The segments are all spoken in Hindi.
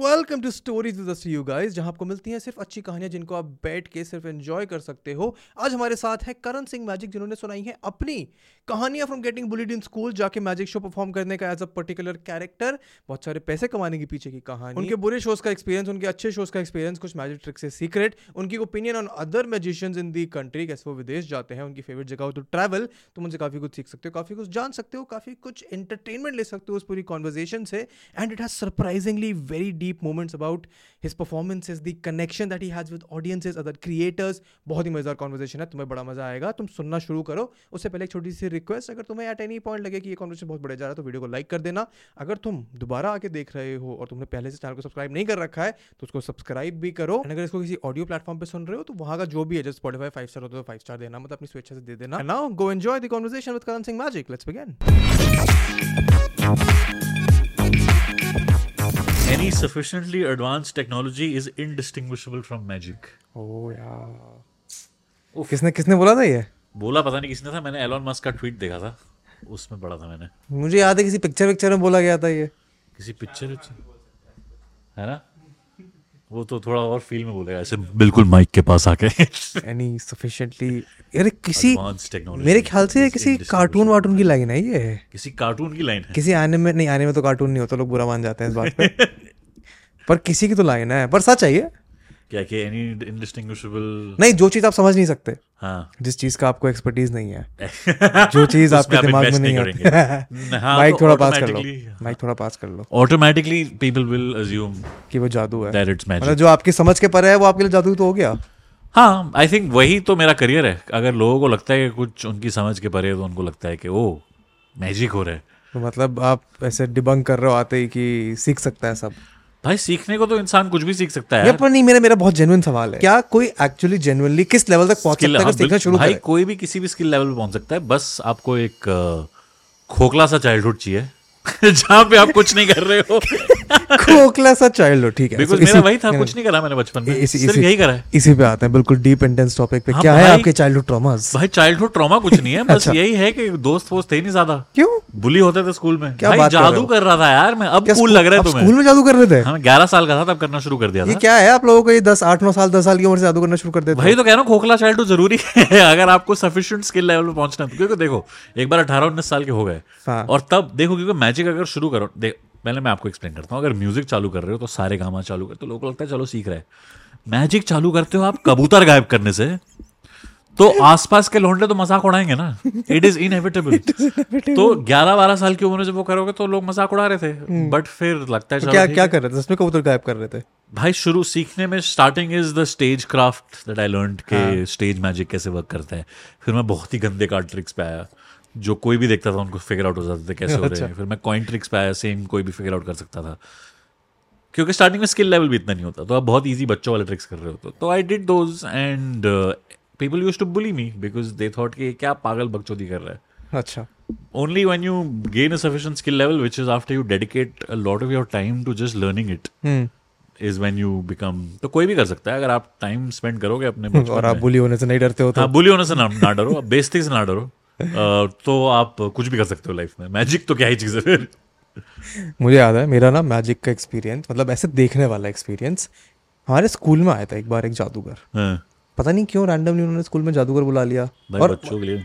Welcome to stories with you guys जहाँ आपको मिलती हैं सिर्फ़ अच्छी कहानियाँ जिनको आप बैठ के सिर्फ़ एंजॉय कर सकते हो। आज हमारे साथ है करण सिंह मैजिक जिन्होंने सुनाई है अपनी कहानियाँ from getting bullied in school जाके मैजिक शो परफॉर्म करने का एज अ पर्टिकुलर कैरेक्टर बहुत सारे पैसे कमाने के पीछे की कहानी। उनके बुरे शोज़ का एक्सपीरियंस उनके अच्छे शोज़ का एक्सपीरियंस कुछ मैजिक ट्रिक से सीक्रेट उनकी opinion on other magicians in the country कैसे वो विदेश जाते हैं, उनकी फेवरेट जगह हो तो ट्रैवल तुम उनसे काफ़ी कुछ सीख सकते हो, काफ़ी कुछ जान सकते हो, काफ़ी कुछ एंटरटेनमेंट ले सकते हो उस पूरी कॉन्वर्जेशन से। And it has surprisingly very deep moments about his performances, the connection that he has with audiences, other creators. बहुत ही मज़ेदार कॉन्वर्जेशन है तुम्हें बड़ा मज़ा आएगा तुम सुनना शुरू करो। उससे पहले एक छोटी सी रिक्वेस्ट अगर तुम्हें एट एनी पॉइंट लगे कि ये कॉन्वर्सेशन बहुत बढ़िया जा रहा है तो वीडियो को लाइक कर देना। अगर तुम दोबारा आके देख रहे हो और तुमने पहले से चैनल को सब्सक्राइब नहीं कर रखा है तो उसको सब्सक्राइब भी करो। अगर इसको किसी ऑडियो प्लेटफॉर्म पर सुन रहे हो तो वहाँ का जो भी है जैसे स्पॉटिफाई फाइव स्टार होता है फाइव स्टार देना मतलब अपनी स्वेच्छा से दे देना। Now go enjoy the conversation with Karan Singh Magic let's begin Any sufficiently advanced technology is indistinguishable from magic. Oh yeah. किसने किसने बोला था ये? बोला पता नहीं किसने था मैंने एलोन मस्क का ट्वीट देखा था। उसमें पढ़ा था मैंने। मुझे याद है किसी पिक्चर पिक्चर में बोला गया था ये। किसी पिक्चर है ना? वो तो थोड़ा और फील में बोलेगा ऐसे बिल्कुल माइक के पास आके। एनी सफिशिएंटली अरे किसी मेरे ख्याल से किसी कार्टून वार्टून की लाइन है ये। किसी कार्टून की लाइन है। किसी आने में नहीं आने में तो कार्टून नहीं होता लोग बुरा मान जाते हैं इस बात पे। पर किसी की तो लाइन है। पर सच है ये। क्या कि एनी इंडिस्टिंग्विशेबल नहीं जो चीज़ आप समझ नहीं सकते। हाँ। जिस चीज़ का आपको एक्सपर्टीज नहीं है। जो चीज़ आपके दिमाग में नहीं आती। हाँ, माइक तो थोड़ा पास कर लो। माइक थोड़ा पास कर लो। ऑटोमेटिकली पीपल विल अज्यूम कि वो जादू है। दैट इट्स मैजिक मतलब जो आपकी समझ के परे है वो आपके लिए जादू तो हो गया। हाँ आई थिंक वही तो मेरा करियर है। अगर लोगों को लगता है कि कुछ उनकी समझ के परे है तो उनको लगता है कि ओ मैजिक हो रहा है। तो मतलब आप ऐसे डिबंक कर रहे हो आते ही कि सीख सकता है सब। भाई सीखने को तो इंसान कुछ भी सीख सकता है। पर नहीं मेरा मेरा बहुत जेनुअन सवाल है। क्या कोई एक्चुअली जेनुअनली किस लेवल तक पहुँच सकता है हाँ, सीखना शुरू भाई कोई भी किसी भी स्किल लेवल पे पहुँच सकता है। बस आपको एक खोखला सा चाइल्डहुड चाहिए। जहाँ पे आप कुछ नहीं कर रहे हो। खोखला सा चाइल्ड हो ठीक है। बिकॉज़ So मेरा वही था कुछ नहीं करा मैंने बचपन में इसी सिर्फ़ यही करा है। इसी पे आते हैं बिल्कुल डीप इंटेंस टॉपिक पे। हाँ, क्या है आपके चाइल्डहुड ट्रॉमास भाई चाइल्डहुड ट्रॉमा कुछ नहीं है बस अच्छा। यही है कि दोस्त वोस्त थे नहीं ज़्यादा। क्यों? बुली होते थे स्कूल में। क्या भाई बात जादू कर रहा था यार मैं अब कूल लग रहा है तुम्हें। स्कूल में जादू कर रहे थे? हाँ ग्यारह साल का था तब करना शुरू कर दिया ये क्या है आप लोगों को ये दस आठ नौ साल दस साल की उम्र से जादू करना शुरू कर देते भाई तो कह रहा हूँ खोखला चाइल्ड तो ज़रूरी है। अगर आपको सफिशिएंट स्किल लेवल पे पहुँचना है तो क्योंकि देखो एक बार अठारह उन्नीस साल के हो गए हाँ। और तब देखो क्योंकि मैजिक अगर शुरू करो देख पहले मैं आपको एक्सप्लेन करता हूँ अगर म्यूज़िक चालू कर रहे हो तो सारे गामा चालू करते हो लोगों को लगता है चलो सीख रहे हैं। मैजिक चालू करते हो आप कबूतर गायब करने से तो आसपास के लोंडे तो मज़ाक उड़ाएँगे ना। इट इज़ इनएविटेबल तो 11 12 साल की उम्र में जब वो करोगे तो लोग मज़ाक उड़ा रहे थे। बट फिर लगता है तो क्या क्या कर रहे थे? उसमें कबूतर गायब कर रहे थे। भाई शुरू सीखने में starting is the stage craft that I learn के हाँ। स्टेज मैजिक कैसे वर्क करता है। फिर मैं बहुत ही गंदे कार्ड ट्रिक्स पे आया। जो कोई भी देखता था उनको फिगर आउट हो जाते थे कैसे हो रहे अच्छा। हैं। फिर मैं कॉइन ट्रिक्स पे आया सेम कोई भी फिगर आउट कर सकता था। क्योंकि स्टार्टिंग में स्किल लेवल भी इतना नहीं होता तो आप बहुत इजी बच्चों वाले ट्रिक्स कर रहे हो। तो I did those and people used to bully me because they thought कि क्या पागल बकचोदी कर रहा है। अच्छा। Only when you gain a sufficient skill level which is after you dedicate a lot of your time to just learning it hmm. is when you become तो कोई भी कर सकता है। अगर आप टाइम स्पेंड करोगे अपने और आप बुली होने से नहीं डरते हो तो? हाँ बुली होने से ना, ना डरो। आप बेइज्जती से ना डरो। तो आप कुछ भी कर सकते हो लाइफ में। मैजिक तो क्या ही चीज़ है फिर। मुझे याद है मेरा ना मैजिक का एक्सपीरियंस मतलब ऐसे देखने वाला एक्सपीरियंस हमारे स्कूल में आया था एक बार एक जादूगर। हाँ, पता नहीं क्यों रैंडमली उन्होंने स्कूल में जादूगर बुला लिया। और बच्चों के लिए।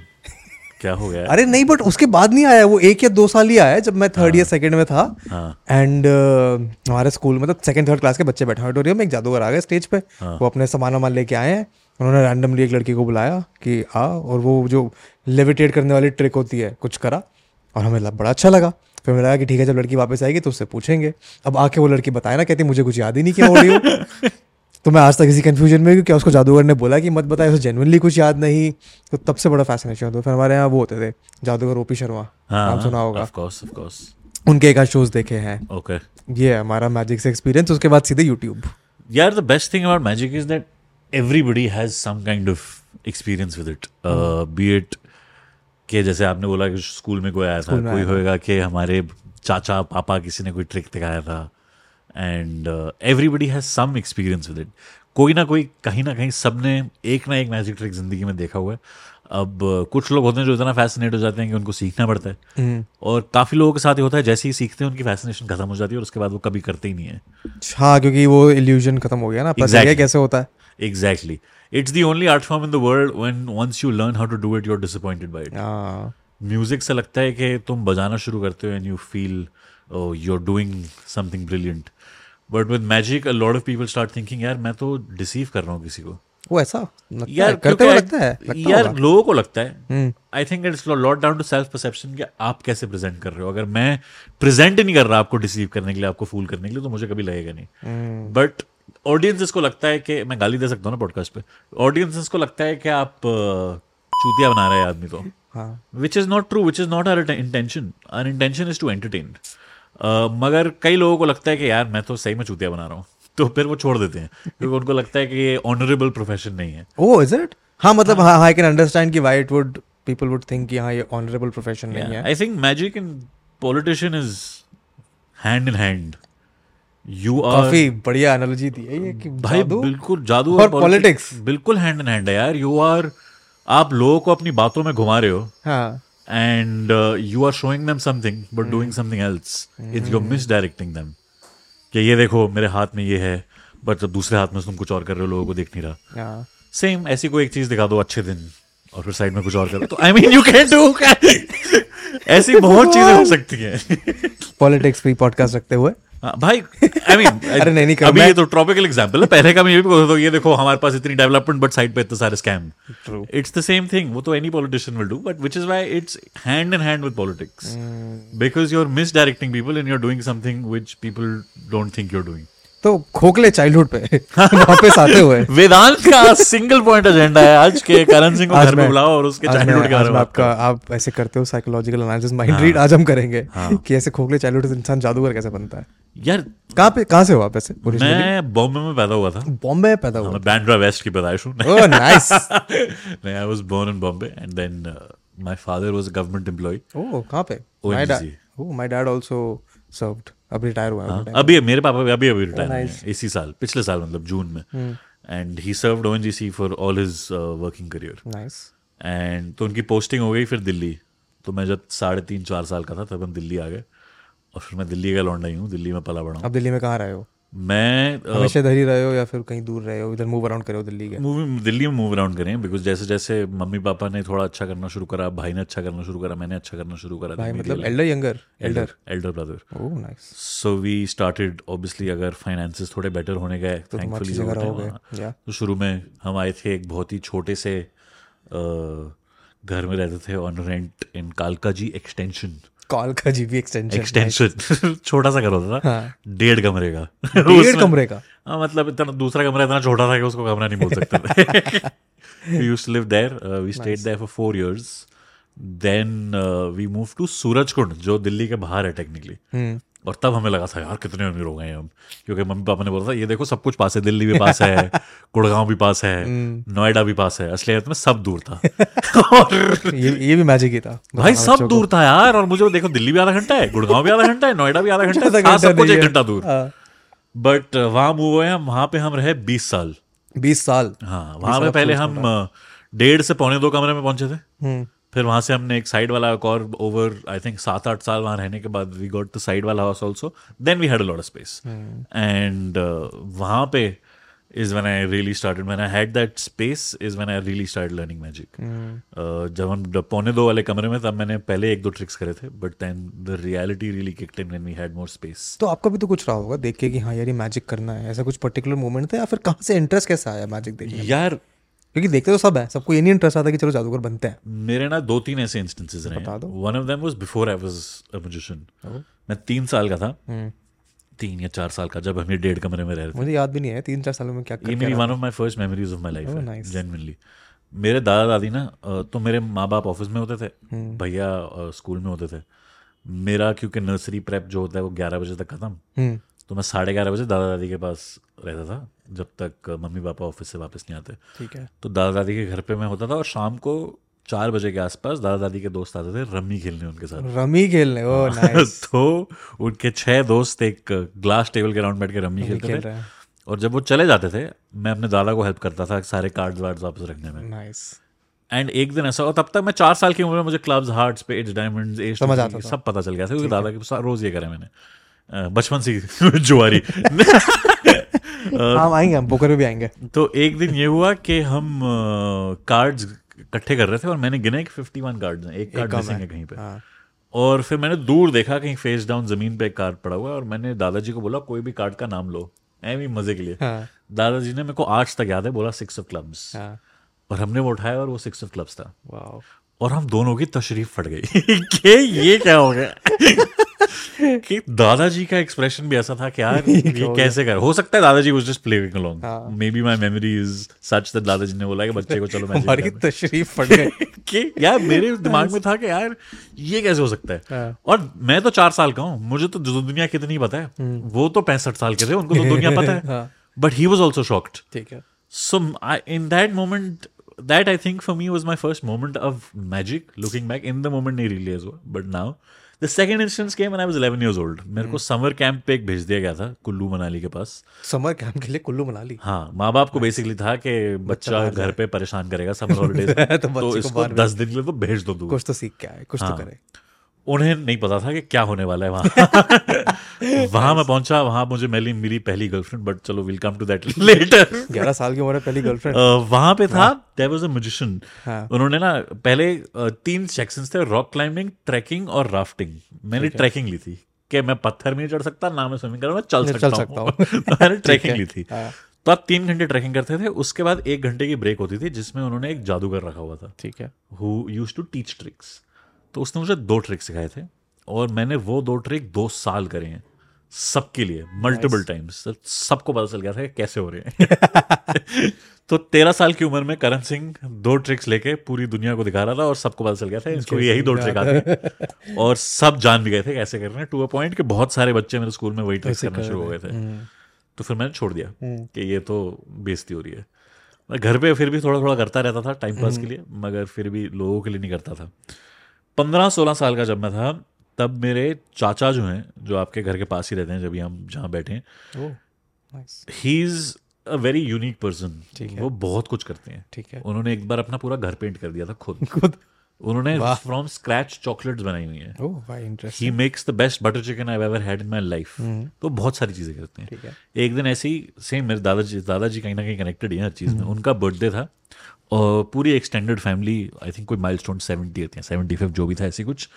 क्या हो गया? अरे नहीं बट उसके बाद नहीं आया वो एक या दो साल ही आया जब मैं थर्ड या सेकंड में था। हाँ। एंड हमारे स्कूल मतलब सेकंड थर्ड क्लास के बच्चे बैठे ऑडिटोरियम में एक जादूगर आ गए स्टेज पे। हाँ। वो अपने सामान वामान लेके आए हैं। उन्होंने रैंडमली एक लड़की को बुलाया कि आ और वो जो लेविटेट करने वाली ट्रिक होती है कुछ करा और हमें बड़ा अच्छा लगा। फिर हमें लगा कि ठीक है जब लड़की वापस आएगी तो उससे पूछेंगे। अब आके वो लड़की बताए ना कहती मुझे कुछ याद ही नहीं किया ऑडियो तो मैं आज तक इसी कन्फ्यूज़न में हूँ क्या उसको जादूगर ने बोला कि मत बताया उसे जेनुअनली कुछ याद नहीं। तो तब से बड़ा फैसिनेशन होता फिर हमारे यहाँ वो होते थे जादूगर ओपी शर्मा। हाँ नाम सुना होगा। उनके एक शोज़ देखे हैं। ओके ये हमारा मैजिक से एक्सपीरियंस उसके बाद सीधे यूट्यूब यार the best thing about magic is that everybody has some kind of experience with it be it कि जैसे आपने बोला कि स्कूल में कोई आया था कोई। होएगा कि हमारे चाचा पापा किसी ने कोई ट्रिक दिखाया था। And everybody has some experience with it कोई ना कोई कहीं ना कहीं सबने एक ना एक मैजिक ट्रिक ज़िंदगी में देखा हुआ है। अब कुछ लोग होते हैं जो इतना फैसिनेट हो जाते हैं कि उनको सीखना पड़ता है। हम्म। और काफ़ी लोगों के साथ ये होता है जैसे ही सीखते हैं उनकी फैसिनेशन खत्म हो जाती है और उसके बाद वो कभी करते ही नहीं है। हाँ क्योंकि वो इल्यूजन खत्म हो गया ना। पता Exactly. कैसे होता है। The only art form in the world when once you learn how to do it you are disappointed by it हाँ म्यूज़िक से लगता है कि तुम बजाना शुरू करते हो and you feel you are doing something brilliant but with magic a lot of people start thinking यार मैं तो डिसीव कर रहा हूँ किसी को वो ऐसा लगता यार है करते हुए लगता है? लगता यार। लोगों को लगता है। I think it's lot down to self perception कि आप कैसे प्रेजेंट कर रहे हो। अगर मैं प्रेजेंट नहीं कर रहा आपको डिसीव करने के लिए आपको फूल करने के लिए तो मुझे कभी लगेगा नहीं। हम्म, बट ऑडियंसेस को लगता है कि मैं गाली दे सकता हूँ ना पॉडकास्ट पे। ऑडियंसेस को लगता है कि आप चूतिया बना रहे हैं आदमी को। हाँ। Which is not true which is not our intention our intention is to entertain मगर कई लोगों को लगता है कि यार मैं तो सही में चूतिया बना रहा हूँ। तो फिर वो छोड़ देते हैं क्योंकि उनको लगता है कि ये ऑनरेबल प्रोफेशन नहीं है। ओ इज़ इट हाँ मतलब हाँ। आई कैन अंडरस्टैंड कि why it would people would think कि हाँ ये ऑनरेबल प्रोफेशन नहीं है। I think magic in politician is hand in hand you are काफ़ी बढ़िया एनालॉजी दी है ये कि भाई बिल्कुल जादू और politics। बिल्कुल हैंड इन हैंड है यार। यू आर आप लोगों को अपनी बातों में घुमा रहे हो। And you are showing are showing them something but doing something else. It's you're misdirecting them. कि ये देखो मेरे हाथ में ये है बट जब दूसरे हाथ में तुम कुछ और कर रहे हो लोगों को देख नहीं रहा। हाँ। सेम ऐसी कोई एक चीज़ दिखा दो अच्छे दिन और फिर साइड में कुछ और करो तो I mean you can do ऐसी बहुत चीज़ें हो सकती हैं। पॉलिटिक्स पे पॉडकास्ट रखते हुए। हाँ, भाई आई मीन अरे नहीं, नहीं, अभी ये तो ट्रॉपिकल एग्जांपल है। पहले का मैं ये भी बोलता हूँ ये देखो हमारे पास इतनी डेवलपमेंट बट साइड पे इतने सारे scam True. It's the same thing वो तो any politician will do but which is why it's hand in hand with politics because you are misdirecting people and you are doing something which people don't think you are doing तो खोखले चाइल्डहुड पे वापस आते हुए। वेदांत का सिंगल पॉइंट एजेंडा है आज के करण सिंह को घर में बुलाओ और उसके चाइल्डहुड के बारे में आपका आप ऐसे करते हो साइकोलॉजिकल एनालिसिस माइंड रीड आज हम करेंगे हाँ। कि ऐसे खोखले चाइल्डहुड से इंसान जादूगर कैसे बनता है। यार कहाँ पे कहाँ से हो ऐसे ओरिजिनली मैं बॉम्बे में पैदा हुआ था। बॉम्बे में पैदा हुआ? बैंड्रा वेस्ट की पैदाइश हूँ। ओह नाइस नहीं I was born in Bombay and then my father was government employ oh कहाँ पे. My dad oh my dad also served अब रिटायर हुआ है हाँ। अभी मेरे पापा भी अभी अभी रिटायर हुए हैं इसी साल पिछले साल मतलब जून में। And he served ONGC for all his working career nice and तो उनकी पोस्टिंग हो गई फिर दिल्ली। तो मैं जब साढ़े तीन चार साल का था तब हम दिल्ली आ गए। और फिर मैं दिल्ली का लौंडा ही हूँ दिल्ली में पला बड़ा हूँ। अब दिल्ली में कहाँ रहे हो? मैं हमेशा इधर ही रहे हो या फिर कहीं दूर रहे हो? इधर मूव अराउंड करे हो दिल्ली के? मूवी दिल्ली में मूव अराउंड करें बिकॉज़ जैसे जैसे मम्मी पापा ने थोड़ा अच्छा करना शुरू करा भाई ने अच्छा करना शुरू करा मैंने अच्छा करना शुरू करा भाई मतलब elder younger elder elder brother oh nice so we started obviously अगर फाइनेंसेस थोड़े बेटर होने गए तो time, रहोगे हाँ। तो शुरू में हम आए थे एक बहुत ही छोटे से घर में रहते थे on rent in Kalkaji extension call का जीबी एक्सटेंशन एक्सटेंशन छोटा सा घर होता था हाँ। डेढ़ कमरे का। डेढ़ कमरे का? हाँ मतलब इतना दूसरा कमरा इतना छोटा था कि उसको कमरा नहीं बोल सकते थे। To live there uh, we stayed there for four years. Then uh, we moved to Surajkund जो दिल्ली के बाहर है टेक्निकली और तब हमें लगा था यार कितने अमीर हो गए हम। क्योंकि मम्मी पापा ने बोला था ये देखो सब कुछ पास है दिल्ली भी पास है गुड़गांव भी पास है नोएडा भी पास है। असलियत में सब दूर था। और ये ये भी मैजिक ही था भाई सब दूर था यार और मुझे देखो दिल्ली भी आधा घंटा है गुड़गांव भी आधा घंटा है नोएडा भी आधा घंटा है सब कुछ एक घंटा दूर। बट वहाँ मूव हुए हम वहाँ पे हम रहे बीस साल। बीस साल। हाँ वहाँ पे पहले हम डेढ़ से पौने दो कमरे में पहुँचे थे। हम्म। फिर वहाँ से हमने एक साइड वाला एक और ओवर आई थिंक सात आठ साल वहाँ रहने के बाद वी गॉट द साइड वाला house also then we had a lot of space and वहाँ पे when I really started. When I had that space is when I really started learning magic. Uh, जब हम पौने दो वाले कमरे में तब मैंने पहले एक दो ट्रिक्स करे थे but then the reality really kicked in when we had more space तो आपका भी तो कुछ रहा होगा देख के कि हाँ यार ये मैजिक करना है ऐसा कुछ पर्टिकुलर मोमेंट था या फिर कहाँ से इंटरेस्ट कैसा आया मैजिक देखने में? क्योंकि देखते तो सब है सबको ये नहीं इंटरेस्ट आता कि चलो जादूगर बनते हैं। मेरे ना दो तीन ऐसे इंस्टेंसेस रहे बता दो। One of them was before I was a musician मैं तीन साल का था। हम्म, तीन या चार साल का जब हम ये डेढ़ कमरे में रह रहे थे। मुझे याद भी नहीं है तीन चार सालों में क्या ये मेरी one of my first memories of my life है nice. मेरे दादा दादी ना तो मेरे माँ बाप ऑफ़िस में होते थे हम्म। भैया स्कूल में होते थे। मेरा क्योंकि नर्सरी प्रेप जो होता है वो ग्यारह बजे तक खत्म। हम्म। तो मैं साढ़े ग्यारह बजे दादा दादी के पास रहता था। जब तक मम्मी पापा ऑफ़िस से वापस नहीं आते। ठीक है। तो दादा दादी के घर पे मैं होता था और शाम को चार बजे के आसपास दादा दादी के दोस्त आते थे रमी खेलने उनके साथ। रमी खेलने? ओ नाइस तो उनके छह दोस्त एक ग्लास टेबल के राउंड बैठ के रम्मी खेलते खेल थे। और जब वो चले जाते थे मैं अपने दादा को हेल्प करता था सारे कार्ड्स वार्ड्स वापस रखने में। नाइस एंड एक दिन ऐसा और तब तक मैं चार साल की उम्र में मुझे क्लब्स हार्ट्स पे एज डायमंड्स एज। सब पता चल गया था क्योंकि दादा के साथ रोज ये करा मैंने। बचपन से जुआरी। हम आएँगे हम पोकर भी आएँगे। तो एक दिन ये हुआ कि हम कार्ड्स इकट्ठे कर रहे थे और मैंने गिने कि 51 कार्ड्स हैं एक कार्ड मिसिंग है। है कहीं पे। हाँ। और फिर मैंने दूर देखा कहीं फेस डाउन ज़मीन पे एक कार्ड पड़ा हुआ है और मैंने दादाजी को बोला कोई भी कार्ड का नाम लो एवं मज़े के लिए। हाँ। दादाजी ने मेरे को आज तक याद है बोला सिक्स ऑफ़ क्लब्स हाँ। और हमने वो उठाया और वो सिक्स ऑफ़ क्लब्स था। और हम दोनों की तशरीफ़ फट गई कि ये क्या हो गया? कि दादाजी का एक्सप्रेशन भी ऐसा था कि यार ये कैसे कर? हो सकता है दादाजी was just playing. Along maybe my memory is such that दादाजी ने बोला कि बच्चे को चलो हमारी तशरीफ़ फट गई। कि यार मेरे दिमाग में था कि यार ये कैसे हो सकता है? हाँ। और मैं तो चार साल का हूँ। मुझे तो दुनिया कितनी पता है? वो तो पैंसठ साल के थे उनको तो दुनिया पता है। हम्म। But he was also shocked ठीक है। So in that moment that I think for me me was first moment of magic looking back in the moment नहीं really as well but second instance came when i was 11 years old. मेरे को समर कैंप पे एक भेज दिया गया था कुल्लू मनाली के पास। समर कैंप के लिए कुल्लू मनाली? हाँ माँ बाप को बेसिकली था कि बच्चा घर पे परेशान करेगा समर हॉलीडेज तो तो, इसको दस दिन के लिए तो भेज दो कुछ तो सीख के आए कुछ तो हाँ। करे। उन्हें नहीं पता था कि क्या होने वाला है वहाँ। वहाँ मैं पहुँचा वहाँ मुझे मिली मेरी पहली गर्लफ्रेंड बट चलो will come to that later ग्यारह साल की उम्र पहली गर्लफ्रेंड वहाँ पे था देयर वाज अ म्यूजिशियन। उन्होंने ना पहले तीन सेक्शंस थे रॉक क्लाइंबिंग ट्रैकिंग और राफ्टिंग मैंने ट्रैकिंग ली थी कि मैं पत्थर में नहीं चढ़ सकता ना मैं स्विमिंग कर मैं चल चल सकता सकता हूँ। तो मैंने ट्रैकिंग ली थी। हाँ। तो आप तीन घंटे ट्रैकिंग करते थे उसके बाद एक घंटे की ब्रेक होती थी जिसमें उन्होंने एक जादूगर रखा हुआ था। ठीक है। Who used to teach tricks तो उसने मुझे दो ट्रिक सिखाए थे और मैंने वो दो ट्रिक दो साल करे हैं सबके लिए मल्टीपल टाइम्स सबको पता चल गया था कि कैसे हो रहे हैं। तो तेरह साल की उम्र में करण सिंह दो ट्रिक्स लेके पूरी दुनिया को दिखा रहा था और सबको पता चल गया था इसको यही दो ट्रिक आते हैं? और सब जान भी गए थे कैसे कर रहे हैं। टू अ पॉइंट कि बहुत सारे बच्चे मेरे स्कूल में वही ट्रिक्स करना शुरू हो गए थे। हम्म। तो फिर मैंने छोड़ दिया कि ये तो बेजती हो रही है। मैं घर पे फिर भी थोड़ा थोड़ा करता रहता था टाइम पास के लिए मगर फिर भी लोगों के लिए नहीं करता था। पंद्रह सोलह साल का जब मैं था तब मेरे चाचा जो हैं जो आपके घर के पास ही रहते हैं जब भी हम जहाँ बैठे हैं he is a very unique person. वो बहुत कुछ करते हैं. ठीक है. उन्होंने एक बार अपना पूरा घर पेंट कर दिया था खुद. खुद? उन्होंने फ्रॉम स्क्रैच चॉकलेट्स बनाई हुई हैं. He makes the best butter chicken I ever had in my life तो बहुत सारी चीज़ें करते हैं. ठीक है. एक दिन ऐसे ही सेम मेरे दादाजी दादाजी कहीं ना कहीं कनेक्टेड ही हर चीज़ में. उनका बर्थडे था. पूरी एक्सटेंडेड फैमिली आई थिंक कोई माइल स्टोन सेवेंटी या सेवेंटी फिफ्थ जो भी था ऐसे कुछ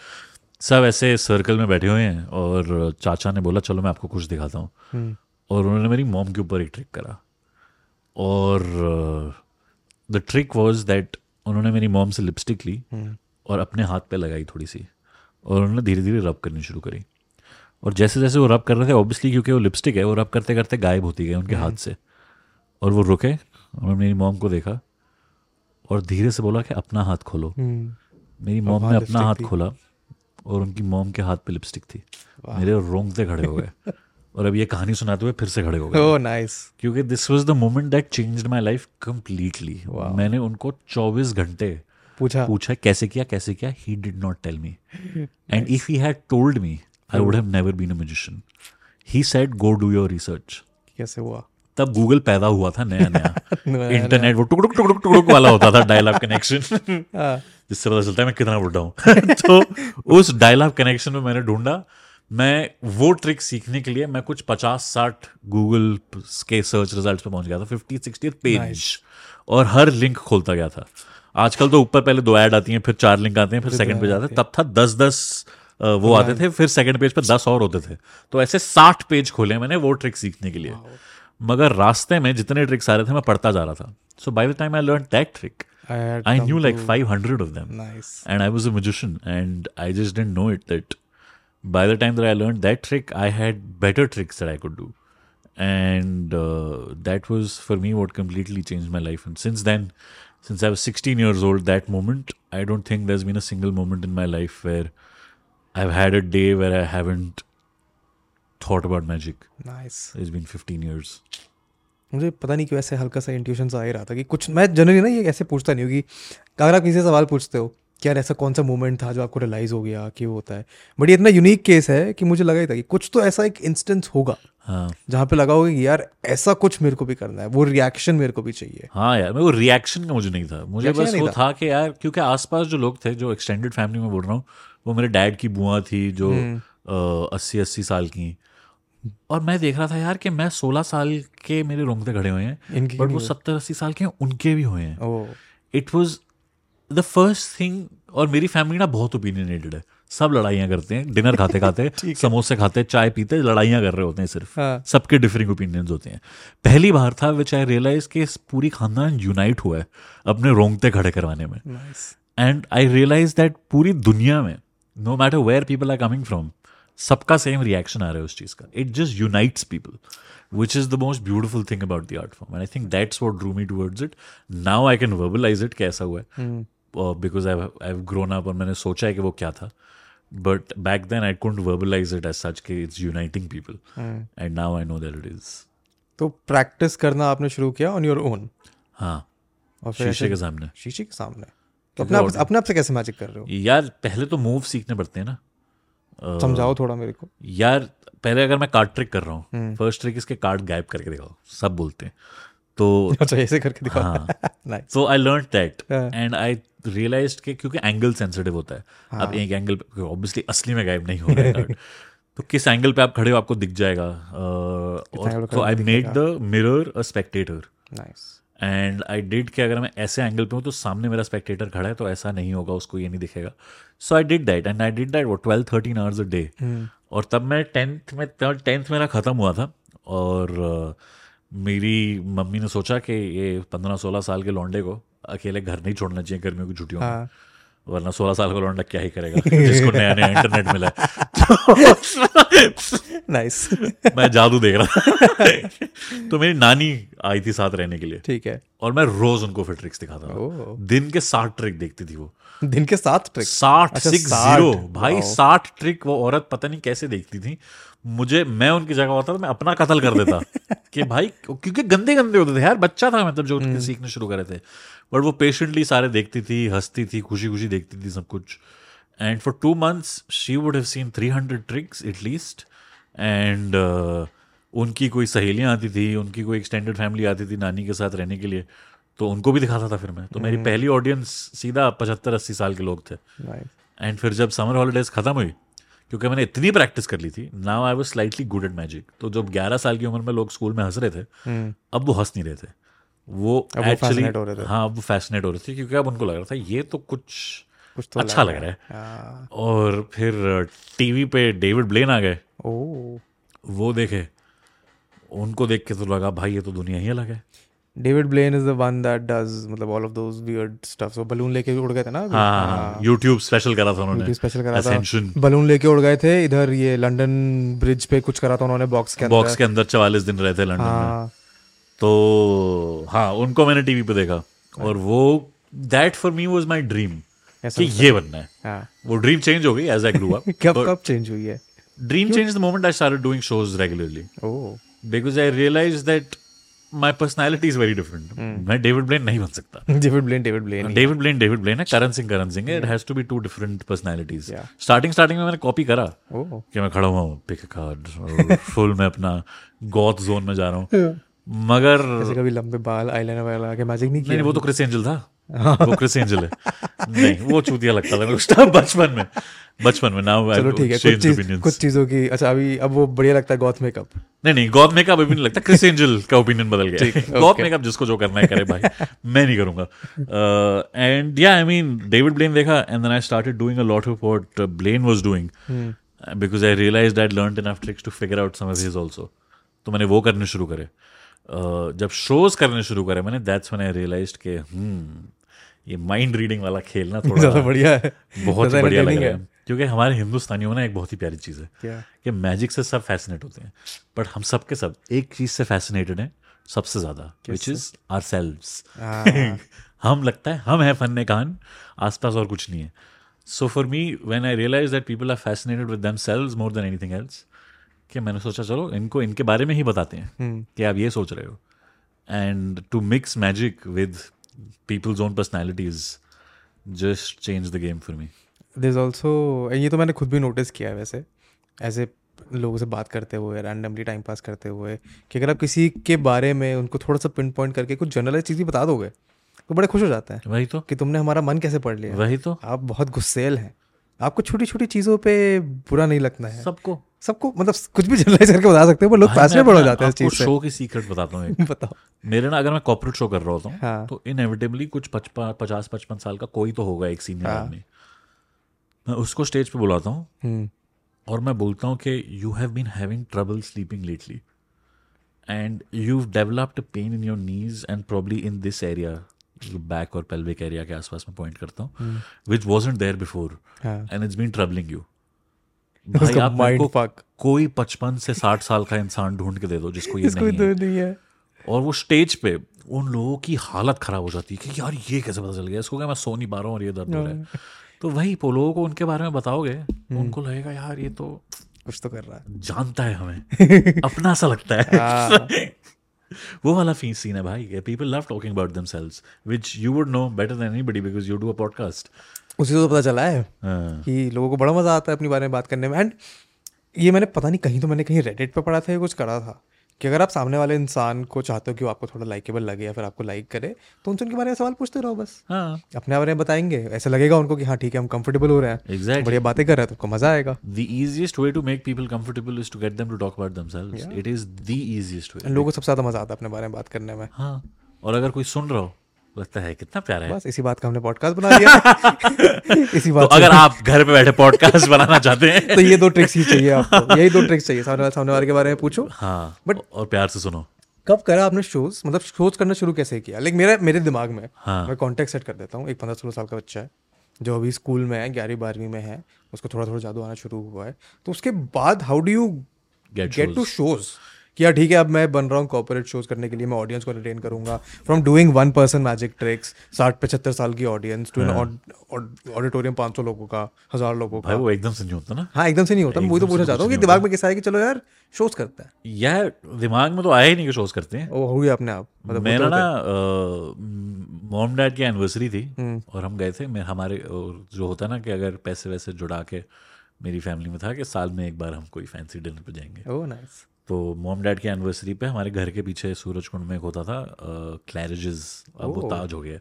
सब ऐसे सर्कल में बैठे हुए हैं और चाचा ने बोला चलो मैं आपको कुछ दिखाता हूँ। हम्म। और उन्होंने मेरी मॉम के ऊपर एक ट्रिक करा। और द ट्रिक वॉज़ दैट उन्होंने मेरी मॉम से लिपस्टिक ली और अपने हाथ पे लगाई थोड़ी सी और उन्होंने धीरे धीरे रब करनी शुरू करी। और जैसे जैसे वो रब कर रहे थे ऑब्वियसली क्योंकि वो लिपस्टिक है वो रब करते करते गायब होती गई उनके हाथ से। और वो रुके और मेरी मॉम को देखा। और धीरे से बोला कि अपना हाथ खोलो। हम्म, मेरी मॉम ने अपना हाथ खोला और उनकी मॉम के हाथ पे लिपस्टिक थी। मेरे रोंगटे खड़े हो गए। और अब ये कहानी सुनाते हुए फिर से खड़े हो गए। ओह नाइस क्योंकि this was the moment that changed my life completely मैंने उनको 24 घंटे पूछा। पूछा कैसे किया कैसे किया? He did not tell me and if he had told me I would have never been a musician he said go do your research कैसे हुआ? तब गूगल पैदा हुआ था नया नया इंटरनेट वो टुकड़ुक टुकड़ुक टुकड़ुक वाला होता था डायल अप कनेक्शन हाँ, जिससे पता चलता है मैं कितना बुढ़ा हूँ। तो उस डायल अप कनेक्शन में मैंने ढूंढा मैं वो ट्रिक सीखने के लिए मैं कुछ पचास साठ गूगल के सर्च रिजल्ट्स पे पहुँच गया था फिफ्टी सिक्सटी पेज और हर लिंक खोलता गया था। आजकल तो ऊपर पहले दो ऐड आती हैं फिर चार लिंक आते हैं फिर सेकंड पेज आते हैं। तब था दस दस वो आते थे फिर सेकंड पेज पे दस और होते थे। तो ऐसे साठ पेज खोले मैंने वो ट्रिक सीखने के लिए। मगर रास्ते में जितने ट्रिक्स आ रहे थे मैं पढ़ता जा रहा था so by the time I learn that trick I had I come knew like to- 500 of them. Nice. And I was a magician, and I just didn't know it that by the time that I learned that trick, I had better tricks that I could do. And uh, that was for me what completely changed my life. And since then, since I was 16 years old, that moment, I don't think there's been a single moment in my life where I've had a day where I haven't thought about magic. Nice. It's been 15 years. मुझे पता नहीं क्यों ऐसे हल्का सा इंट्यूशन आ ही रहा था कि कुछ मैं जनरली ना ये ऐसे पूछता नहीं हूँ कि अगर आप किसी से सवाल पूछते हो क्या ऐसा कौन सा मोमेंट था जो आपको रियलाइज़ हो गया कि वो होता है बट ये इतना यूनिक केस है कि मुझे लगा ही था कि कुछ तो ऐसा एक इंस्टेंस होगा हाँ जहाँ पे लगा होगा कि यार ऐसा कुछ मेरे को भी करना है वो रिएक्शन मेरे को भी चाहिए हाँ यार मेरे को रिएक्शन का मुझे नहीं था मुझे बस वो था। था कि यार क्योंकि आसपास जो लोग थे जो एक्सटेंडेड फैमिली में बोल रहा हूँ वो मेरे डैड की बुआ थी जो हम्म। अस्सी अस्सी साल की और मैं देख रहा था यार कि मैं सोलह साल के मेरे रोंगटे खड़े हुए हैं बट वो सत्तर अस्सी साल के हैं उनके भी हुए हैं। It was the first thing और मेरी फैमिली ना बहुत ओपिनियनेटेड है। सब लड़ाइयाँ करते हैं डिनर खाते खाते समोसे खाते चाय पीते लड़ाइयाँ कर रहे होते हैं सिर्फ़। हाँ। सबके डिफरिंग ओपिनियंस होते हैं। पहली बार था विच आई रियलाइज़ कि इस पूरी खानदान यूनाइट हुआ है अपने रोंगटे खड़े करवाने में। एंड आई रियलाइज़ दैट पूरी दुनिया में no matter where people are coming from सबका सेम रिएक्शन आ रहा है उस चीज़ का। It just unites people which is the most beautiful thing about the art form and I think that's what drew me towards it now I can verbalise it कैसा हुआ है। Because I have grown up और मैंने सोचा है कि वो क्या था। But back then I couldn't verbalise it as such that it's uniting people and now I know that it is तो प्रैक्टिस करना आपने शुरू किया ऑन योर ओन हाँ। और शीशे के सामने। शीशे के सामने। तो अपने आप अपने आप से कैसे मैजिक कर रहे हो? यार पहले तो मूव सीखने पड़ते हैं ना। समझाओ थोड़ा मेरे को। यार पहले अगर मैं कार्ड ट्रिक कर रहा हम्म। हूँ फ़र्स्ट ट्रिक इसके कार्ड गायब करके दिखाओ सब बोलते हैं। तो अच्छा ऐसे करके दिखाओ। हाँ। So I learn that. And I realise के क्योंकि एंगल सेंसिटिव होता है। हाँ। अब एक एंगल ऑब्वियसली असली में गायब नहीं हो रहा है कार्ड तो किस एंगल पे आप खड़े हो आपको दिख जाएगा। I made the mirror a spectator nice and I did कि अगर मैं ऐसे एंगल पे हूँ तो सामने मेरा स्पेक्टेटर खड़ा है तो ऐसा नहीं होगा उसको ये नहीं दिखेगा। So I did that and I did that वो twelve thirteen hours a day और तब मैं टेंथ में टेंथ मेरा ख़त्म हुआ था। और मेरी मम्मी ने सोचा कि ये पंद्रह सोलह साल के लौंडे को अकेले घर नहीं छोड़ना चाहिए गर्मियों की छुट्टियों में। हाँ। वरना सोलह साल का लौंडा क्या ही करेगा? जिसको नया नया इंटरनेट मिला है। नाइस मैं जादू देख रहा तो मेरी नानी आई थी साथ रहने के लिए। ठीक है। और मैं रोज उनको फिर ट्रिक्स दिखाता था। दिन के साठ ट्रिक देखती थी वो। दिन के साथ ट्रिक साठ अच्छा, सिक्स ज़ीरो भाई साठ ट्रिक वो औरत पता नहीं कैसे देखती थी। मुझे मैं उनकी जगह होता तो मैं अपना कत्ल कर देता। कि भाई क्योंकि गंदे गंदे होते थे यार बच्चा था मतलब जो हम्म। उनके सीखने शुरू करे थे। बट वो पेशेंटली सारे देखती थी हंसती थी खुशी खुशी देखती थी सब कुछ। And for two months she would have seen three hundred tricks at least and उनकी कोई सहेलियाँ आती थी उनकी कोई एक्सटेंडेड फैमिली आती थी नानी के साथ रहने के लिए। तो उनको भी दिखाता था फिर मैं। तो मेरी हम्म। पहली ऑडियंस सीधा पचहत्तर अस्सी साल के लोग थे। एंड फिर जब समर हॉलीडेज खत्म हुई क्योंकि मैंने इतनी प्रैक्टिस कर ली थी now I was slightly good at magic तो जब 11 साल की उम्र में लोग स्कूल में हंस रहे थे हम्म। अब वो हंस नहीं रहे थे। वो एक्चुअली हो हाँ वो फैसिनेट हो रहे थे क्योंकि अब उनको लग रहा था ये तो कुछ कुछ तो अच्छा लग रहा है। हाँ। और फिर टीवी पे डेविड ब्लेन आ गए। वो देखे उनको देख के तो लगा भाई ये तो दुनिया ही अलग है। David Blaine is the one that does मतलब all of those weird stuff so balloon लेके उड़ गए थे ना अभी? हाँ हाँ यूट्यूब स्पेशल करा था उन्होंने। स्पेशल करा था। बलून लेके उड़ गए थे इधर ये लंदन ब्रिज पे कुछ करा था उन्होंने बॉक्स के अंदर। बॉक्स के अंदर चवालीस दिन रहे थे लंदन में। हाँ। तो हाँ उनको मैंने टीवी पे देखा। और वो that for me was my dream कि ये बनना है। हाँ। वो ड्रीम चेंज हो गई एज आई ग्रू अप कब कब चेंज हुई है? Dream change the moment I started doing shows regularly oh. Because I realise that my personality is very different मैं डेविड ब्लेन नहीं बन सकता। David Blaine David Blaine David Blaine David Blaine है Karan Singh Karan Singh it has to be two different personalities. Starting starting में मैंने कॉपी करा ओ कि मैं खड़ा हुआ हूँ पिक कार्ड फुल मैं अपना गॉथ जोन में जा रहा हूँ। मगर ऐसे कभी लंबे बाल आईलाइनर वाला के मैजिक नहीं किया नहीं, वो तो क्रिस एंजल था। वो क्रिस एंजल है। नहीं वो चूतिया लगता था मेरे उस time बचपन में बचपन में नाउ चलो ठीक है कुछ चीज़ कुछ चीजं की अच्छा अभी अब वो बढ़िया लगता है गॉथ मेकअप नहीं नहीं गॉड मेकअप अभी नहीं लगता। क्रिस एंजल का ओपिनियन बदल गया। okay. मेकअप जिसको जो करना है करे भाई। मैं नहीं करूँगा। एंड या आई मीन डेविड ब्लेन देखा and then I started doing a lot of what Blaine was doing because I realised I learned enough tricks to figure out some of his also तो मैंने वो करने शुरू करे। जब शोज़ करने शुरू करे मैंने दैट्स व्हेन आई रियलाइज्ड के हम्म ये माइंड रीडिंग वाला खेलना ज़्यादा थोड़ा बढ़िया है। बहुत ही ज़्यादा बढ़िया लग रहा है। क्योंकि हमारे हिंदुस्तानियों ना एक बहुत ही प्यारी चीज़ है क्या? कि मैजिक से सब फैसिनेट होते हैं। बट हम सब के सब एक चीज़ से फैसिनेटेड हैं सबसे ज़्यादा विच इज़ आर सेल्व्स। हम लगता है हम हैं फन कान आसपास और कुछ नहीं है। So for me when I realise that people are fascinated with themselves more than anything else कि मैंने सोचा चलो इनको इनके बारे में ही बताते हैं हम्म। कि आप ये सोच रहे हो. And to mix magic with people's own personalities just changed the game for me. This also ये तो मैंने खुद भी नोटिस किया है वैसे ऐसे लोगों से बात करते हुए रैंडमली टाइम पास करते हुए कि अगर आप किसी के बारे में उनको थोड़ा सा पिन पॉइंट करके कुछ जनरलाइज चीज़ भी बता दोगे तो बड़े खुश हो जाते हैं वही तो। कि तुमने हमारा मन कैसे पढ़ लिया। वही तो। आप बहुत गुस्सेल हैं। आपको छोटी छोटी चीज़ों पे बुरा नहीं लगता है। सबको। सबको मतलब कुछ भी जनरलाइज करके बता सकते हो पर लोग में हो जाते हैं इस चीज़ से। शो की सीक्रेट बताता हूँ एक। बताओ। मेरे ना अगर मैं कॉर्पोरेट शो कर रहा होता हूँ हाँ। तो इनएविटेबली कुछ पचपन पचास पचपन साल का कोई तो होगा एक सीनियर हाँ। आदमी। मैं उसको स्टेज पे बुलाता हूँ हम्म। और मैं बोलता हूँ कि you have been having trouble sleeping lately and you developed pain in your knees and probably in this area back और पेल्विक एरिया के आसपास में पॉइंट करता हूँ which wasn't there before and it's been troubling you भाई आप माइंड फक कोई पचपन से साठ साल का इंसान ढूंढ के दे दो जिसको ये इसको नहीं है। नहीं है। और वो स्टेज पे उन लोगों की हालत खराब हो जाती है कि यार ये कैसे पता चल गया? इसको क्या मैं सो नहीं पा रहा हूँ और ये दर्द हो रहा है? तो वही वो लोगों को उनके बारे में बताओगे उनको लगेगा यार ये तो कुछ तो कर रहा है। जानता है हमें। अपना सा लगता है। हाँ। वो वाला फ़ी सीन है भाई people love talking about themselves which you would know better than anybody because you do a podcast उसी से तो पता चला है हाँ। कि लोगों को बड़ा मज़ा आता है अपने बारे में बात करने में। एंड ये मैंने पता नहीं कहीं तो मैंने कहीं रेडिट पर पढ़ा था या कुछ करा था कि अगर आप सामने वाले इंसान को चाहते हो कि वो आपको थोड़ा लाइकेबल लगे या फिर आपको लाइक करे तो उनसे उनके बारे में सवाल पूछते रहो बस। हाँ। अपने बारे में बताएँगे ऐसा लगेगा उनको कि हाँ ठीक है हम कंफर्टेबल हो रहे हैं। एग्जैक्टली बढ़िया बातें कर रहे हैं तो आपको मज़ा आएगा। To make people comfortable is to get them to talk about themselves. It is the easiest way. लोगों को सबसे ज़्यादा मज़ा आता है अपने बारे में बात करने में। हाँ। और अगर कोई सुन रहा हो लगता है कितना प्यारा है। बस इसी बात का हमने पॉडकास्ट बना लिया इसी बात तो अगर आप घर पे बैठे पॉडकास्ट बनाना चाहते हैं। तो ये दो ट्रिक्स ही चाहिए आपको। यही दो ट्रिक्स चाहिए सामने वाले सामने वाले के बारे में पूछो। हाँ But- और प्यार से सुनो। कब करा आपने शोज़ मतलब शोज़ करना शुरू कैसे किया? लाइक मेरे मेरे दिमाग में हाँ। मैं कॉन्टेक्ट सेट कर देता हूँ। एक पंद्रह सोलह साल का बच्चा है जो अभी स्कूल में है ग्यारहवीं बारहवीं में है। उसको थोड़ा थोड़ा जादू आना शुरू हुआ है। तो उसके बाद how do you get get to shows कि यार ठीक है अब मैं बन रहा हूँ कॉपोरेट शोज़ करने के लिए मैं ऑडियंस को एंटरटेन करूँगा। From doing one person magic tricks साठ पचहत्तर साल की ऑडियंस टू एन ऑडिटोरियम पाँच सौ लोगों का हज़ार लोगों का। वो एकदम से नहीं होता ना? हाँ एकदम से नहीं होता मैं वही तो पूछना चाहता हूँ कि दिमाग में कैसा है कि चलो यार शोज़ करता है। यार दिमाग में तो आया ही नहीं कि शोज़ करते हैं। वो हो गया अपने आप। मतलब मेरा ना मॉम डैड की एनिवर्सरी थी हम्म। और हम गए थे मैं हमारे और जो होता है ना कि अगर पैसे वैसे जुड़ा के मेरी फैमिली में था कि साल में एक बार हम कोई फैंसी डिनर पे जाएँगे। ओह नाइस तो मोम डैड की एनिवर्सरी पे हमारे घर के पीछे सूरज कुंड में एक होता था क्लैरेजेस अब वो ताज हो गया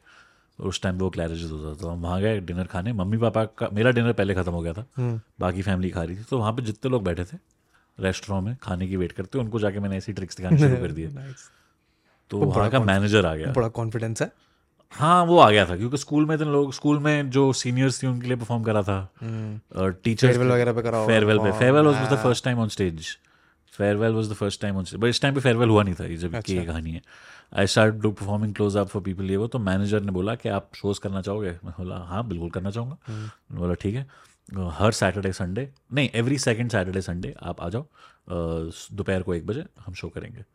तो उस टाइम पे वो क्लैरेजेस होता था। तो हम वहाँ गए डिनर खाने। मम्मी पापा का मेरा डिनर पहले ख़त्म हो गया था। हम्म। बाकी फैमिली खा रही थी। तो वहाँ पे जितने लोग बैठे थे रेस्टोरेंट में खाने की वेट करते उनको जाके मैंने ऐसी ट्रिक्स दिखानी शुरू कर दिए। तो वहाँ का मैनेजर आ गया। बड़ा कॉन्फिडेंस है? हाँ वो आ गया था। क्योंकि स्कूल में इतने लोग स्कूल में जो सीनियर्स थी उनके लिए परफॉर्म करा था। टीचर्स फेयरवेल वगैरह पे करा फेयरवेल पे। Farewell was the. First time on stage farewell was the first time stage but इस टाइम पे फेयरवेल हुआ नहीं था ये जब अच्छा। ये कहानी है। I start do performing close up for people ये वो तो मैनेजर ने बोला कि आप शोज़ करना चाहोगे? मैं बोला हाँ बिल्कुल करना चाहूँगा। हम्म। बोला ठीक है। हर सैटरडे संडे नहीं एवरी सेकंड सैटरडे संडे आप आ जाओ। दोपहर को एक बजे हम शो करेंगे।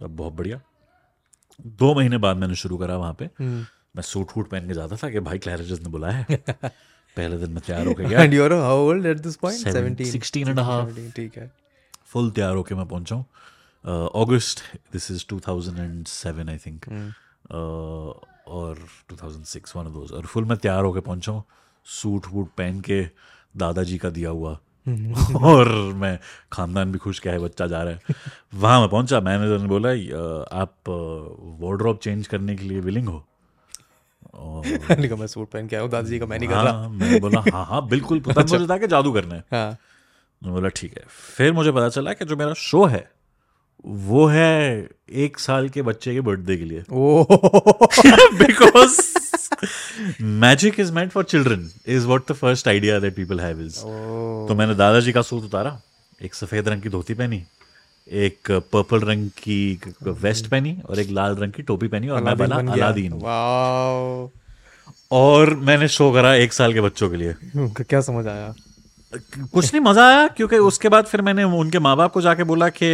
बहुत बढ़िया। दो महीने बाद मैंने शुरू करा वहाँ पे। हम्म। मैं सूट वूट पहन के जाता था कि भाई क्लैरेजेस ने बुलाया है। पहले दिन मैं तैयार हो गया। And you are how old at this point 17 16 and a half. 17, ठीक है। फुल तैयार होके मैं पहुँचा हूँ अगस्त दिस इज़ 2007 आई थिंक और 2006 वन ऑफ़ और फुल मैं तैयार होके पहुँचा हूँ सूट वूट पहन के दादाजी का दिया हुआ और मैं खानदान भी खुश क्या है बच्चा जा रहा है। वहाँ मैं पहुँचा मैनेजर ने बोला आप वार्ड्रॉप चेंज करने के लिए विलिंग हो? और मैं सूट पहन के आया हूँ दादाजी का मैं नहीं कर रहा। हाँ मैंने बोला हाँ हाँ बिल्कुल पता मुझे था कि जादू करना है। हाँ। बोला ठीक है। फिर मुझे पता चला कि जो मेरा शो है वो है एक साल के बच्चे के बर्थडे के लिए। Because magic is meant for children is what the first idea that people have is तो मैंने दादाजी का सूट उतारा एक सफ़ेद रंग की धोती पहनी एक पर्पल रंग की वेस्ट पहनी और एक लाल रंग की टोपी पहनी और मैं बना अलादीन। और मैंने शो करा एक साल के बच्चों के लिए। क्या समझ आया? कुछ नहीं मज़ा आया क्योंकि उसके बाद फिर मैंने उनके माँ बाप को जाके बोला कि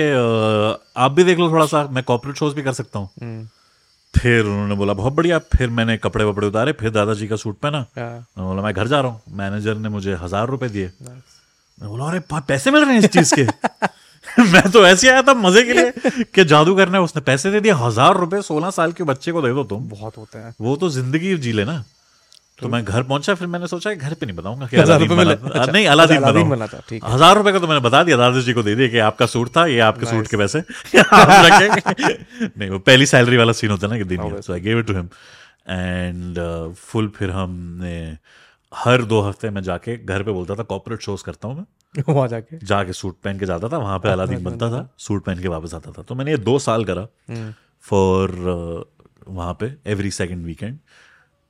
आप भी देख लो थोड़ा सा मैं कॉर्पोरेट शोज़ भी कर सकता हूँ. हम्म, फिर उन्होंने बोला बहुत बढ़िया। फिर मैंने कपड़े वपड़े उतारे फिर दादाजी का सूट पहना। हाँ, बोला मैं घर जा रहा हूँ। मैनेजर ने मुझे हज़ार रुपए दिए. मैं बोला अरे पैसे मिल रहे हैं इस चीज़ के? मैं तो ऐसे आया था मज़े के लिए कि जादू करना है उसने पैसे दे दिए हज़ार रुपए सोलह साल के बच्चे को दे दो तुम। बहुत होते हैं। वो तो ज़िंदगी जी ले ना तो मैं घर पहुँचा फिर मैंने सोचा घर पे नहीं बताऊँगा कि हज़ार रुपए अच्छा, नहीं अलादीन अच्छा, बना था, ठीक हज़ार रुपए का तो मैंने बता दिया दादा जी को दे दिया कि आपका सूट था ये आपके सूट के पैसे। नहीं वो पहली सैलरी वाला सीन होता है ना कि दिन so I give it to him and full uh, फिर हमने हर दो हफ़्ते में जाके घर पे बोलता था कॉर्पोरेट शोज़ करता हूँ मैं। वहाँ जाके? जाके सूट पहन के जाता था वहाँ पे अलादीन बनता था सूट पहन के वापस आता था। तो मैंने ये दो साल करा फॉर वहाँ पे एवरी सेकंड वीकेंड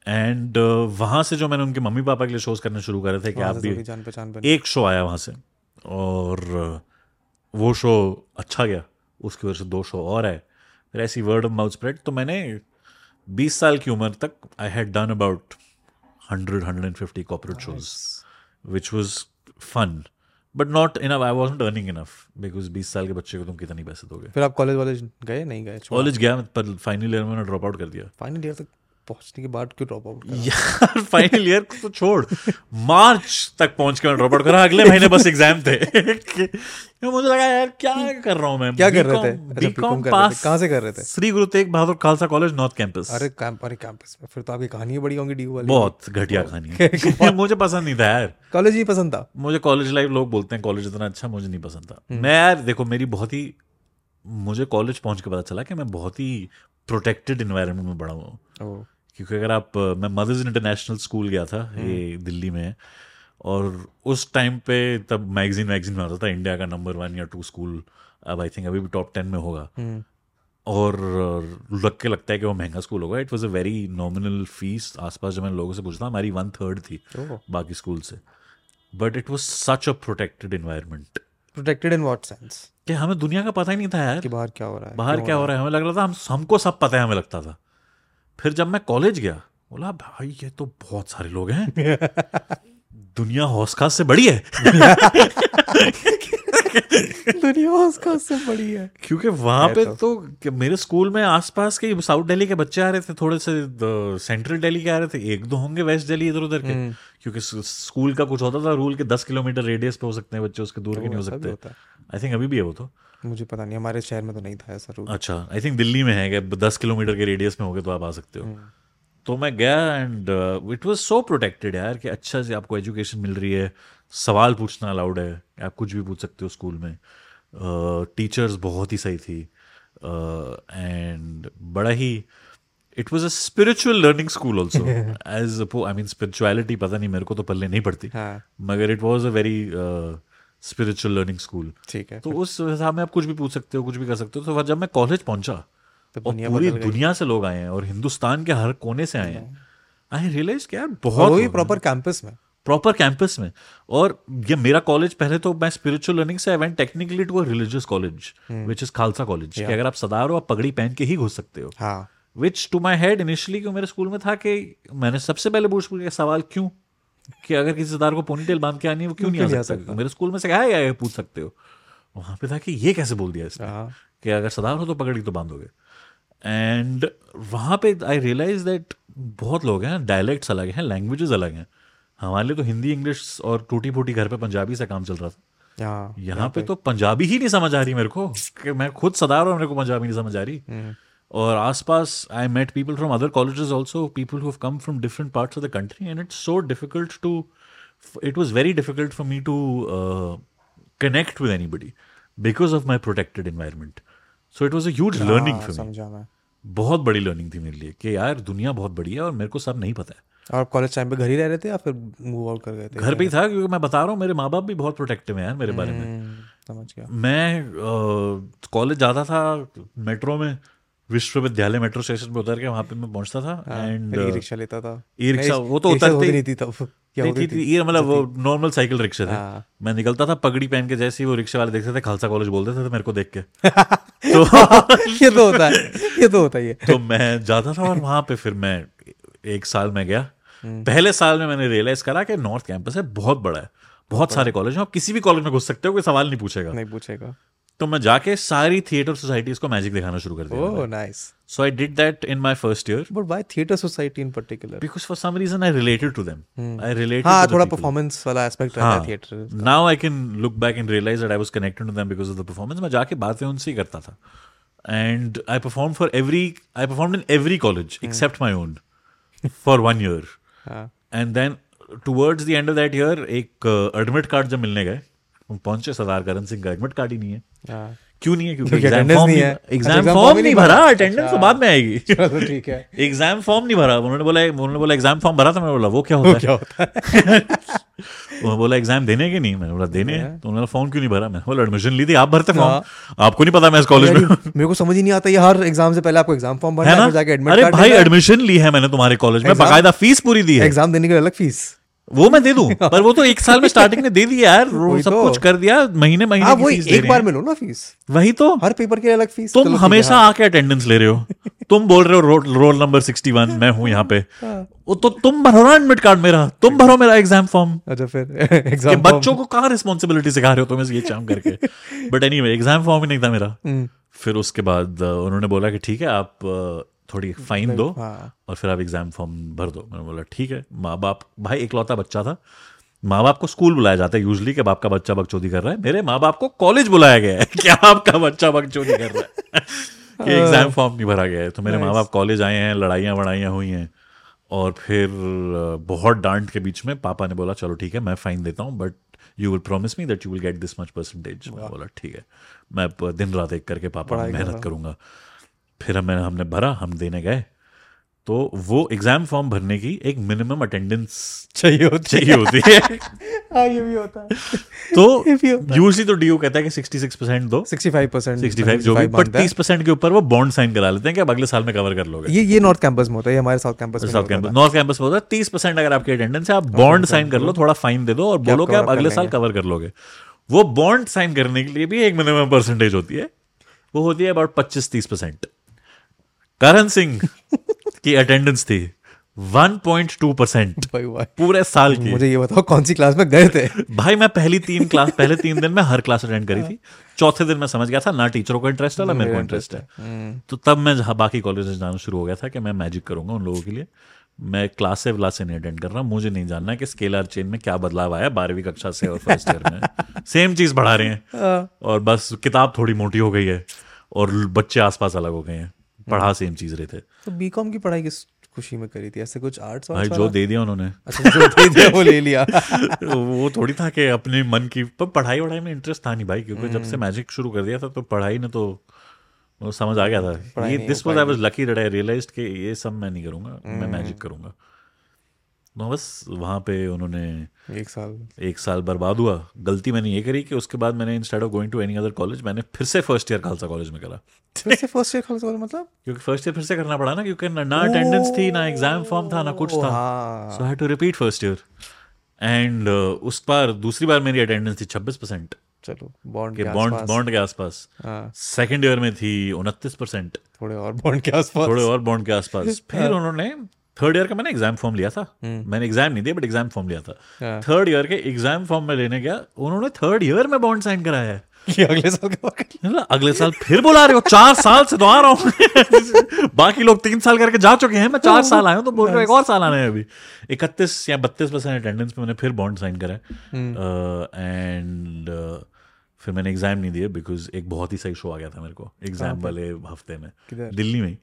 एंड वहाँ से जो मैंने उनके मम्मी पापा के लिए शोज़ करने शुरू करे थे कि आप भी जान पहचान एक शो आया वहाँ से। और uh, वो शो अच्छा गया। उसकी वजह से दो शो और आए। फिर ऐसी वर्ड ऑफ़ माउथ स्प्रेड तो मैंने 20 साल की उम्र तक I had done about 100 150 corporate shows which was fun. But not enough i wasn't earning enough because 20 साल के बच्चे को तुम कितनी पैसे दोगे? फिर आप कॉलेज वॉलेज गए? नहीं गए कॉलेज गया पर फाइनल ईयर में ड्रॉप आउट कर दिया। फाइनल ईयर तक पहुँचने के बाद क्यों ड्रॉप आउट यार फाइनल ईयर तो छोड़। मार्च तक पहुँच के ड्रॉप आउट करा। अगले महीने बस एग्ज़ाम थे। मुझे लगा यार क्या कर रहा हूँ मैं? क्या कर रहे थे? अच्छा बीकॉम थे। पास कहाँ से कर रहे थे? Shri Guru Tegh Bahadur Khalsa College North Campus अरे कैंप अरे कैंपस में। फिर तो आपकी कहानी बड़ी होंगी डी वाली। बहुत घटिया कहानी मुझे पसंद नहीं था यार। कॉलेज ही पसंद था? मुझे कॉलेज लाइफ लोग बोलते हैं कॉलेज इतना अच्छा मुझे नहीं पसंद था। मैं यार देखो मेरी बहुत ही मुझे कॉलेज पहुँच के पता चला कि मैं बहुत ही प्रोटेक्टेड इन्वायरमेंट में बड़ा हुआ हूँ क्योंकि अगर आप मैं मदर्स इंटरनेशनल स्कूल गया था ये दिल्ली में और उस टाइम पे तब मैगजीन मैगजीन में आता था इंडिया का नंबर वन या टू स्कूल अब आई थिंक अभी भी टॉप टेन में होगा। और लग के लगता है कि वो महँगा स्कूल होगा। It was a very nominal fees आसपास जब मैंने लोगों से पूछता हमारी वन थर्ड थी बाकी स्कूल से। But it was such a protected environment protected in what sense कि हमें दुनिया का पता ही नहीं था यार। कि बाहर क्या हो रहा है बाहर क्या हो रहा है? हमें लग रहा था हम हमको सब पता है हमें लगता था। फिर जब मैं कॉलेज गया बोला भाई ये तो बहुत सारे लोग हैं। दुनिया हौस खास से बड़ी है। दुनिया उसका उससे बड़ी है। क्योंकि वहाँ पे तो। तो मेरे स्कूल में आसपास के साउथ दिल्ली के बच्चे आ रहे थे थोड़े से सेंट्रल दिल्ली के आ रहे थे। एक दो होंगे वेस्ट दिल्ली इधर उधर के। हम्म। क्योंकि स्कूल का कुछ होता था रूल के दस किलोमीटर रेडियस पे हो सकते हैं बच्चे उसके दूर के नहीं हो सकते। आई थिंक अभी भी है वो तो। मुझे पता नहीं हमारे शहर में तो नहीं था ऐसा अच्छा आई थिंक दिल्ली में है कि दस किलोमीटर के रेडियस में हो तो आप आ सकते हो। हम्म। तो मैं गया and it was so protected यार कि अच्छा से आपको एजुकेशन मिल रही है सवाल पूछना अलाउड है आप कुछ भी पूछ सकते हो स्कूल में। टीचर्स uh, बहुत ही सही थी। एंड uh, बड़ा ही it was a spiritual learning school also as I mean spirituality पता नहीं मेरे को तो पल्ले नहीं पड़ती। हाँ। मगर it was a very spiritual learning school ठीक है तो उस हिसाब में आप कुछ भी पूछ सकते हो कुछ भी कर सकते हो। तो जब मैं कॉलेज पहुँचा तो और दुनिया पूरी दुनिया से लोग आए हैं और हिंदुस्तान के हर कोने से आए हैं आई रियलाइज़ कि यार और बहुत प्रॉपर कैंपस में। प्रॉपर कैंपस में। और ये मेरा कॉलेज पहले तो मैं स्पिरिचुअल लर्निंग से I technically to a religious college which is Khalsa College कि अगर आप सदार हो आप पगड़ी पहन के ही घुस सकते हो। हाँ। Which to my head initially क्यों मेरे स्कूल में था कि मैंने सबसे पहले पूछ पूछ सवाल क्यों? कि अगर किसी सदार को पोनीटेल बाँध के आनी है वो क्यों नहीं आ सकता? मेरे स्कूल में से क्या है पूछ सकते हो। वहाँ पे था कि ये कैसे बोल दिया इसने? हाँ। कि अगर सदार हो तो पगड़ी तो बांधोगे एंड वहाँ पे आई रियलाइज़ दैट बहुत लोग हैं डायलेक्ट्स अलग हैं लैंग्वेजेस अलग हैं। हमारे लिए तो हिंदी इंग्लिश और टूटी फूटी घर पे पंजाबी से काम चल रहा था। हाँ यहाँ पे तो पंजाबी ही नहीं समझ आ रही मेरे को। कि मैं खुद सदार और मेरे को पंजाबी नहीं समझ आ रही। और आसपास I met people from other colleges also people who come from different parts of the country and it's so difficult to it was very difficult for me to connect with anybody because of my protected environment so it was a huge learning for me. बहुत बड़ी लर्निंग थी मेरे लिए कि यार दुनिया बहुत बड़ी है और मेरे को सब नहीं पता है। और कॉलेज टाइम पे घर ही रह रहे थे या फिर मूव आउट कर गए थे? घर पे ही था क्योंकि मैं बता रहा हूँ मेरे माँ बाप भी बहुत प्रोटेक्टिव हैं यार मेरे बारे में। हम्म, समझ गया। मैं कॉलेज जाता था मेट्रो में विश्वविद्यालय मेट्रो स्टेशन पे उतर के वहाँ पे मैं पहुँचता था एंड फिर ई रिक्शा लेता था। ई रिक्शा वो तो उतरते ही नहीं थी तब। क्या होती थी ये मतलब वो नॉर्मल साइकिल रिक्शे थे। हाँ। मैं निकलता था पगड़ी पहन के जैसे ही वो रिक्शे वाले देखते थे खालसा कॉलेज बोलते थे तो मेरे को देख के। तो ये तो होता है ये तो होता है तो मैं जाता था और वहाँ पे फिर मैं एक साल में गया। पहले साल में मैंने रियलाइज़ करा कि नॉर्थ कैंपस है बहुत बड़ा है बहुत सारे कॉलेज हैं आप किसी भी कॉलेज में घुस सकते हो कोई सवाल नहीं पूछेगा। नहीं पूछेगा। तो मैं जाके सारी थिएटर सोसाइटीज को मैजिक दिखाना शुरू कर दिया ओह nice so I did that in my first year but why theatre society in particular because for some reason I related to them I related हाँ थोड़ा परफॉर्मेंस वाला एस्पेक्ट रहता हाँ। Theatre now I can look back and realise that I was connected to them because of the performance मैं जाके बातें उनसे ही करता था. And I perform for every I perform in every college except my own for one year हाँ. And then towards the end of that year एक एडमिट कार्ड जब मिलने गए हम पहुँचे सरदार करण सिंह का एडमिट कार्ड ही नहीं है। हाँ। क्यों नहीं है? क्योंकि एग्ज़ाम फॉर्म नहीं है। एग्ज़ाम अच्छा, फॉर्म नहीं भरा। अटेंडेंस तो बाद में आएगी। चलो ठीक है। एग्ज़ाम फॉर्म नहीं भरा। उन्होंने बोला उन्होंने बोला एग्ज़ाम फॉर्म भरा था? मैंने बोला वो क्या होता है? क्या होता है? उन्होंने बोला एग्ज़ाम देने के नहीं? मैंने बोला देने हैं। तो उन्होंने फॉर्म क्यों नहीं भरा? मैंने बोला एडमिशन ली थी आप भरते फॉर्म आपको नहीं पता मैं इस कॉलेज में मेरे को समझ ही नहीं आता ये हर एग्ज़ाम से पहले आपको एग्ज़ाम फॉर्म भरना है है ना जाके एडमिट अरे भाई एडमिशन ली है मैंने तुम्हारे कॉलेज में बकायदा फ़ीस पूरी दी है। एग्ज़ाम देने के लिए अलग फ़ीस वो मैं दे दूँ पर वो तो एक साल में स्टार्टिंग में दे दिया यार सब तो। कुछ कर दिया महीने महीने हाँ की एक बार में लो ना फ़ीस वही तो। हर पेपर के लिए अलग फ़ीस तुम हमेशा हाँ। आके अटेंडेंस ले रहे हो। तुम बोल रहे हो रोल, रोल नंबर 61 मैं हूँ यहाँ पे। हाँ। वो तो तुम भरो ना एडमिट कार्ड मेरा तुम भरो मेरा एग्ज़ाम फॉर्म अच्छा फिर एग्ज़ाम बच्चों को कहाँ रिस्पॉन्सिबिलिटी सिखा रहे हो तुम ये काम करके? बट एनी एग्ज़ाम फॉर्म ही नहीं था मेरा। हम्म। फिर उसके बाद उन्होंने बोला कि ठीक है आप अ, थोड़ी फाइन दो हाँ। और फिर आप एग्ज़ाम फॉर्म भर दो। मैंने बोला ठीक है। माँ बाप भाई इकलौता बच्चा था। माँ बाप को स्कूल बुलाया जाता है यूजली कि बाप का बच्चा बकचोदी कर रहा है। मेरे माँ बाप को कॉलेज बुलाया गया है कि आपका बच्चा बकचोदी कर रहा है। कि एग्ज़ाम फॉर्म नहीं भरा गया है। तो मेरे माँ बाप कॉलेज आए हैं लड़ाइयाँ वड़ाइयाँ हुई हैं और फिर बहुत डांट के बीच में पापा ने बोला चलो ठीक है मैं फाइन देता हूँ but you will promise me that you will get this much percentage बोला ठीक है। मैं दिन रात एक करके पापा मेहनत करूँगा। फिर हमें हमने भरा हम देने गए। तो वो एग्ज़ाम फॉर्म भरने की एक मिनिमम अटेंडेंस चाहिए होती चाहिए होती है। हाँ ये भी होता है। तो यूजली तो डीओ कहता है कि 66 परसेंट दो। 65 परसेंट 65 जो भी बट 30 परसेंट के ऊपर वो बॉन्ड साइन करा लेते हैं कि अब अगले साल में कवर कर लोगे। ये ये नॉर्थ कैंपस में होता है हमारे south campus south campus north campus में होता है तीस परसेंट अगर आपकी अटेंडेंस है आप बॉन्ड साइन कर लो थोड़ा फाइन दे दो और बोलो कि आप अगले साल कवर कर लोगे। वो बॉन्ड साइन करने के लिए भी एक मिनिमम परसेंटेज होती है। वो होती है अबाउट पच्चीस तीस परसेंट करण सिंह की अटेंडेंस थी। 1.2 परसेंट पूरे साल की। मुझे ये बताओ कौन सी क्लास में गए थे? भाई मैं पहली तीन क्लास पहले तीन दिन में हर क्लास अटेंड करी थी। चौथे दिन मैं समझ गया था ना टीचरों को इंटरेस्ट है ना मेरे को इंटरेस्ट है। तो तब मैं जहाँ बाकी कॉलेज जाना शुरू हो गया था कि मैं मैजिक करूँगा उन लोगों के लिए। मैं क्लास से क्लास नहीं अटेंड कर रहा मुझे नहीं जानना कि स्केलर चेन में क्या बदलाव आया बारहवीं कक्षा से और फ़र्स्ट ईयर में। सेम चीज़ बढ़ा रहे हैं। और बस किताब थोड़ी मोटी हो गई है और बच्चे आसपास अलग हो गए हैं। पढ़ा सेम चीज़ रहे थे। तो बीकॉम की पढ़ाई किस खुशी में करी थी? ऐसे कुछ आर्ट्स भाई जो दे दिया उन्होंने। अच्छा जो दे दिया वो ले लिया। वो थोड़ी था कि अपने मन की पर पढ़ाई वढ़ाई में इंटरेस्ट था नहीं भाई क्योंकि जब से मैजिक शुरू कर दिया था तो पढ़ाई ने तो समझ आ गया था। ये this was I was lucky that I realised कि ये सब मैं नहीं करूँगा मैं मैजिक करूँगा। तो बस वहाँ पे उन्होंने एक साल। एक साल बर्बाद हुआ। गलती मैंने ये करी कि उसके बाद मैंने instead of going to any other college मैंने फिर से फ़र्स्ट ईयर खालसा कॉलेज में करा। फिर से फ़र्स्ट ईयर खालसा कॉलेज मतलब? क्योंकि फ़र्स्ट ईयर फिर से करना पड़ा ना क्योंकि ना- ना अटेंडेंस थी ना एग्ज़ाम फॉर्म था ना कुछ था। हाँ। So I to repeat first year and उस बार दूसरी बार मेरी अटेंडेंस थी 26 परसेंट। चलो बॉन्ड के बॉन्ड के आसपास। हाँ। सेकंड ईयर में थी उनतीस परसेंट। थोड़े और बॉन्ड के आसपास। थोड़े और बॉन्ड के आसपास। फिर उन्होंने थर्ड ईयर का मैंने एग्ज़ाम फॉर्म लिया था। मैंने एग्ज़ाम नहीं दिया बट एग्ज़ाम फॉर्म लिया था। हाँ। थर्ड ईयर के एग्ज़ाम फॉर्म में लेने गया उन्होंने थर्ड ईयर में बॉन्ड साइन कराया है। अगले साल अगले साल फिर बुला रहे हो चार साल से तो आ रहा हूँ। बाकी लोग तीन साल करके जा चुके हैं मैं चार साल आया हूँ तो बोल रहे हो एक और साल आना है अभी। इकतीस या बत्तीस परसेंट अटेंडेंस में मैंने फिर बॉन्ड साइन करा एंड फिर मैंने एग्ज़ाम नहीं दिया बिकॉज़ एक बहुत ही सही शो आ गया था मेरे को एग्ज़ाम वाले हफ़्ते में। दिल्ली में ही।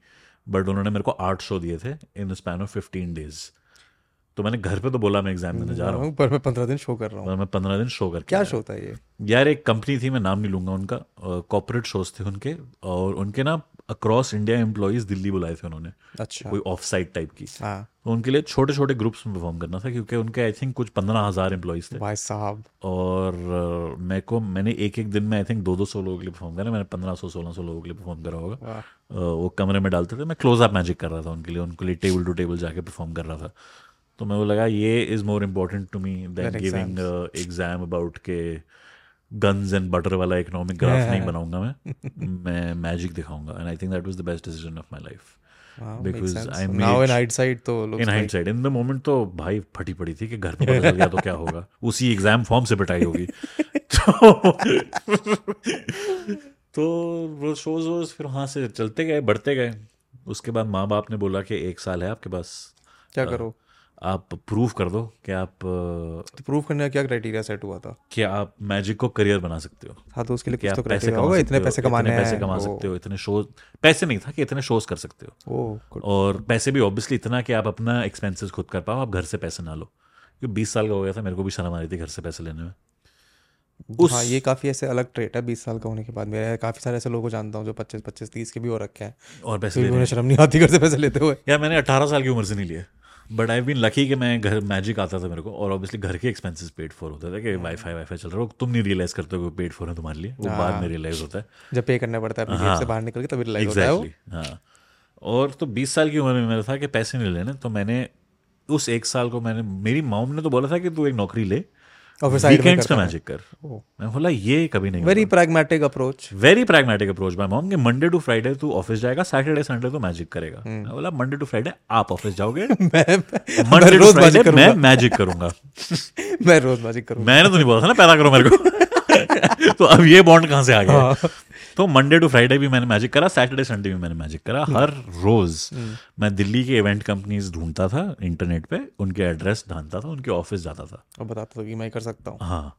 बट उन्होंने मेरे को आठ शो दिए थे in the span of fifteen days. तो मैंने घर पे तो बोला मैं एग्ज़ाम देने जा रहा हूँ। पर मैं पंद्रह दिन शो कर रहा हूँ। मैं पंद्रह दिन शो करके क्या शो था ये? यार एक कंपनी थी मैं नाम नहीं लूँगा उनका कॉपोरेट शोज़ थे उनके और उनके ना अक्रॉस इंडिया एम्प्लॉयज़ दिल्ली बुलाए थे उन्होंने। अच्छा। कोई ऑफ़ साइट टाइप की। हाँ। तो उनके लिए छोटे छोटे ग्रुप्स में परफॉर्म करना था क्योंकि उनके आई थिंक कुछ पंद्रह हज़ार एम्प्लॉयज़ थे। भाई साहब। और uh, मेरे को मैंने एक एक दिन में आई थिंक दो दो सौ लोगों के लिए परफॉर्म करा मैंने पंद्रह सौ सोलह सौ लोगों के लिए परफॉर्म करा होगा। वो कमरे में डालते थे। मैं क्लोज अप मैजिक कर रहा था उनके लिए। उनके लिए टेबल टू टेबल जाके परफॉर्म कर रहा था। तो मैं वो लगा ये is more important to me than giving exam about के गन्स एंड बटर वाला इकोनॉमिक ग्राफ नहीं बनाऊँगा मैं। मैं मैजिक दिखाऊँगा। And I think that was the best decision of my life Because I now made- in hindsight तो in hindsight in the moment तो भाई फटी पड़ी थी कि घर पे पता चल गया तो क्या होगा। उसी एग्ज़ाम फॉर्म से पिटाई होगी। तो तो वो शोज़ वोज फिर वहाँ से चलते गए बढ़ते गए। उसके बाद माँ बाप ने बोला कि एक साल है आपके पास। क्या करो? आप प्रूव कर दो कि आप तो प्रूव करने का क्या क्राइटेरिया सेट हुआ था? कि आप मैजिक को करियर बना सकते हो। हाँ तो उसके लिए कि कुछ तो पैसे कमा इतने पैसे कमाने इतने पैसे कमा सकते हो इतने शो पैसे नहीं था कि इतने शोज़ कर सकते हो। और पैसे भी ऑब्वियसली इतना कि आप अपना एक्सपेंसेस खुद कर पाओ आप घर से पैसे ना लो। क्योंकि बीस साल का हो गया था मेरे को भी शर्म आ रही थी घर से पैसे लेने में। उस हाँ ये काफ़ी ऐसे अलग ट्रेट है बीस साल का होने के बाद मेरे काफ़ी सारे ऐसे लोगों को जानता हूँ जो पच्चीस पच्चीस तीस के भी हो रखे हैं। और पैसे भी उन्हें शर्म नहीं आती घर से पैसे लेते हुए। यार मैंने अट्ठारह साल की उम्र से नहीं लिए बट आई बीन लकी कि मैं घर मैजिक आता था मेरे को और ऑब्वियसली घर के एक्सपेंसेस पेड फॉर होते थे कि वाईफाई वाईफाई चल रहा हो। तुम नहीं रियलाइज़ करते हो पेड फॉर है तुम्हारे लिए वो बाद में रियलाइज़ होता है। जब पे करना पड़ता है जेब से बाहर निकल के तभी रिलाइज होता है हाँ। और तो बीस साल की उम्र में मेरा था कि पैसे नहीं लेने तो मैंने उस एक साल को मैंने मेरी मॉम ने तो बोला था कि तू एक नौकरी ले और फिर वीकेंड्स पे मैजिक कर। मैं बोला ये कभी नहीं very pragmatic approach very pragmatic approach my mom कि मंडे टू फ्राइडे तू ऑफ़िस जाएगा सैटरडे संडे तो मैजिक करेगा। हम्म। मैं बोला मंडे टू फ्राइडे आप ऑफ़िस जाओगे मैं मंडे टू फ्राइडे मैं मैजिक करूँगा। मैं रोज मैजिक करूँगा। मैंने तो नहीं बोला था ना पैदा करो मेरे को। तो अब ये बॉन्ड कहाँ से आ गया? तो मंडे टू फ्राइडे भी मैंने मैजिक करा सैटरडे संडे भी मैंने मैजिक करा। हर रोज मैं दिल्ली के इवेंट कंपनीज़ ढूंढता था इंटरनेट पे उनके एड्रेस ढांढता था उनके ऑफ़िस जाता था। और बताता था कि मैं कर सकता हूँ। हाँ.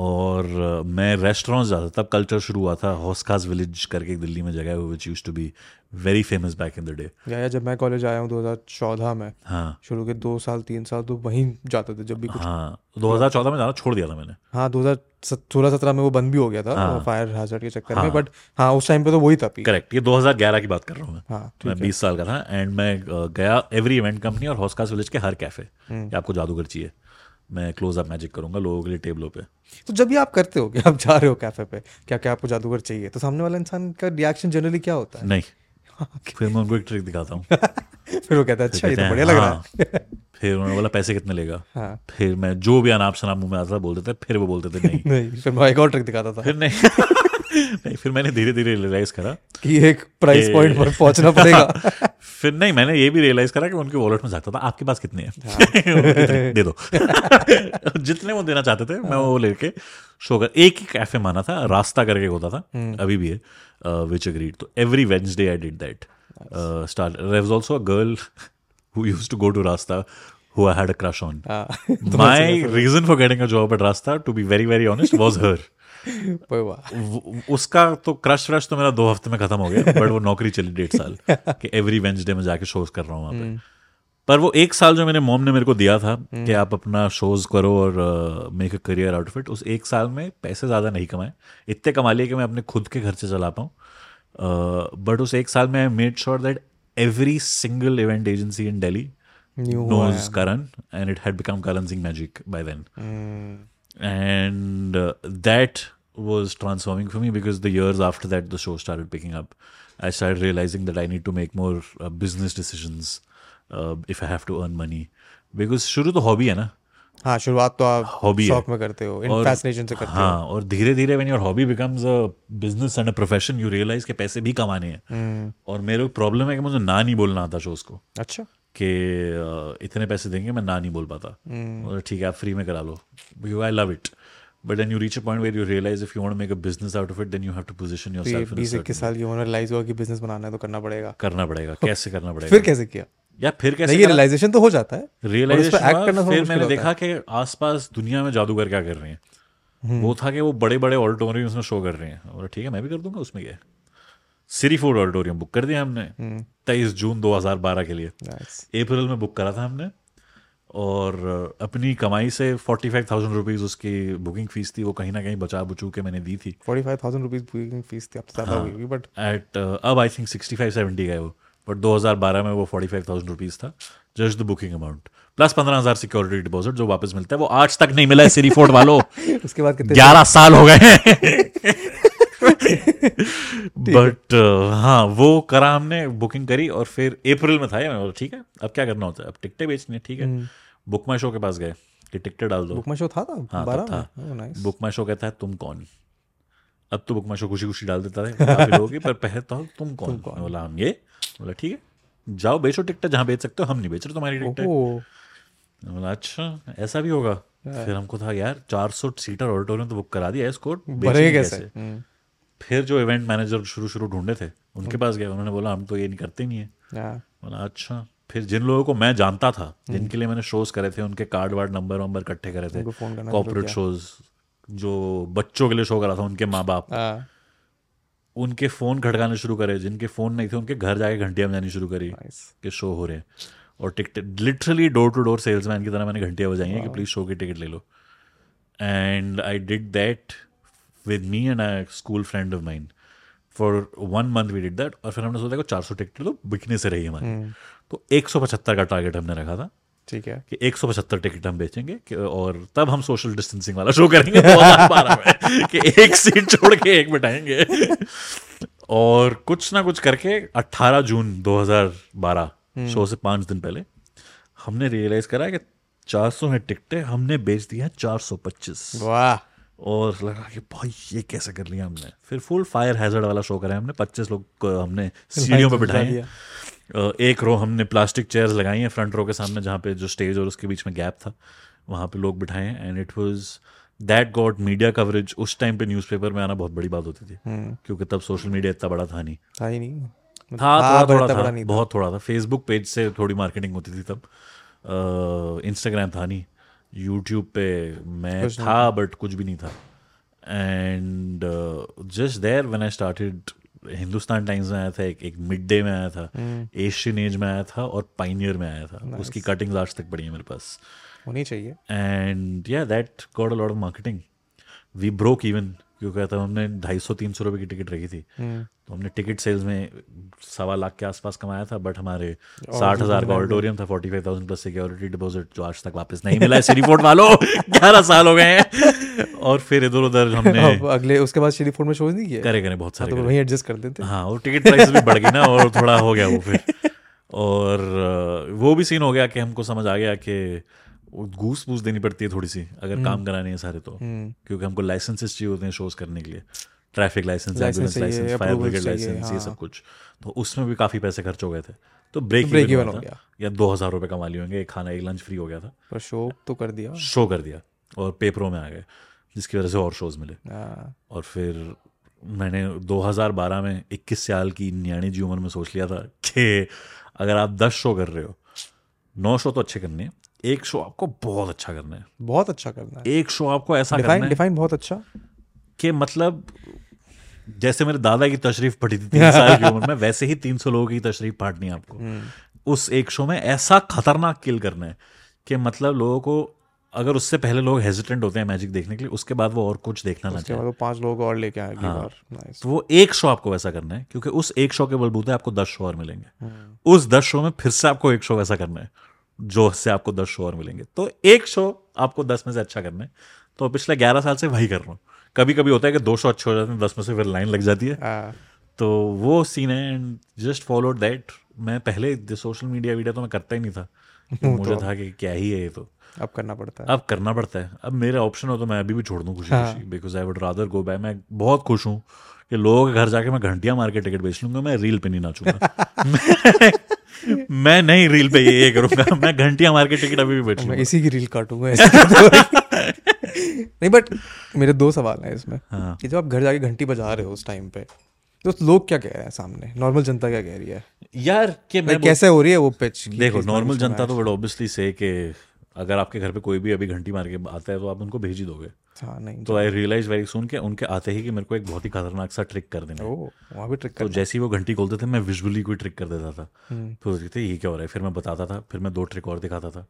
और मैं रेस्टोरेंट्स जाता तब कल्चर शुरू हुआ था हौसखास विलेज करके एक दिल्ली में जगह है which use to be very famous back in the day yeah, जब मैं कॉलेज आया हूँ 2014 में हाँ। शुरू के दो साल तीन साल तो वहीं जाते थे जब भी कुछ हाँ 2014 में जाना छोड़ दिया था मैंने। हाँ दो हज़ार सोलह सत्रह में वो बंद भी हो गया था हाँ। फायर हाजर के चक्कर हाँ, में बट हाँ उस टाइम पे तो वही था करेक्ट ये 2011 की बात कर रहा हूँ मैं। हाँ मैं बीस साल का था एंड मैं गया एवरी इवेंट कंपनी और हौसखास विलेज के हर कैफ़े आपको जादूगर चाहिए। मैं क्लोज अप मैजिक करूँगा लोगों के लिए टेबलों पे। तो जब भी आप करते हो कि आप जा रहे हो कैफ़े पे क्या क्या आपको जादूगर चाहिए तो सामने वाला इंसान का रिएक्शन जनरली क्या होता है? नहीं। okay. फिर मैं उनको एक ट्रिक दिखाता हूँ। फिर वो कहता है अच्छा ये तो बढ़िया लग रहा हाँ। है। फिर उन्होंने बोला पैसे कितने लेगा? हाँ। फिर मैं जो भी अनाप शनाप मुँह में आता था बोलते थे फिर वो बोलते थे नहीं। नहीं फिर मैं एक और ट्रिक दिखाता था। फिर नहीं। नहीं फिर मैंने धीरे धीरे रियलाइज़ करा कि एक प्राइस पॉइंट पर पहुँचना पड़ेगा। फिर नहीं मैंने ये भी रियलाइज़ करा कि उनके वॉलेट में झाँकता था आपके पास कितने हैं? हाँ। दे दो। जितने वो देना चाहते थे मैं वो लेके शो कर। एक ही कैफ़े माना था रास्ता करके होता था हम्म। अभी भी है विच अग्रीड तो every Wednesday I did that start there was also a girl who used to go to Rasta who I had a crush on. हाँ। My reason for getting a job at Rasta, to be very very honest, was her. उसका तो क्रश व्रश तो मेरा दो हफ़्ते में खत्म हो गया बट वो नौकरी चली डेढ़ साल कि एवरी वेंसडे में जाके शोज़ कर रहा हूँ वहाँ पे। पर वो एक साल जो मेरे मॉम ने मेरे को दिया था कि आप अपना शोज़ करो और make a career out of it उस एक साल में पैसे ज़्यादा नहीं कमाए। इतने कमा लिए कि मैं अपने खुद के घर से चला पाऊँ। बट उस एक साल में I made sure that every single event agency in Delhi knows Karan, and it had become Karan Singh Magic by then. And uh, that was transforming for me because the years after that, the show started picking up. I started realizing that I need to make more uh, business decisions uh, if I have to earn money. Because शुरू तो हॉबी है ना हाँ शुरुआत तो आप Hobby है। शौक में करते हो इन और- फैसिनेशन से करते हाँ और धीरे धीरे when your hobby becomes a business and a profession you realize कि पैसे भी कमाने हैं हो और मेरे को प्रॉब्लम है कि मुझे ना नहीं बोलना आता शोज को अच्छा कि इतने पैसे देंगे मैं ना नहीं बोल पाता। और ठीक है आप फ्री में करा लो। Because I love it but then you reach a point where you realise if you want make a business out of it then you have to position ये योरसेल्फ बीस इक्कीस साल की उम्र में रियलाइज़ हुआ कि बिज़नेस बनाना है तो करना पड़ेगा। करना पड़ेगा। कैसे करना पड़ेगा? फिर कैसे किया? या फिर कैसे नहीं रियलाइजेशन तो हो जाता है। रियलाइजेशन फिर मैंने देखा कि आसपास दुनिया में जादूगर क्या कर रहे हैं। वो था कि वो बड़े बड़े ऑडिटोरियम्स में शो कर रहे हैं। और ठीक है मैं भी कर दूँगा उसमें क्या सिरी फ़ूड ऑडिटोरियम बुक कर दिया हमने। तेईस जून 2012 के लिए। अप्रैल में बुक करा था हमने और अपनी कमाई से फोर्टी फाइव थाउज़ेंड रुपीज़ उसकी बुकिंग फ़ीस थी वो कहीं ना कहीं बचा बुचू के मैंने दी थी। 45,000 रुपीस बुकिंग फ़ीस थी अब ज़्यादा हाँ। होगी बट एट अब I think sixty five seventy का है वो बट 2012 में वो फोर्टी फाइव थाउज़ेंड रुपीज़ था just the booking amount plus पंद्रह हज़ार सिक्योरिटी डिपॉजिट जो वापस मिलता है वो आज तक नहीं मिला है सिरी फोर्ट वालों। उसके बाद ग्यारह साल हो गए बट हाँ। वो करा हमने बुकिंग करी और फिर अप्रैल में था ये, ठीक है अब क्या करना होता है? अब टिकटें बेचनी ठीक है। बुक माई शो के पास गए कि टिकटें डाल दो। बुक माई शो था था हाँ, बारह था। नाइस बुक माई शो कहता है तुम कौन? अब तो बुक माई शो खुशी खुशी डाल देता है लोग पर पहले तो तुम कौन? बोला हम ये। बोला ठीक है जाओ बेचो टिकट जहाँ बेच सकते हो हम नहीं बेच रहे तुम्हारी टिकट बोला अच्छा ऐसा भी होगा? फिर हमको था यार 400 सीटर ऑडिटोरियम तो बुक करा दिया इसको भरेंगे कैसे? हम्म, फिर जो इवेंट मैनेजर शुरू शुरू ढूंढे थे उनके पास गए उन्होंने बोला हम तो ये नहीं करते नहीं है। बोला अच्छा। फिर जिन लोगों को मैं जानता था जिनके लिए मैंने शोज़ करे थे उनके कार्ड वार्ड नंबर वंबर इकट्ठे करे थे कॉर्पोरेट शोज़ जो बच्चों के लिए शो करा था उनके माँ बाप उनके फ़ोन खड़काने शुरू करे जिनके फ़ोन नहीं थे उनके घर जाके घंटियाँ बजानी शुरू करी कि शो हो रहे हैं। और ticket literally door to door salesman की तरह मैंने घंटियाँ बजाई हैं कि प्लीज़ शो की टिकट ले लो। And I did that with me and I school friend of mine for one month we did that और फिर हमने सोचा कि चार सौ टिकट तो बिकने से रही हमारी। तो एक सौ पचहत्तर का टारगेट हमने रखा था। ठीक है। कि एक सौ पचहत्तर टिकट हम बेचेंगे और तब हम सोशल डिस्टेंसिंग वाला शो करेंगे 2012 में कि एक सीट छोड़ के एक बिठाएँगे। और कुछ ना कुछ करके 18 जून 2012 शो से पाँच दिन पहले हमने रियलाइज़ करा कि 400 में टिकटें हमने बेच दी हैं 425 वाह। और लगा कि भाई ये कैसे कर लिया हमने? फिर फुल फायर हैजर्ड वाला शो करा है हमने। 25 लोग हमने सीढ़ियों पे बिठा बिठाए एक रो हमने प्लास्टिक चेयर्स लगाई हैं फ्रंट रो के सामने जहाँ पे जो स्टेज और उसके बीच में गैप था वहाँ पे लोग बिठाए हैं। And it was that got media coverage उस टाइम पे न्यूज़पेपर में आना बहुत बड़ी बात होती थी। हम्म, क्योंकि तब सोशल मीडिया इतना बड़ा था नहीं। था ही नहीं। था हाँ, थोड़ा थोड़ा था। बहुत थोड़ा था। फेसबुक पेज से थोड़ी मार्केटिंग होती थी तब। इंस्टाग्राम था नहीं। यूट्यूब पे मैं था बट कुछ भी नहीं था। And just there when I started Hindustan Times में आया था एक एक मिड डे में आया था हम्म। एशियन एज में आया था और पाइनियर में आया था। Nice. उसकी कटिंग आज तक पड़ी है मेरे पास। होनी चाहिए। And yeah that got a lot of marketing we broke even क्योंकि तब हमने ढाई सौ तीन सौ रुपये की टिकट रखी थी। हम्म, तो हमने टिकट सेल्स में सवा लाख के आसपास कमाया था बट हमारे साठ हज़ार का ऑडिटोरियम था forty five thousand plus security deposit जो आज तक वापस नहीं मिला है सिटी फोर्ट वालों ग्यारह साल हो गए हैं। और फिर इधर उधर हमने अगले उसके बाद श्री फोर में शोज़ नहीं किए? करे करे बहुत हाँ, सारे तो वहीं एडजस्ट कर देते हाँ। और टिकट प्राइस भी बढ़ गई ना और थोड़ा हो गया वो फिर। और वो भी सीन हो गया कि हमको समझ आ गया कि घूस पूस देनी पड़ती है थोड़ी सी अगर काम कराने हैं सारे तो। हम्म, क्योंकि हमको लाइसेंसेस चाहिए होते हैं शोज़ करने के लिए। Traffic licence ambulance licence fire brigade licence ये हाँ। सब कुछ। तो उसमें भी काफ़ी पैसे खर्च हो गए थे। तो ब्रेक break इवन हो गया। या दो हज़ार रुपये कमा लिए होंगे एक खाना एक लंच फ्री हो गया था। पर शो तो कर दिया। शो कर दिया। और पेपरों में आ गए जिसकी वजह से और शोज़ मिले। हाँ, और फिर मैंने 2012 में 21 साल की न्याणी जी उम्र में सोच लिया था कि अगर आप 10 शो कर रहे हो नौ शो तो अच्छे करने हैं। एक शो आपको बहुत अच्छा करना है। बहुत अच्छा करना है। एक शो आपको ऐसा करना है डिफाइन बहुत अच्छा। कि मतलब जैसे मेरे दादा की तशरीफ़ पड़ी थी तीन साल की उम्र में वैसे ही 300 लोगों की तशरीफ़ पाटनी है आपको। हम्म, उस एक शो में ऐसा खतरनाक किल करना है कि मतलब लोगों को अगर उससे पहले लोग हेजिटेंट होते हैं मैजिक देखने के लिए उसके बाद वो और कुछ देखना ना उसके चाहे। बाद पाँच लोग और लेके आए हाँ। तो वो एक शो आपको वैसा करना है क्योंकि उस एक शो के बलबूते आपको दस शो और मिलेंगे। हम्म, उस दस शो में फिर से आपको एक शो वैसा करना है। जो से आपको दस शो और मिलेंगे। तो एक शो आपको दस में से अच्छा करना है। तो पिछले ग्यारह साल से वही कर रहा हूँ। कभी कभी होता है कि दो शो अच्छे हो जाते हैं दस में से फिर लाइन लग जाती है। हाँ, तो वो सीन है एंड जस्ट फॉलोड दैट मैं पहले सोशल मीडिया वीडियो तो मैं करता ही नहीं था। मुझे था कि क्या ही है ये तो। अब करना पड़ता है। अब करना पड़ता है। अब मेरे ऑप्शन हो तो मैं अभी भी छोड़ दूँ खुशी। खुशी because I would rather go by मैं बहुत खुश हूँ कि लोगों के घर जाके मैं घंटियाँ मार के टिकट बेच लूँगा। मैं रील पे नहीं नाचूँगा। मैं, नहीं रील पे ये ये करूँगा। मैं घंटियाँ मार के टिकट अभी भी बेच मैं इसी की रील काटूँगा नहीं बट मेरे दो सवाल हैं इसमें। हाँ। कि जब आप घर जाके घंटी बजा रहे हो उस टाइम पे तो लोग क्या कह रहे हैं सामने? नॉर्मल जनता क्या कह रही है? यार कि मैं कैसे हो रही है वो पिच देखो नॉर्मल जनता तो बड़ा ऑब्वियसली से कि अगर आपके घर पे कोई भी अभी घंटी मार के आता है तो आप उनको भेज ही दोगे। हाँ नहीं तो आई रियलाइज़ वेरी सुन के उनके आते ही कि मेरे को एक बहुत ही खतरनाक सा ट्रिक कर देना ओ वहाँ भी ट्रिक तो जैसे ही वो घंटी खोलते थे मैं विजुअली कोई ट्रिक कर देता था। हम्म। फिर वो कहते ये क्या हो रहा है? फिर मैं बताता था फिर मैं दो ट्रिक और दिखाता था।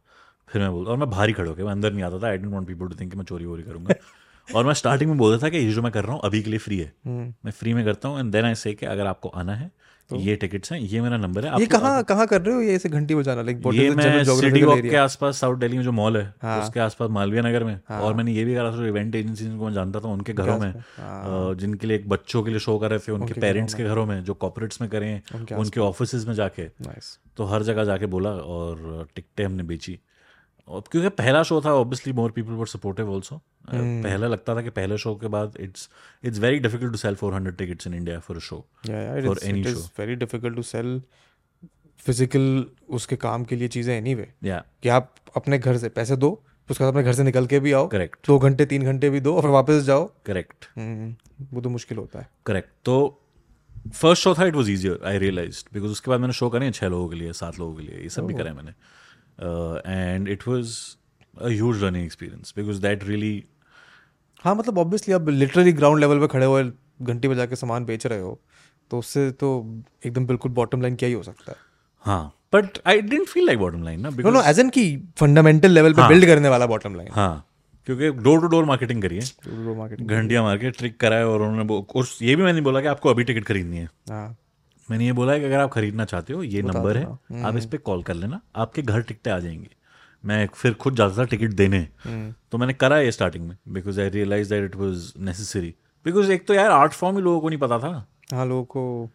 फिर मैं बोलता और मैं ही खड़े होकर मैं अंदर नहीं आता था। I didn't people to think मैं चोरी वोरी करूँगा। और मैं स्टार्टिंग में बोलता था कि ये जो मैं कर रहा हूँ अभी के लिए फ्री है। हम्म। मैं फ्री में करता हूँ एंड देन आई से कि अगर आपको आना है ये टिकट्स हैं ये मेरा नंबर है ये कहाँ कहाँ कर रहे हो? ये ऐसे घंटी बजाना लाइक ये मैं सिटी वॉक के आसपास साउथ दिल्ली में जो मॉल है हाँ। उसके आसपास मालवीय नगर में। और मैंने ये भी करा था इवेंट एजेंसी को मैं जानता था उनके घरों में। हाँ। जिनके लिए एक बच्चों के लिए शो कर रहे थे उनके पेरेंट्स के घरों में जो कॉपोरेट्स में करें उनके ऑफ़िस में जाके। तो हर जगह जाके बोला और टिकटें हमने बेची। और क्योंकि पहला शो था obviously more people were supportive also हम्म। पहले लगता था कि पहले शो के बाद it's it's very difficult to sell 400 tickets in India for a show it is show. Very difficult to sell physical उसके काम के लिए चीज़ें एनीवे या कि आप अपने घर से पैसे दो उसके बाद अपने घर से निकल के भी आओ करेक्ट दो घंटे तीन घंटे भी दो और फिर वापस जाओ. करेक्ट हम्म, वो तो मुश्किल होता है. करेक्ट तो फ़र्स्ट शो था it was easier I realise because उसके बाद मैंने शो करे छः लोगों के लिए सात लोगों के लिए ये सब भी करे हैं मैंने. And it was a huge learning experience because that really हाँ मतलब ऑब्वियसली अब लिटरली ग्राउंड लेवल पे खड़े हुए घंटी बजा के सामान बेच रहे हो तो उससे तो एकदम बिल्कुल बॉटम लाइन क्या ही हो सकता है? हाँ but I didn't feel like bottom line ना no because no as an key fundamental level पे हाँ। बिल्ड करने वाला बॉटम लाइन हाँ क्योंकि डोर टू डोर मार्केटिंग करिए डोर डोर मार्केटिंग घंटियाँ मार के ट्रिक कराए और उन्होंने और ये भी मैंने बोला कि आपको अभी टिकट खरीदनी है। हाँ। मैंने ये बोला है कि अगर आप खरीदना चाहते हो ये नंबर है आप इस पर कॉल कर लेना आपके घर टिकटें आ जाएँगी। मैं फिर खुद जाता था टिकट देने। हम्म। तो मैंने करा ये स्टार्टिंग में because I realise that it was necessary because एक तो यार आर्ट फॉर्म ही लोगों को नहीं पता था। हाँ लोगों को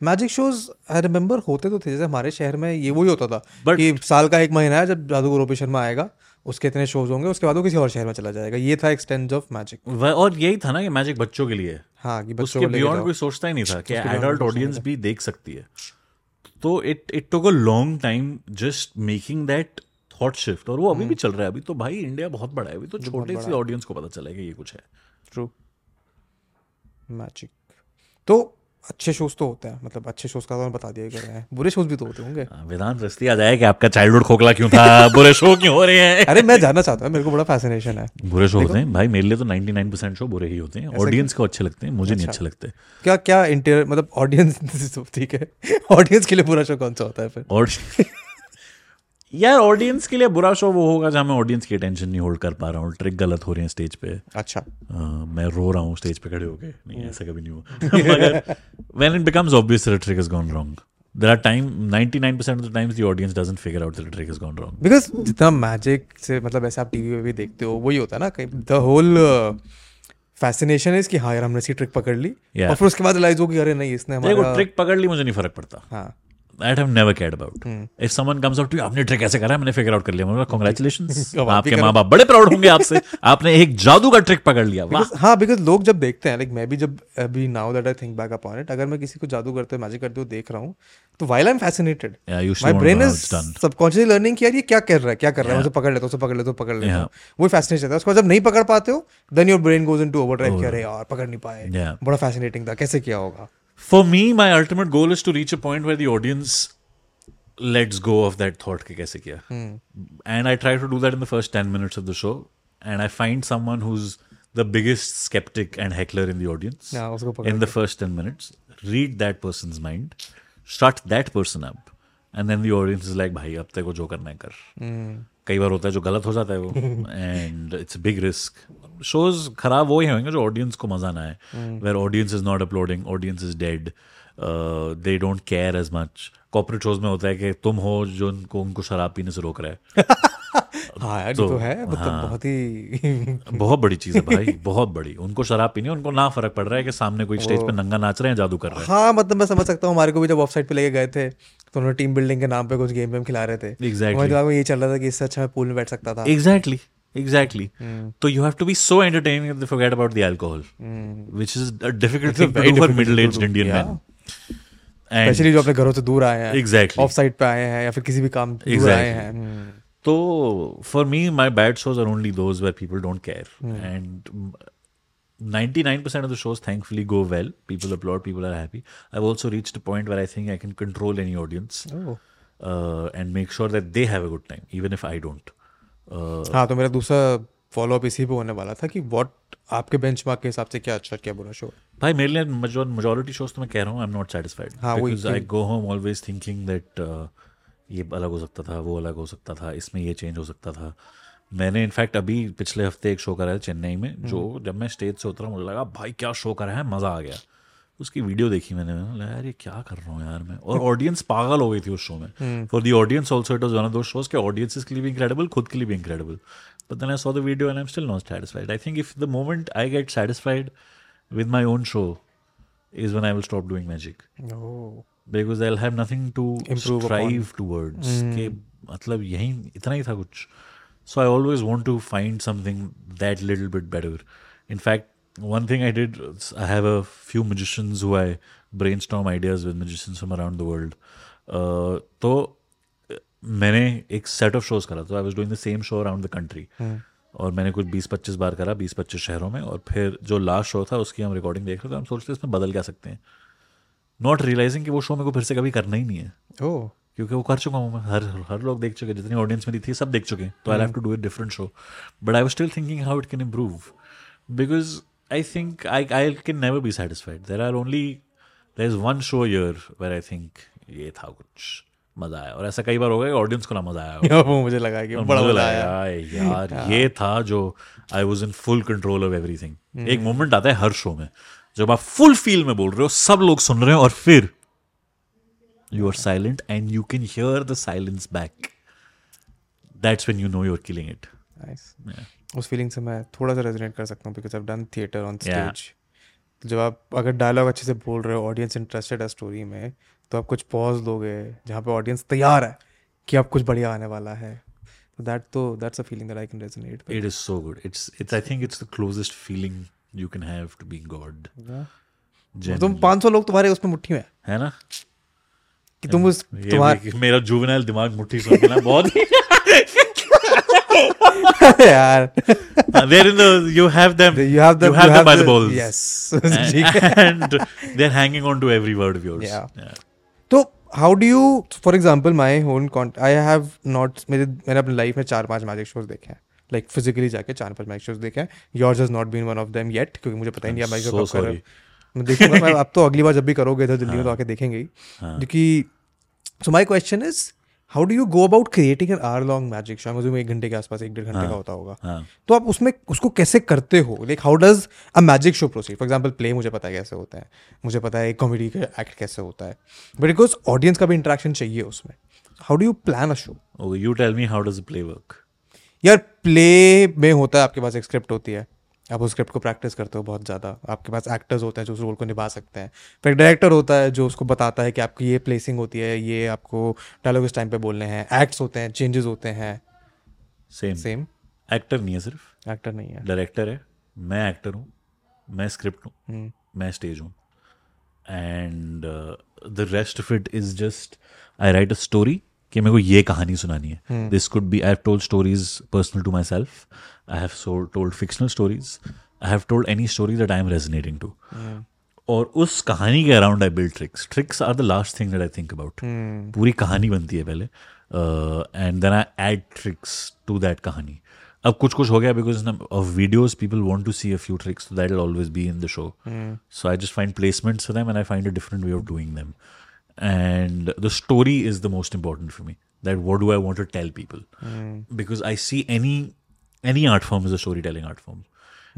मैजिक शोज़ आई रिमेम्बर होते तो थे जैसे हमारे शहर में ये वही होता था But- कि साल का एक महीना है जब जादूगर ओपी शर्मा आएगा उसके इतने शोज़ होंगे उसके बाद वो किसी और शहर में चला जाएगा। ये था एक्सटेंड ऑफ़ मैजिक और यही था ना कि मैजिक बच्चों के लिए। हाँ कि बच्चों उसके बियॉन्ड कोई सोचता ही नहीं था कि एडल्ट ऑडियंस भी देख सकती है। तो it it took a long time just making that thought shift और वो अभी भी चल रहा है अभी तो भाई इंडिया बहुत बड़ा है अभी तो छोटे सी ऑडियंस को पता चला कि ये कुछ है। ट्रू मैजिक तो अच्छे शोज़ तो होते हैं मतलब अच्छे शोज़ का तो बता दिया कर रहे हैं। बुरे शोज़ भी तो होते होंगे। हाँ, वेदांत रस्ती आ जाए कि आपका चाइल्डहुड खोखला क्यों था? बुरे शो क्यों हो रहे हैं? अरे मैं जानना चाहता हूँ मेरे को बड़ा फैसिनेशन है। बुरे शो होते हैं भाई मेरे लिए तो 99% शो बुरे ही होते हैं। ऑडियंस को अच्छे लगते हैं मुझे नहीं अच्छे। लगते। क्या क्या इंटीरियर मतलब ऑडियंस ठीक है। ऑडियंस के लिए बुरा शो कौन सा होता है फिर? यार ऑडियंस के लिए बुरा शो वो होगा जहाँ मैं ऑडियंस की अटेंशन नहीं होल्ड कर पा रहा हूँ। ट्रिक गलत हो रही है स्टेज पे। अच्छा। अ, मैं रो रहा हूँ स्टेज पे खड़े होके। नहीं ऐसा कभी नहीं हुआ। मगर when it becomes obvious trick has gone wrong there are time 99% of the times the audience doesn't figure out that trick has gone wrong because जितना मैजिक से मतलब ऐसे आप टीवी पे भी देखते हो वही होता है ना द होल फैसिनेशन इज़ कि हाँ यार हमने इसकी ट्रिक पकड़ ली। Yeah. और फिर उसके बाद रियलाइज़ हो कि अरे नहीं इसने हमारा ट्रिक पकड़ ली मुझे नहीं फ़र्क पड़ता। हाँ। That have never cared about if someone comes up to आपने ट्रिक ऐसे करा है? मैंने फिगर आउट कर लिया. मतलब कांग्रेचुलेशंस आपके करो। माँ बाप बड़े प्राउड होंगे आपसे। आपने एक जादू का ट्रिक पकड़ लिया। वाह। Because- हाँ बिकॉज़ लोग जब देखते हैं लाइक मैं भी जब अभी now that I think back upon it अगर मैं किसी को जादू करते हुए मैजिक करते हुए देख रहा हूँ तो while I am fascinated my brain is. Subconsciously learning कि यार ये क्या कर रहा है क्या कर रहा है? मुझे पकड़ लेता हूँ उसे पकड़ लेता हूँ पकड़ लेता हूँ। वही फैसिनेशन था उसके जब नहीं पकड़ पाते हो then your brain goes into overdrive कि अरे यार पकड़ नहीं पाए। बड़ा फैसिनेटिंग था। कैसे किया होगा? for me my ultimate goal is to reach a point where the audience lets go of that thought ki kaise. Hmm. and i try to do that in the first 10 minutes of the show and i find someone who's the biggest skeptic and heckler in the audience yeah, in the first 10 minutes read that person's mind shut that person up and then the audience is like bhai ab teko jo karna hai kar mm. कई बार होता है जो गलत हो जाता है वो। And it's big risk shows खराब वो ही होंगे जो ऑडियंस को मज़ा ना आए। Where audience is not applauding audience is dead they don't care as much corporate shows में होता है कि तुम हो जो उनको उनको शराब पीने से रोक रहा है। हाँ यार तो, तो है मतलब हाँ। बहुत ही बहुत बड़ी चीज़ है भाई बहुत बड़ी। उनको शराब पीनी उनको ना फ़र्क पड़ रहा है कि सामने कोई स्टेज पे नंगा नाच रहे हैं जादू कर रहे हैं। हाँ मतलब मैं समझ सकता हूँ हमारे को भी जब ऑफ़ साइड पे लेके गए थे तो उन्होंने टीम बिल्डिंग के नाम पे कुछ गेम वेम खिला रहे थे। Exactly. दिमाग में ये चल रहा था कि इससे अच्छा मैं पूल में बैठ सकता था। Exactly hmm. एग्जैक्टली तो you have to be so entertaining forget about the alcohol which is a difficult thing to for middle aged Indian man especially जो अपने घरों से दूर आए हैं एग्जैक्टली ऑफ़ साइड पे आए हैं या फिर किसी भी काम दूर आए हैं। हम्म। तो for me my bad shows are only those where people don't care and 99% of the shows thankfully go well people applaud people are happy i've also reached a point where i think i can control any audience oh. uh, and make sure that they have a good time even if i don't uh, हाँ तो मेरा दूसरा फॉलो अप इसी पे होने वाला था कि व्हाट आपके बेंचमार्क के हिसाब से क्या अच्छा क्या बुरा शो भाई मेरे लिए मेजोरिटी शोज़ तो मैं कह रहा हूँ I am not satisfied because I go home always thinking that ये अलग हो सकता था वो अलग हो सकता था इसमें ये चेंज हो सकता था uh, मैंने इनफैक्ट अभी पिछले हफ़्ते एक शो करा है चेन्नई में जो जब मैं स्टेज से उतरा मुझे लगा भाई क्या शो करा है? मज़ा आ गया। उसकी वीडियो देखी मैंने मैंने यार ये क्या कर रहा हूँ यार मैं? और ऑडियंस पागल हो गई थी उस शो में। For the audience also it was one of those shows के ऑडियंस के लिए भी इनक्रेडिबल खुद के लिए भी incredible but then I saw the video and I am still not satisfied I think if the moment I get satisfied own show is when I will stop doing magic. Oh because I'll have nothing to Improve strive towards. कि मतलब यही इतना ही था कुछ. So I always want to find something that little bit better. In fact, one thing I did, I have a few magicians who I brainstorm ideas with magicians from around the world. Uh, तो मैंने एक सेट ऑफ़ शोज़ करा तो I was doing the same show around the country और मैंने कुछ बीस पच्चीस बार करा बीस पच्चीस शहरों में और फिर जो लास्ट शो था उसकी हम रिकॉर्डिंग देख रहे थे हम सोचते इसमें बदल क्या सकते हैं नॉट रियलाइजिंग कि वो शो मेरे को फिर से कभी करना ही नहीं है ओह क्योंकि वो कर चुका हूँ मैं। हर हर लोग देख चुके जितनी ऑडियंस मेरी थी सब देख चुके हैं। तो I have to do it different show but I was still thinking how it can improve because I think I I can never be satisfied there are only there is one show year where I think ये था कुछ मज़ा आया। और ऐसा कई बार हो गया ऑडियंस को ना मज़ा आया वो मुझे लगा कि बड़ा मज़ा आया। यार ये था जो I was in full control of everything एक मोमेंट आता है हर शो में जब आप फुल फील में बोल रहे हो सब लोग सुन रहे हो और फिर you are silent and you can hear the silence back that's when you know you are killing it nice उस फीलिंग से मैं थोड़ा सा रेजोनेट कर सकता हूँ because I done theatre on Yeah. Stage जब आप अगर डायलॉग अच्छे से बोल रहे हो ऑडियंस इंटरेस्टेड है स्टोरी में तो आप कुछ पॉज दोगे जहाँ पे ऑडियंस तैयार है कि अब कुछ बढ़िया आने वाला है। तो दैट तो that's a feeling that I can resonate it is so good it's it's I think it's the closest feeling you can have to being god तुम 500 लोग तुम्हारे उसमें मुट्ठी में है ना? कि तुम उस तुम्हारे मेरा जुवेनाइल दिमाग मुट्ठी सुन के ना बहुत यार। There in the you have them you have the you have them by the the- balls. yes. ठीक and they're hanging on to every word of yours. Yeah. तो how do you for example my own I have not मेरे मैंने अपनी लाइफ में चार पाँच मैजिक शोज़ देखे हैं। लाइक फिजिकली जाके चार पाँच मैजिक शोज़ देखे हैं। Yours has not been one of them yet क्योंकि मुझे पता ही नहीं I'm मैजिक शो कब कर। रहे sorry. हो। मैं देखूँगा मैं अब तो अगली बार जब भी करोगे इधर दिल्ली में तो आके देखेंगे ही। हाँ. क्योंकि so my question is how do you go about creating an hour long magic show मुझे एक घंटे के आसपास एक डेढ़ घंटे का होता होगा। हाँ। तो आप उसमें उसको कैसे करते हो? Like how does a magic show proceed for example play मुझे पता है कैसे होता है। मुझे पता है कॉमेडी का एक्ट कैसे होता है। बट बिकॉज़ ऑडियंस का भी इंटरेक्शन चाहिए उसमें। How do you plan a show tell me how does the play work? यार प्ले में होता है आपके पास एक स्क्रिप्ट होती है। आप उस स्क्रिप्ट को प्रैक्टिस करते हो बहुत ज़्यादा। आपके पास एक्टर्स होते हैं जो उस रोल को निभा सकते हैं। फिर एक डायरेक्टर होता है जो उसको बताता है कि आपकी ये प्लेसिंग होती है ये आपको डायलॉग इस टाइम पे बोलने हैं। एक्ट्स होते हैं चेंजेस होते हैं। Same. सेम एक्टर नहीं है सिर्फ़। एक्टर नहीं है। डायरेक्टर है। मैं एक्टर हूँ। मैं स्क्रिप्ट हूँ। हम्म, मैं स्टेज हूँ। And the rest of it is just I write a story कि मेरे को ये कहानी सुनानी है। This could be I told stories personal to myself I have told fictional stories I have told any story that I am resonating to और उस कहानी के around I build tricks tricks are the last thing that I think about पूरी कहानी बनती है पहले and then I add tricks to that कहानी अब कुछ कुछ हो गया because of videos people want to see a few tricks that will always be in the show so I just find placements for them and I find a different way of doing them and the story is the most important for me. That what do i want to tell people? Because i see any any art form is a storytelling art form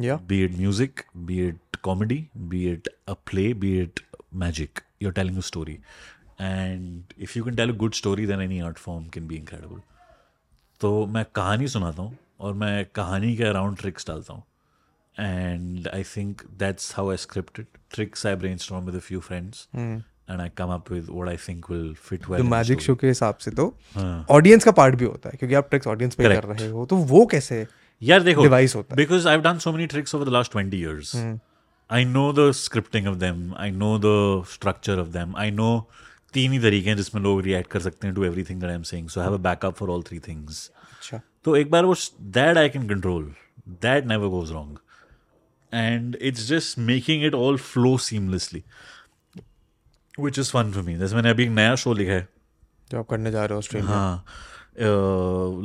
या be it music be it comedy be it a play be it magic you're telling a story and if you can tell a good story then any art form can be incredible तो मैं कहानी सुनाता हूँ और मैं कहानी के अराउंड ट्रिक्स डालता हूँ and I think that's how I scripted tricks I brainstorm with few friends and I come up with what I think will fit well magic show के हिसाब से तो हाँ। ऑडियंस का पार्ट भी होता है क्योंकि आप ट्रिक्स ऑडियंस पे कर रहे हो तो वो कैसे यार देखो device होता है। because I've done so many tricks over the last 20 years. I know the scripting of them. I know the structure of them. I know तीन ही तरीके हैं जिसमें लोग रिएक्ट कर सकते हैं to everything that I am saying so have a backup for all three things अच्छा तो एक बार वो that I can control that never goes wrong and it's just making it all flow seamlessly which is fun for me जैसे मैंने अभी एक नया शो लिखा है। जो आप करने जा रहे हो ऑस्ट्रेलिया हाँ।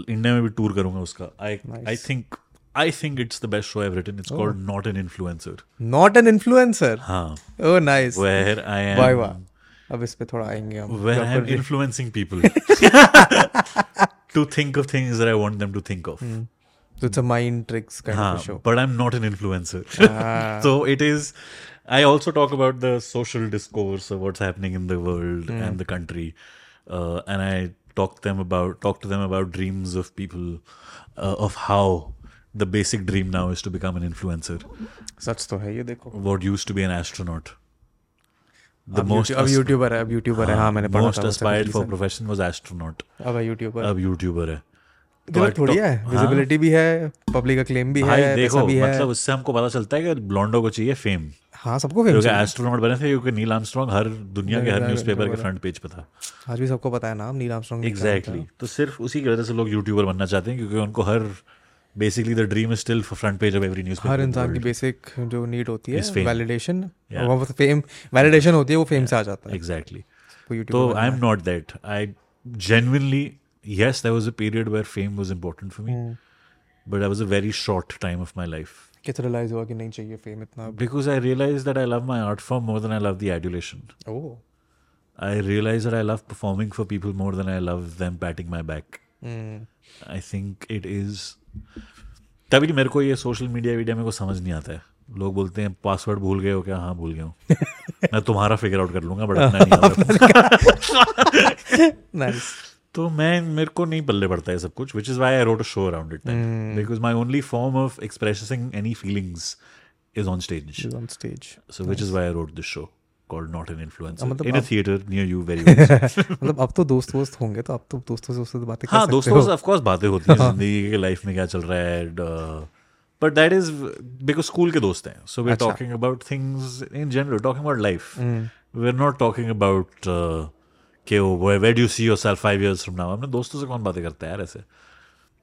इंडिया में भी टूर करूँगा उसका। I I think I think it's the best show I written it's called not an influencer not an influencer हाँ। Oh nice where I am वाह वाह। अब इस पे थोड़ा आएँगे हम। Where I am influencing people. To think of things that I want them to think of. तो it's a mind tricks kind हाँ, of show but I'm not an influencer. Ah. so it is. I also talk about the social discourse of what's happening in the world and the country, uh, and I talk them about talk to them about dreams of people, uh, of how the basic dream now is to become an influencer. सच तो है ये देखो What used to be an astronaut. The अब most यूट्यू- अब as- यूट्यूबर है अब यूट्यूबर है हाँ मैंने पढ़ा most था aspired for profession was astronaut. अब है यूट्यूबर अब यूट्यूबर है गलत थोड़ी है हाँ। विजिबिलिटी भी है पब्लिक acclaim भी भाई है देखो पैसा भी है मतलब उससे हमको पता चलता है कि ब्लॉन्डो को चाहिए फेम हाँ सबको फ़ेमस एस्ट्रोनॉट बने थे क्योंकि नील आर्मस्ट्रॉन्ग हर दुनिया के हर न्यूज़पेपर के फ्रंट पेज पे था। आज भी सबको पता है नाम नील आर्मस्ट्रॉन्ग एग्जैक्टली तो सिर्फ़ उसी की वजह से लोग यूट्यूबर बनना चाहते हैं क्योंकि उनको हर basically the dream is still front page of every news हर इंसान की बेसिक जो नीड होती है वैलिडेशन फेम वैलिडेशन होती है वो फेम से आ जाता है। एग्जैक्टली तो I am not that I yes there was a period where fame was important for me हम्म। but that was a very short time of my life. कैसे रियलाइज़ हुआ कि नहीं चाहिए फेम इतना? Because I realise that I love my art form more than I love adulation oh I realise that I love performing for people more than I love them patting my back I think it is तभी तो मेरे को ये सोशल मीडिया वीडिया मेरे को समझ नहीं आता है। लोग बोलते हैं पासवर्ड भूल गए हो क्या? हाँ भूल गया हूँ। मैं तुम्हारा फिगर आउट कर लूँगा बट नाइस तो मैं मेरे को नहीं पल्ले पड़ता है सब कुछ which is why I wrote a show around it. Because my only form of expressing any feelings is on stage on stage so which is why I wrote this show called Not an Influencer. मतलब in a आप- theater near you very well. मतलब अब तो दोस्त वोस्त होंगे तो अब तो दोस्तों से उससे बातें हाँ दोस्तों से ऑफ़ कोर्स बातें होती हैं ज़िंदगी के लाइफ में क्या चल रहा है but that is because school के दोस्त हैं. So we are. Talking about things in general talking about life we are not talking about के where do see yourself five years from now अपने दोस्तों से कौन बातें करता है यार ऐसे?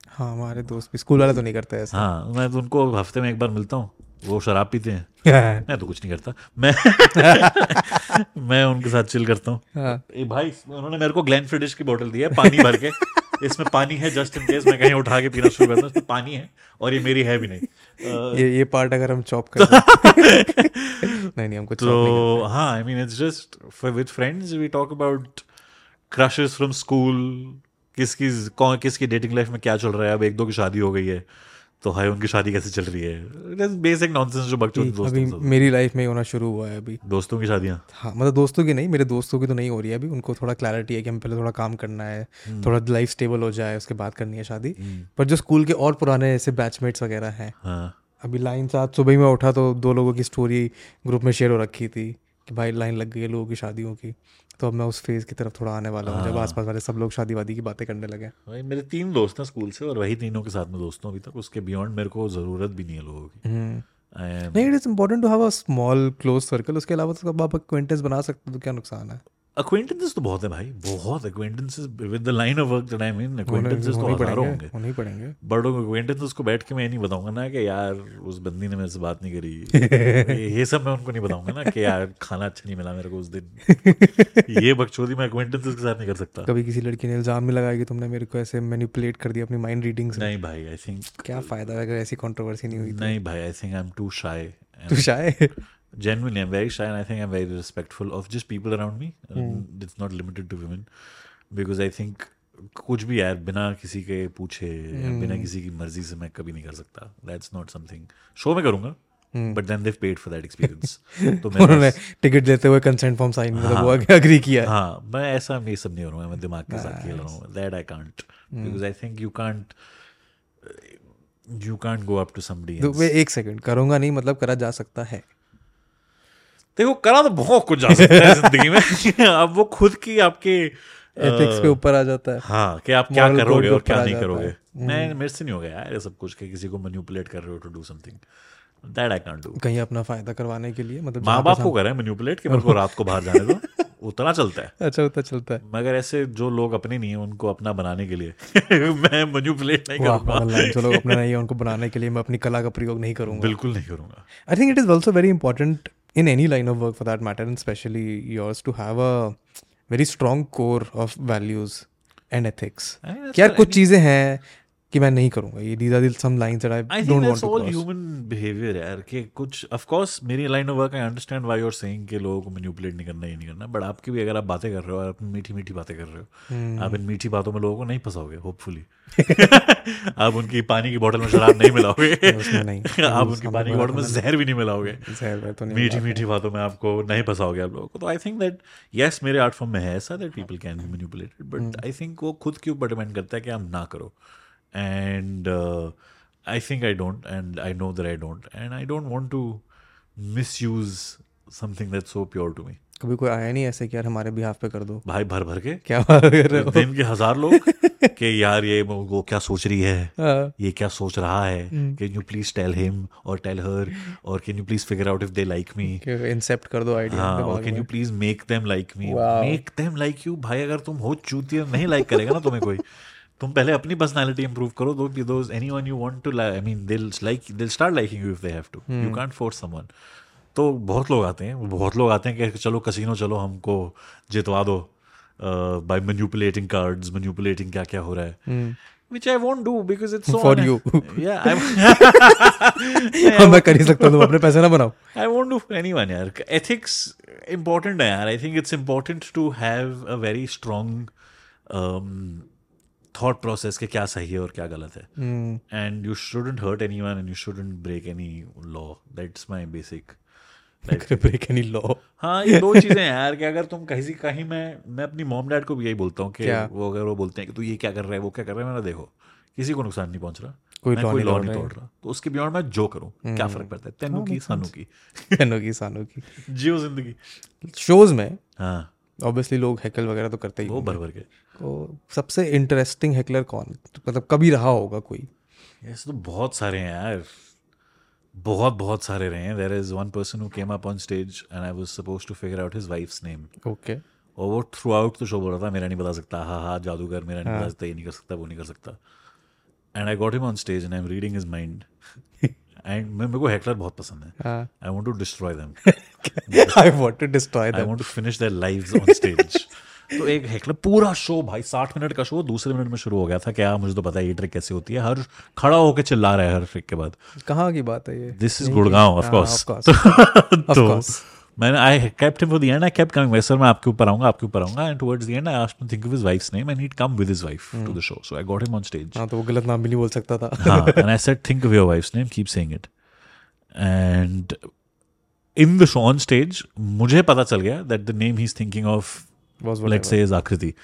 हाँ हमारे दोस्त भी स्कूल वाले तो नहीं करते ऐसा। हाँ मैं तो उनको हफ़्ते में एक बार मिलता हूँ वो शराब पीते हैं। मैं तो कुछ नहीं करता। मैं मैं उनके साथ चिल करता हूँ। हाँ। भाई उन्होंने मेरे को ग्लैन फ्रिडिश की बोतल दी है पानी भर के। इसमें पानी है जस्ट इन केस मैं कहीं उठा के पीना शुरू करता हूँ पानी है और ये मेरी है भी नहीं। ये ये पार्ट अगर हम चॉप कर नहीं नहीं हमको तो हाँ I mean it's just with friends we talk about crushes from school किसकी कौन किसकी डेटिंग लाइफ में क्या चल रहा है? अब एक दो की शादी हो गई है। तो हाय उनकी शादी कैसे चल रही है? बेसिक नॉनसेंस जो बच्चों दोस्तों अभी मेरी लाइफ में होना शुरू हुआ है अभी। दोस्तों की शादियाँ? हाँ मतलब दोस्तों की नहीं मेरे दोस्तों की तो नहीं हो रही है अभी। उनको थोड़ा क्लैरिटी है कि हम पहले थोड़ा काम करना है थोड़ा लाइफ स्टेबल हो जाए उसके बाद करनी है शादी। पर जो स्कूल के और पुराने ऐसे बैचमेट्स वगैरह हैं हाँ। अभी लाइन साथ सुबह ही मैं उठा तो दो लोगों की स्टोरी ग्रुप में शेयर हो रखी थी कि भाई लाइन लग गई है लोगों की शादियों की। तो अब मैं उस फ़ेज़ की तरफ़ थोड़ा आने वाला हूँ जब आसपास वाले सब लोग शादी वादी की बातें करने लगे। भाई मेरे तीन दोस्त हैं स्कूल से और वही तीनों के साथ में दोस्तों अभी तक उसके बियॉन्ड मेरे को ज़रूरत भी नहीं है लोगों की। हम्म। नहीं it is important to have a small close circle उसके अलावा तो आप क्विंटेस बना सकते हो तो क्या नुकसान है? अक्वेंटेंसेस तो बहुत है भाई बहुत acquaintances with the line of work that I mean acquaintances तो हज़ारों होंगे। होने पड़ेंगे। बड़ों अक्वेंटेंसेस को बैठ के मैं नहीं बताऊँगा ना कि यार उस बंदी ने मेरे से बात नहीं करी। ये- सब मैं उनको नहीं बताऊँगा ना कि यार खाना अच्छा नहीं मिला मेरे को उस दिन। ये बकचोदी मैं अक्वेंटेंसेस के साथ नहीं कर सकता। कभी किसी लड़की ने इल्ज़ाम नहीं लगाया कि तुमने मेरे को ऐसे मैनिपुलेट कर दिया अपनी माइंड रीडिंग से। नहीं भाई आई थिंक क्या फ़ायदा अगर ऐसी कंट्रोवर्सी नहीं हुई तो? नहीं भाई I think I am too shy तू शायद genuinely i'm very shy and i think i'm very respectful of just people around me Hmm. and it's not limited to women. Because i think कुछ भी यार बिना किसी के पूछे या Hmm. बिना किसी की मर्ज़ी से मैं कभी नहीं कर सकता। दैट्स नॉट समथिंग शो में करूँगा but then they've paid for that experience तो मैं Hmm. उन्होंने टिकट लेते हुए कंसेंट फॉर्म साइन मतलब वो अग्री किया। है हाँ मैं ऐसा ये सब नहीं हो रहा हूँ मैं दिमाग के साथ खेल रहा हूँ। That I can't Hmm. Because I think you can't you can't go up to somebody way एक सेकंड करूँगा नहीं मतलब करा जा सकता है। देखो करा तो बहुत कुछ जा सकता है ज़िंदगी में। अब वो खुद की आपके एथिक्स पे ऊपर आ जाता है। हाँ कि आप क्या करोगे और क्या नहीं करोगे। है। मैं मेरे से नहीं होगा यार ये सब कुछ कि किसी को मैनिपुलेट कर रहे हो to do something that I can't do कहीं अपना फ़ायदा करवाने के लिए मतलब माँ बाप को कर रहे हैं मैनिपुलेट कि मेरे को रात को बाहर जाने दो। उतना चलता है। अच्छा होता चलता है। मगर ऐसे जो लोग अपने नहीं है उनको अपना बनाने के लिए मैं मैनिपुलेट नहीं करूँगा। जो लोग अपना नहीं है उनको बनाने के लिए मैं अपनी कला का प्रयोग नहीं करूँगा। बिल्कुल नहीं करूँगा। I think it is also very important in any line of work for that matter, and especially yours, to have a very strong core of values and ethics. I mean, that's कि यार what कुछ चीजें हैं कि मैं नहीं करूँगा। ये are some lines that I, I think don't want that's all human behaviour यार कि कुछ ऑफ़ कोर्स मेरी line of work I understand why you are saying कि लोगों को मैनिपुलेट नहीं करना ये नहीं करना बट आपकी भी अगर आप बातें कर रहे हो और अपनी मीठी मीठी बातें कर रहे हो Hmm. आप इन मीठी बातों में लोगों को नहीं फंसाओगे होपफुली आप उनकी पानी की बोतल में शराब नहीं मिलाओगे। नहीं आप उनकी पानी की बोतल में जहर भी नहीं मिलाओगे। जहर तो नहीं मीठी मीठी बातों में आपको नहीं फंसाओगे आप लोगों को। तो आई थिंक दैट यस मेरे आर्ट फॉर्म में है ऐसा that people can be manipulated but I think वो खुद के ऊपर डिपेंड करता है कि आप ना करो। And I think I don't and I know that I don't and I don't want to misuse something that so pure to me कभी कोई आया नहीं ऐसे कि यार हमारे हाथ पे कर दो। भाई भर भर के? क्या बात कर रहे हो? दिन के हज़ार लोग? कि यार ये वो क्या सोच रही है? हाँ, ये क्या सोच रहा है? Can you please tell him और टेल हर और can you please figure out if they like me incept कर दो आइडिया हाँ और can you please make them like me. Make them like you भाई अगर तुम हो चूतिया नहीं लाइक करेगा ना तुम्हें कोई। तुम पहले अपनी पर्सनालिटी इंप्रूव करो दो दोस anyone you want to I mean they'll like they'll start liking you if they have to you can't force someone तो बहुत लोग आते हैं बहुत लोग आते हैं कि चलो कसिनो चलो हमको जितवा दो बाय मैनिपुलेटिंग कार्ड्स मैनिपुलेटिंग क्या क्या हो रहा है। Which I won't do because it's so For you. Yeah, I, हाँ, मैं कर ही सकता हूँ अपने पैसे ना बनाओ। I won't do for anyone यार। Ethics important है यार। I think it's important to have a very strong um, thought process कि क्या सही है और क्या गलत है। And you shouldn't hurt anyone and you shouldn't break any law. That's my basic break any law हाँ ये दो चीज़ें हैं यार कि अगर तुम कहीं कहीं मैं मैं अपनी मॉम डैड को भी यही बोलता हूँ कि वो अगर वो बोलते हैं कि तू ये क्या कर रहा है वो क्या कर रहा है मैंने देखो किसी को नुकसान नहीं पहुँच रहा। कोई कोई नहीं तोड़ नहीं रहा तोड़ रहा। तो उसके बियॉन्ड मैं जो करूँ क्या फ़र्क पड़ता है? तेनू की सानू की। सानू की सानू की। जियो ज़िंदगी। शोज़ में हाँ। ऑब्वियसली लोग हैकल वगैरह तो करते ही वो। भर भर के। तो सबसे इंटरेस्टिंग हैकलर कौन? मतलब कभी रहा होगा कोई। ऐसे तो बहुत सारे हैं यार। बहुत बहुत सारे रहे हैं। There is one person who came up on stage and I was suppose to figure out his wife's name okay और वो थ्रू आउट तो शो बोल रहा था मेरा नहीं बता सकता। हाँ हाँ जादूगर मेरा नहीं बता सकता ये नहीं कर सकता वो नहीं कर सकता। And I got him on stage and I am reading his mind and मैं मेरे को हैकलर बहुत पसंद है। I want to destroy them I want to destroy I them want to finish their lives on stage तो एक हैकलर पूरा शो भाई साठ मिनट का शो दूसरे मिनट में शुरू हो गया था। क्या मुझे तो पता है ये ट्रिक कैसे होती है। हर खड़ा होकर चिल्ला रहा है हर ट्रिक के बाद। कहाँ की बात है ये? This is Gurgaon of course तो. मैंने I kept him for the end I kept coming sir मैं आपके ऊपर आऊँगा आपके ऊपर आऊँगा and towards the end I asked him think of his wife's name and he come with his wife to the show so I got him on stage हाँ तो वो गलत नाम भी नहीं बोल सकता था। हाँ and I said think of your wife's name keep saying it. And in the show on stage मुझे पता चल गया that the name he's thinking of Was let's say is आकृति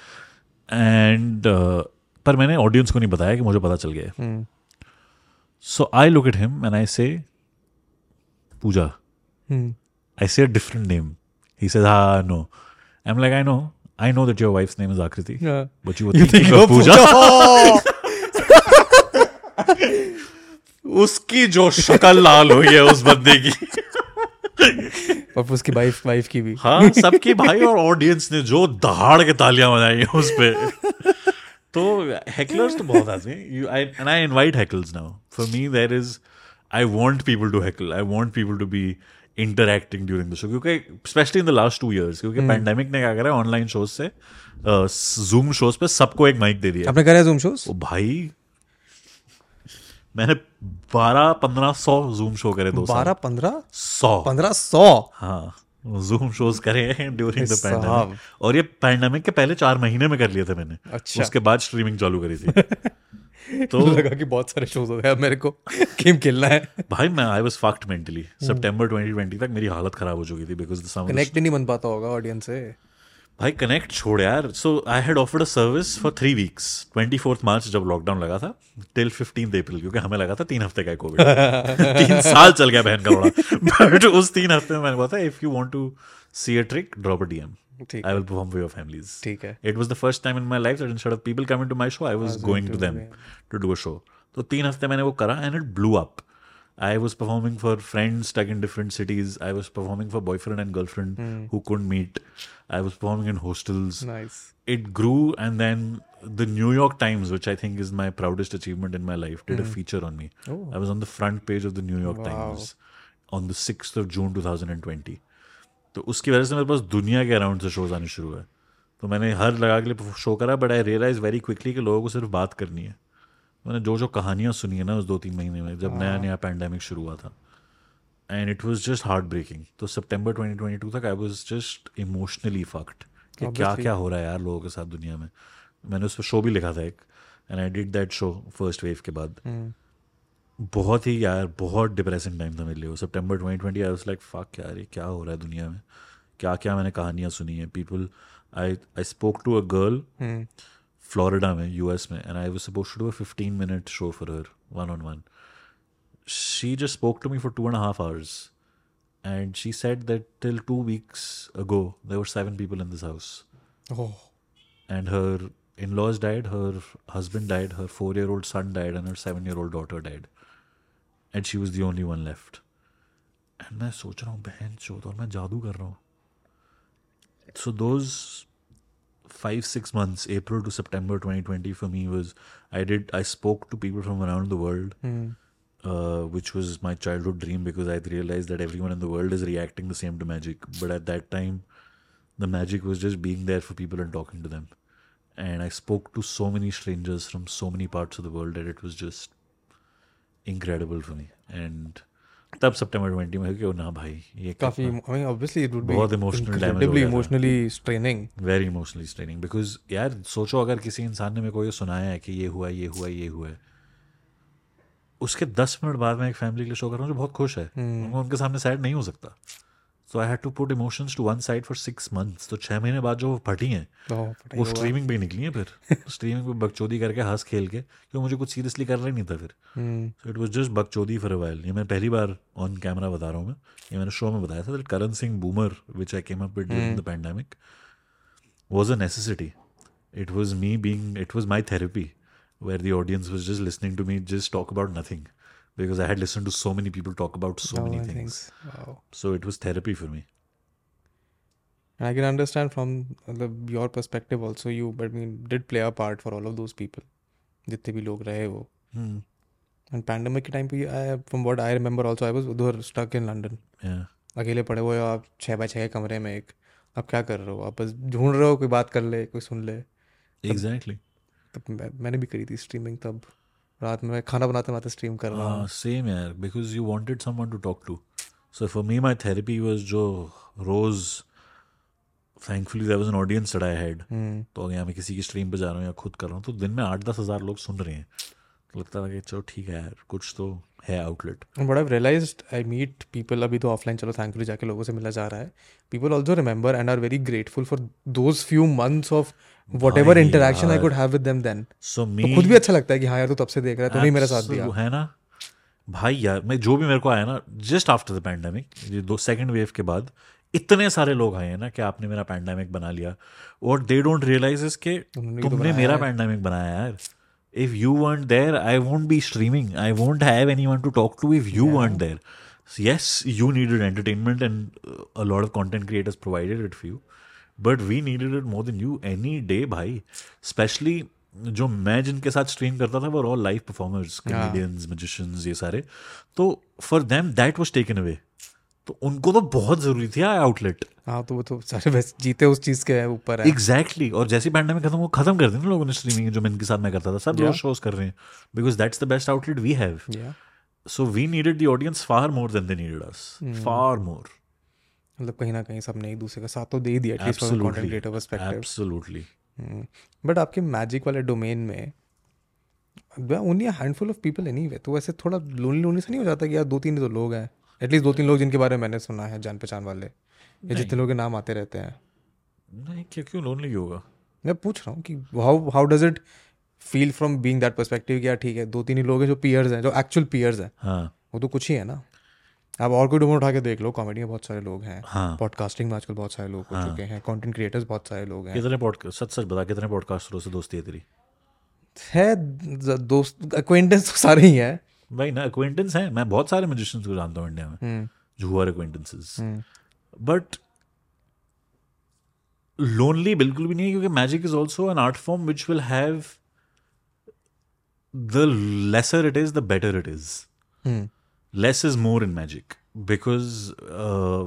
and uh, पर मैंने ऑडियंस को नहीं बताया कि मुझे पता चल गया so I look look him him I say Pooja hmm, I say a different name. He says ah no. I'm like I know. I know that your wife's name is Akriti हाँ. but you were You thinking think of of Pooja. Pooja? उसकी जो शक्ल लाल हुई है उस बंदे की। और उसकी वाइफ वाइफ की भी। हाँ सबकी भाई और ऑडियंस ने जो दहाड़ के तालियाँ बजाई हैं उस पे। तो हेकलर्स तो बहुत आते हैं। You I and I invite heckles now for me there is I want people to heckle I want people to be interacting during the show क्योंकि especially in the last two years क्योंकि पैंडेमिक ने क्या करा ऑनलाइन शोज़ से जूम शोज़ पे सबको एक माइक दे दिया। आपने करे जूम शोज़ भाई मैंने बारह पंद्रह सौ जूम शो करे दो बारह पंद्रह? सौ। पंद्रह सौ? हाँ जूम शोज़ करे हैं ड्यूरिंग द। पैंडेमिक और ये पैंडेमिक के पहले चार महीने में कर लिए थे मैंने। अच्छा। उसके बाद स्ट्रीमिंग चालू करी थी। तो लगा कि बहुत सारे शोज़ हो गए अब मेरे को गेम खेलना है। भाई मैं आई वाज फक्ड मेंटली सितंबर 2020 तक मेरी हालत खराब हो चुकी थी बिकॉज़ कनेक्ट नहीं बन पाता होगा ऑडियंस से। भाई कनेक्ट छोड़ यार। So I had offered a service for three weeks twenty fourth March जब लॉकडाउन लगा था टिल फिफ्टीन अप्रैल क्योंकि हमें लगा था तीन हफ़्ते का कोविड तीन साल चल गया बहन का बड़ा बट उस तीन हफ़्ते में मैंने बोला था if you want to see a trick drop a DM I will perform for your families. ठीक है It was the first time in my life that instead of people coming to my show, I was going to them to do a show. तो तीन हफ्ते मैंने वो करा and it blew up. I was performing for friends stuck in different cities. I was performing for boyfriend and girlfriend who couldn't meet. I was performing in hostels. Nice It grew and then the New York Times, which I think is my proudest achievement in my life, did a feature on me. I was on the front page of the New York Times on the 6th of June 2020. तो उसकी वजह से मेरे पास दुनिया के अराउंड से शोज़ आने शुरू हुए। तो मैंने हर लगा के लिए शो करा but I realise very quickly कि लोगों को सिर्फ़ बात करनी है। मैंने जो जो कहानियाँ सुनी है ना उस दो तीन महीने में जब नया नया पैंडेमिक शुरू हुआ था। And it was just heartbreaking तो सितंबर 2022 तक I was just emotionally fucked कि क्या क्या हो रहा है यार लोगों के साथ दुनिया में। मैंने उस पर शो भी लिखा था एक। And I did that show first wave के बाद। बहुत ही यार बहुत डिप्रेसिंग टाइम था मेरे लिए September twenty twenty I like fuck यार ये क्या हो रहा है दुनिया में? क्या क्या मैंने कहानियाँ सुनी है? People I I spoke to a girl Florida में यू एस में and I was suppose to a minute show for her one on one she just spoke to me for two and half hours and she said that till two weeks ago there are seven people in this house and her in laws died her husband died her four year old son died and her seven year old daughter died and she was the only one left and मैं सोच रहा हूँ बहन चोद और मैं जादू कर रहा हूँ so those five six months, April to September 2020 for me was I did I spoke to people from around the world, uh, which was my childhood dream because I realized that everyone in the world is reacting the same to magic. But at that time, the magic was just being there for people and talking to them. And I spoke to so many strangers from so many parts of the world that it was just incredible for me and तब सितंबर 20 में क्यों ना भाई ये काफ़ी I mean obviously it would be बहुत emotional damage emotionally straining. Very emotionally straining because यार सोचो अगर किसी इंसान ने मेरे को ये सुनाया है कि ये हुआ ये हुआ ये हुआ है। उसके दस मिनट बाद मैं एक फैमिली के लिए शो कर रहा हूँ जो बहुत खुश है। उनको उनके सामने सैड नहीं हो सकता। So I had to put emotions to one side for six months तो छह महीने बाद जो वो फटी हैं वो स्ट्रीमिंग पे निकली हैं फिर। स्ट्रीमिंग पे बकचोदी करके हंस खेल के क्योंकि मुझे कुछ सीरियसली कर रहा ही नहीं था फिर। सो इट वॉज़ जस्ट बकचोदी फॉर अ व्हाइल ये मैं पहली बार ऑन कैमरा बता रहा हूँ मैं। ये मैंने शो में बताया था that Karan Singh boomer which I came up with the pandemic was a necessity. It was me being it was my therapy where the audience was just listening to me just talk about nothing. because i had listened to so many people talk about so Oh, many I things think- wow. so it was therapy for me And I can understand from the, your perspective also you but I mean did play a part for all of those people जितने भी लोग रहे वो Hmm. and pandemic के टाइम पे I, from what I remember also I was उधर stuck in London yeah अकेले पड़े हुए हो आप छः बाय छः के कमरे में एक आप क्या कर रहे हो आप बस ढूंढ रहे हो कोई बात कर ले कोई सुन ले exactly तब मैं, मैंने भी करी थी स्ट्रीमिंग तब रात में मैं खाना बनाते बनाते स्ट्रीम कर रहा हाँ, हूँ सेम यार because you wanted someone to talk to so for me my therapy was जो रोज thankfully there was an audience सड़ा हेड तो अगर मैं किसी की स्ट्रीम पर जा रहा हूँ या खुद कर रहा हूँ तो दिन में आठ दस हज़ार लोग सुन रहे हैं। तो लगता था कि चलो ठीक है यार कुछ तो है outlet but I realise I meet people अभी तो ऑफलाइन चलो थैंकफुली जाके लोगों से मिला जा रहा है। People also remember and are very grateful for those few months of whatever interaction I could have with them then so me खुद भी अच्छा लगता है कि हाँ यार तू तब से देख रहा है तो मेरे साथ दिया। है ना? भाई यार मैं जो भी मेरे को आया ना जस्ट आफ्टर द पैंडमिक दो सेकंड वेव के बाद इतने सारे लोग आए हैं ना कि आपने मेरा पैंडमिक बना लिया। और दे डोंट रियलाइज़ इज़ के तुमने तो मेरा पैंडमिक बनाया यार। If you weren't there I won't be streaming I won't have anyone to talk to if you weren't there yes you needed entertainment and a of content creators provided it for but we needed it more than you any day भाई स्पेशली जो मैं जिनके साथ स्ट्रीम करता था वो all live performers comedians magicians ये सारे। तो for them that was taken away तो उनको तो बहुत ज़रूरी थी आउटलेट हाँ तो वो तो सारे बस जीते उस चीज़ के ऊपर है। Exactly exactly. और जैसे पैंडेमिक खत्म वो खत्म कर दी ना लोगों ने स्ट्रीमिंग जो मैं इनके साथ मैं करता था। सब लोग Yeah. शोज़ कर रहे हैं। Because that's the best outlet we have so we needed the audience far more than they needed us far more मतलब कहीं ना कहीं सबने एक दूसरे का साथ तो दे ही दिया at least from content creator perspective absolutely but आपके मैजिक वाले डोमेन में only handful of people anyway तो वैसे थोड़ा लोनली लोनली सा नहीं हो जाता कि यार दो तीन तो लोग हैं। एटलीस्ट दो तीन लोग जिनके बारे में मैंने सुना है जान पहचान वाले। या जितने लोग के नाम आते रहते हैं। नहीं क्यों क्यों लोनली होगा? मैं पूछ रहा हूँ कि how how does it feel from being that perspective कि यार ठीक है दो तीन ही लोग हैं जो पियर्स हैं जो एक्चुअल पियर्स हैं। हाँ। वो तो कुछ ही है ना। आप और कोई डोमेन उठा के देख लो कॉमेडी में बहुत सारे लोग हैं हाँ। पॉडकास्टिंग में आजकल बहुत सारे लोग हाँ. हो। चुके हैं कंटेंट क्रिएटर्स बहुत सारे लोग हैं। कितने पॉडकास्ट सच सच बता कितने पॉडकास्टरों से दोस्ती है तेरी? है दोस्त अक्वेंटेंस तो सारे ही हैं। भाई ना अक्वेंटेंस हैं मैं बहुत सारे म्यूजिशियंस को जानता हूँ इंडिया में हम्म, जो are acquaintances hmm, but lonely बिल्कुल भी नहीं है क्योंकि magic is also an art form which will have the lesser it is the better it is less is more in magic because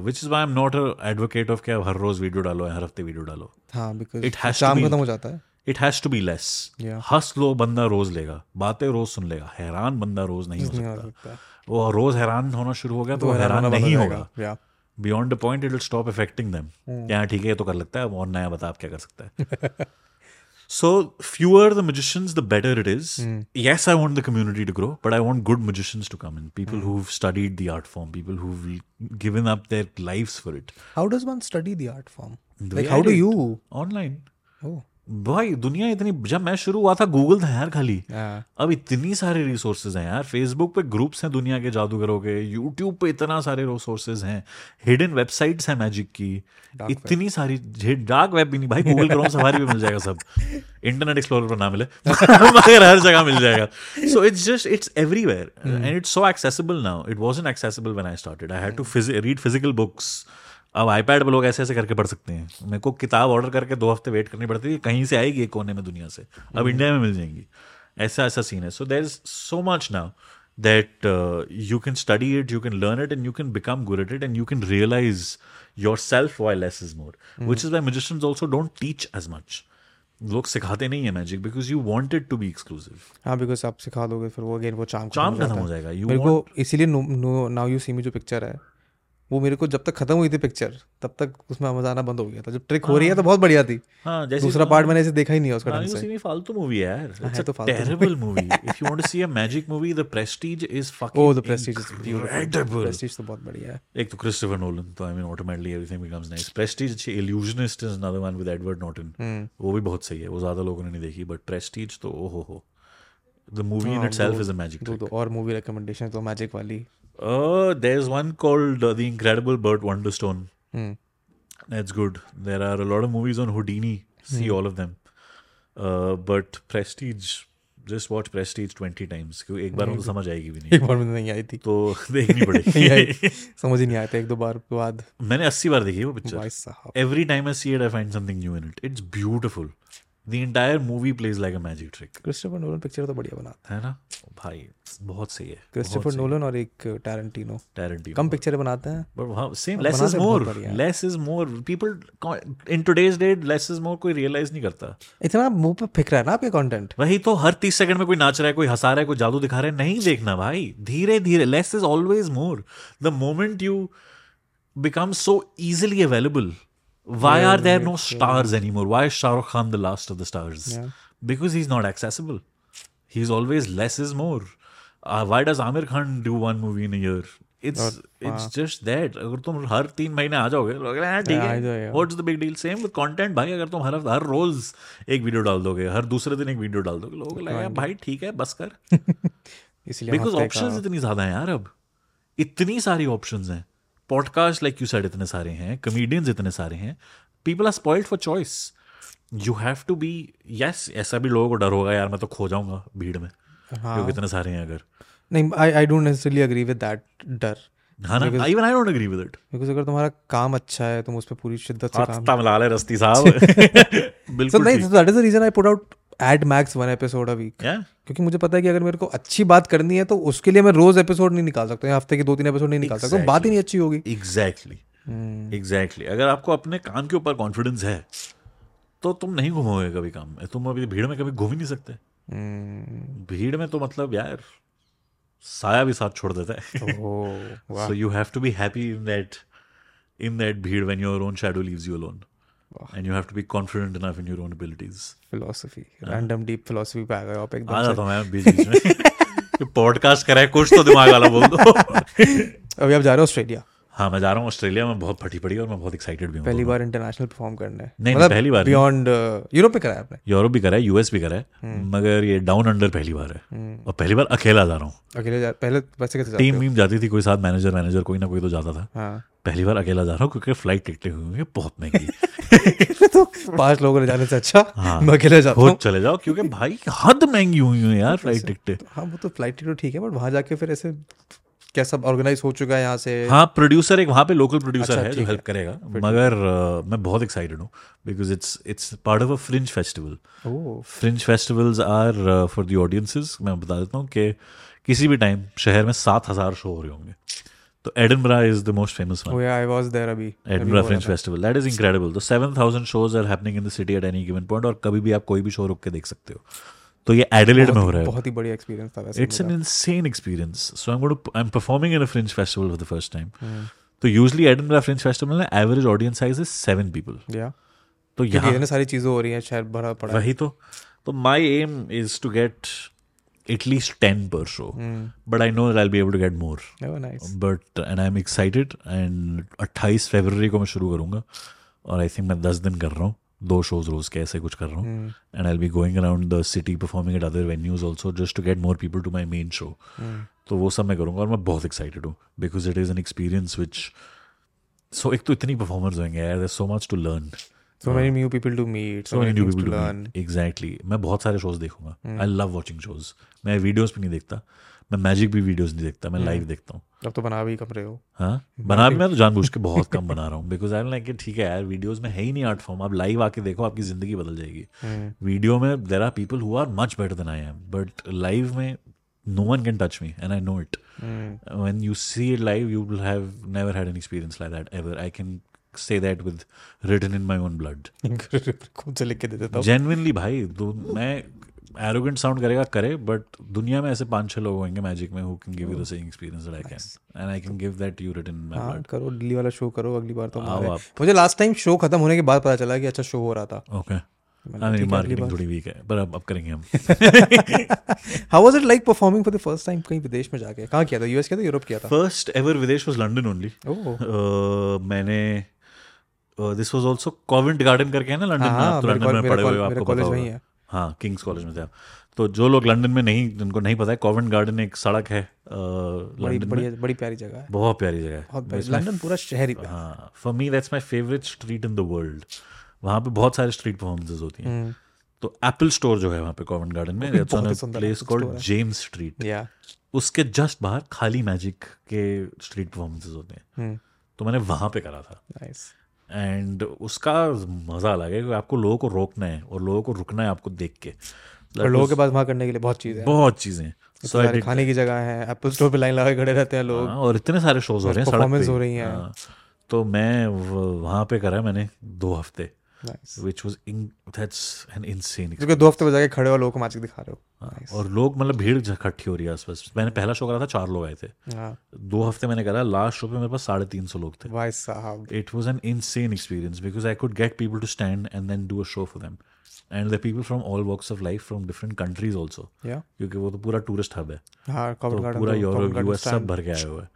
which is why am not advocate of क्या हर रोज वीडियो डालो हर हफ़्ते वीडियो डालो। हाँ बिकॉज़ to चाम be- खत्म हो जाता है। It has to be less. हंस लो बंदा रोज लेगा। बातें रोज सुन लेगा। हैरान बंदा रोज नहीं हो सकता। वो रोज हैरान होना शुरू हो गया तो हैरान नहीं होगा। Beyond the point it will stop affecting them यहाँ ठीक है तो कर लगता है और नया बता आप क्या कर सकता है। So fewer the magicians, the better it is. Mm. Yes, I want the community to grow, but I want good magicians to come in. People mm. who've studied the art form, people who've given up their lives for it. How does one study the art form? The like how do you online? Oh. भाई दुनिया इतनी जब मैं शुरू हुआ था गूगल था यार खाली। अब इतनी सारे रिसोर्सेज हैं यार। फेसबुक पे ग्रुप्स हैं दुनिया के जादूगरों के। यूट्यूब पे इतना सारे रिसोर्सेज हैं। हिडन वेबसाइट्स हैं मैजिक की। इतनी सारी डार्क वेब भी नहीं। भाई गूगल क्रोम सफारी पे मिल जाएगा सब। इंटरनेट एक्सप्लोरर पर ना मिले मगर हर जगह मिल जाएगा। So it's just it's everywhere and it's so accessible now it was accessible when I started I had to read physical books अब आईपैड पर लोग ऐसे ऐसे करके पढ़ सकते हैं। मेरे को किताब ऑर्डर करके दो हफ़्ते वेट करनी पड़ती है कहीं से आएगी एक कोने में दुनिया से। अब इंडिया में मिल जाएँगी। ऐसा ऐसा सीन है। So there is so much now that uh, you can study it, you can learn it, and you can become good at it, and you can realize yourself why less is more. Which is why magicians also don't teach as much. लोग सिखाते नहीं है magic because you want it to be exclusive हाँ बिकॉज़ आप सिखा दोगे फिर वो अगेन वो चाम चाम खत्म हो जाएगा। यू मेरे को इसीलिए नाउ यू सी मी जो पिक्चर है। वो मेरे को जब तक खत्म हुई थी पिक्चर तब तक उसमें मज़ा आना बंद हो गया था। जब ट्रिक हो रही है तो बहुत बढ़िया थी। हाँ जैसे दूसरा पार्ट मैंने ऐसे देखा ही नहीं उसका ढंग से। फालतू मूवी है यार। इट्स तो a terrible movie if you want to see a magic movie the prestige is fucking oh the prestige is beautiful prestige तो बहुत बढ़िया है। एक तो क्रिस्टोफर नोलन तो I mean automatically everything becomes nice prestige अच्छी illusionist is another one with Edward Norton. वो भी बहुत सही है वो ज़्यादा लोगों ने नहीं देखी बट प्रेस्टीज तो ओहो हो द मूवी इन हाँ, इटसेल्फ इज़ अ मैजिक दो और मूवी रिकमेंडेशन तो मैजिक वाली। Uh, there's one called uh, The Incredible Burt Wonderstone. Hmm That's good. There are a lot of movies on Houdini. See all of them. Uh, but Prestige, just watch Prestige 20 times. क्योंकि एक बार में तो समझ आएगी भी नहीं एक बार में नहीं आई थी तो देखनी नहीं पड़ेगी आई समझ ही नहीं आया था एक दो बार के बाद मैंने 80 बार देखी है वो पिक्चर भाई साहब Every time I see it, I find something new in it. It's beautiful. The entire movie plays like a Christopher Nolan picture तो बढ़िया बनाता है है ना भाई बहुत सही है क्रिस्टोफर नोलन और एक टैरेंटिनो Tarantino. कम पिक्चर बनाते हैं But wow, same. और Less is बनाते बहुत more. बढ़िया है। Less is more. People in today's date, less is more कोई realize नहीं करता. इतना मुँह पे फिक रहा है ना आपके कंटेंट वही तो हर तीस सेकंड में कोई नाच रहा है कोई हंसा रहा है कोई जादू दिखा रहा है नहीं देखना भाई धीरे धीरे less is always more the moment you become so easily available why are there no stars anymore why is Shah Rukh Khan the last of the stars Yeah. because he's not accessible he's always less is more uh, why does Amir Khan do one movie in a year it's it's just that अगर तुम हर तीन महीने आ जाओगे लोग "हाँ, ठीक है। What's the big deal same with content भाई अगर तुम हर हर रोज एक वीडियो डाल दोगे हर दूसरे दिन एक वीडियो डाल दोगे लोगों लगेगा भाई ठीक है बस कर इसलिए बिकॉज़ ऑप्शंस इतनी ज़्यादा हैं यार अब इतनी सारी ऑप्शंस हैं पॉडकास्ट लाइक यू सेड इतने सारे हैं कमेडियंस इतने सारे हैं people are spoiled for choice you have to be yes ऐसा भी लोगों को डर होगा यार मैं तो खो जाऊँगा भीड़ में हाँ। क्योंकि इतने सारे हैं अगर। नहीं I I don't necessarily agree with that डर। हाँ ना? Even I don't agree with it because अगर तुम्हारा काम अच्छा है तुम उस पर पूरी शिद्दत से काम हाथ मिला ले रस्ती साहब। बिल्कुल नहीं that is the reason I put out at max one episode a week क्योंकि मुझे पता है कि अगर मेरे को अच्छी बात करनी है तो उसके लिए मैं रोज एपिसोड नहीं निकाल सकता हफ़्ते के दो तीन एपिसोड नहीं निकाल सकता बात ही नहीं अच्छी होगी। एग्जैक्टली एग्जैक्टली अगर आपको अपने काम के ऊपर कॉन्फिडेंस है तो तुम नहीं घूमोगे कभी काम में। तुम अभी भीड़ में कभी घूम ही नहीं सकते। हम्म, भीड़ में तो मतलब यार साया भी साथ छोड़ देता है। So you have to be happy in that in that भीड़ when your own shadow leaves you alone and you have to be confident enough in your own abilities philosophy random deep philosophy पे आ गए आप आ एकदम जाता हूँ मैं बीच बीच में पॉडकास्ट करा है कुछ तो दिमाग वाला बोल दो। अभी आप जा रहे हो ऑस्ट्रेलिया? हाँ मैं जा रहा हूँ ऑस्ट्रेलिया में बहुत फटी पड़ी और मैं बहुत एक्साइटेड भी हूँ। पहली बार इंटरनेशनल परफॉर्म करना है। नहीं, नहीं, पहली बार। बियॉन्ड यूरोप में कराया आपने? यूरोप भी करा है यूएस भी करा है हम्म। मगर ये डाउन अंडर पहली बार है। और पहली बार अकेला जा रहा हूँ। अकेले जा पहले वैसे कैसे टीम हो? वीम जाती थी कोई साथ मैनेजर मैनेजर कोई ना कोई तो जाता था। हाँ। पहली बार अकेला जा रहा हूँ क्योंकि फ़्लाइट टिकटें हुई हैं बहुत महँगी तो पाँच लोगों ने जाने से अच्छा हाँ। मैं अकेले जाता हूँ। चले जाओ क्योंकि भाई हद महँगी हुई हुई है यार फ़्लाइट टिकटें हाँ वो तो फ़्लाइट टिकट ठीक है बट वहाँ जाके फिर ऐसे क्या सब ऑर्गेनाइज हो चुका है यहाँ से? हाँ प्रोड्यूसर एक वहाँ पे लोकल प्रोड्यूसर अच्छा, है जो हेल्प करेगा मगर uh, मैं बहुत एक्साइटेड हूँ because it's it's part of a fringe festival fringe festivals are for the audiences मैं बता देता हूँ कि किसी भी टाइम शहर में सात हज़ार शो हो रहे होंगे। तो Edinburgh is the most famous one oh I was there अभी Edinburgh fringe festival that is incredible तो seven thousand shows are happening in the city at any given point और कभी भी आप कोई भी शो रुक के देख सकते हो। तो ये एडिलेड में हो रहा है। बहुत ही बढ़िया एक्सपीरियंस था वैसे it's an insane experience. So i'm going to i'm performing in a fringe festival for the first time. हम्म। तो यूजली एडनबरा फ्रिंज फेस्टिवल में average audience size is seven people या तो यहाँ सारी चीज़ें हो रही हैं शहर भरा पड़ा वही तो। तो my aim is to get at least ten per show hmm but I know I be able to get more oh nice but and I am excited and अट्ठाईस फरवरी को मैं शुरू करूँगा और आई थिंक मैं दस दिन कर रहा हूँ दो शोज़ रोज के ऐसे कुछ कर रहा हम्म, हूँ and I be going around the city performing at other venues also just to get more people to my main show hmm. तो वो सब मैं करूँगा और मैं बहुत एक्साइटेड हूँ because it is an experience which so एक तो इतनी परफॉर्मर्स होंगे यार so much to learn so many new people to meet so, many new people to to learn. Exactly. मैं बहुत सारे शोज़ देखूँगा. आई लव वॉचिंग शोज़ मैं वीडियोस भी नहीं देखता. मैं मैजिक भी वीडियोस नहीं देखता. मैं लाइव देखता हूँ. अब तो बना भी कम रहे हो. हाँ? बना भी. मैं तो जानबूझ के बहुत कम बना रहा हूँ. बिकॉज़ आई लाइक ठीक है यार वीडियोस में है ही नहीं आर्ट फॉर्म आप लाइव आके देखो आपकी ज़िंदगी बदल जाएगी. वीडियो में there are people who are much better than I am but live में no one can touch me and I know it when you see it live you will have never had an experience like that ever. I can say that with written in my own blood. खुद से लिख के दे देता हूँ। Genuinely भाई दो मैं एरोगेंट साउंड करेगा करे बट दुनिया में ऐसे पाँच छह लोग होंगे मैजिक में who can give you the same experience that I can and I can give that you written in my हाँ ब्लड करो दिल्ली वाला शो करो अगली बार तो आओ हमारे आप। मुझे लास्ट टाइम शो खत्म होने के बाद पता चला कि अच्छा शो हो रहा था। ठीक मीन है, मार्केटिंग थोड़ी वीक है पर अब अब करेंगे हम। How was it like performing for the first time कहीं विदेश में जाके? कहाँ किया था? यूएस किया था यूरोप किया था? फ़र्स्ट एवर विदेश वाज लंदन ओनली मैंने this was also Covent Garden करके है ना लंदन में? हाँ आप तो लंदन में पढ़े हुए हो आपको पता होगा। है हाँ। किंग्स कॉलेज में थे आप। तो जो लोग लंदन में नहीं जिनको नहीं पता है कॉवेंट गार्डन एक सड़क है लंदन में। बड़ी प्यारी जगह है। बहुत प्यारी जगह है। लंदन पूरा शहर ही हाँ for me that's my favourite street in the world वहाँ पे बहुत सारे स्ट्रीट परफॉर्मेंसेज होती हैं। हम्म, तो एप्पल स्टोर जो है वहाँ पे कॉवेंट गार्डन में प्लेस कॉल्ड जेम्स स्ट्रीट उसके जस्ट बाहर खाली मैजिक के स्ट्रीट परफॉर्मेंसेज होते हैं। हम्म। तो मैंने वहाँ पे करा था। एंड उसका मज़ा अलग है क्योंकि आपको लोगों को रोकना है और लोगों को रुकना है आपको देख के। और लोगों के पास वहाँ करने के लिए बहुत चीज़ें बहुत चीज़ें So सारे खाने की जगह है एप्पल स्टोर पे लाइन लगा खड़े रहते हैं लोग। हाँ, और इतने सारे शोज़ हो रहे हैं सड़क हो रही हैं। हाँ, तो मैं वहाँ पे करा मैंने दो हफ़्ते। और लोग मतलब भीड़ इकट्ठी हो रही है आसपास। मैंने पहला शो करा था चार लोग आए थे। दो हफ़्ते मैंने करा लास्ट शो पे मेरे पास साढ़े तीन सौ लोग थे। भाई it was an insane experience because I could get people to stand and then do a show and the people from all walks of life from different countries also क्योंकि वो तो पूरा टूरिस्ट हब है। तो पूरा यूरोप यूएस सब भर के आए हुए हैं।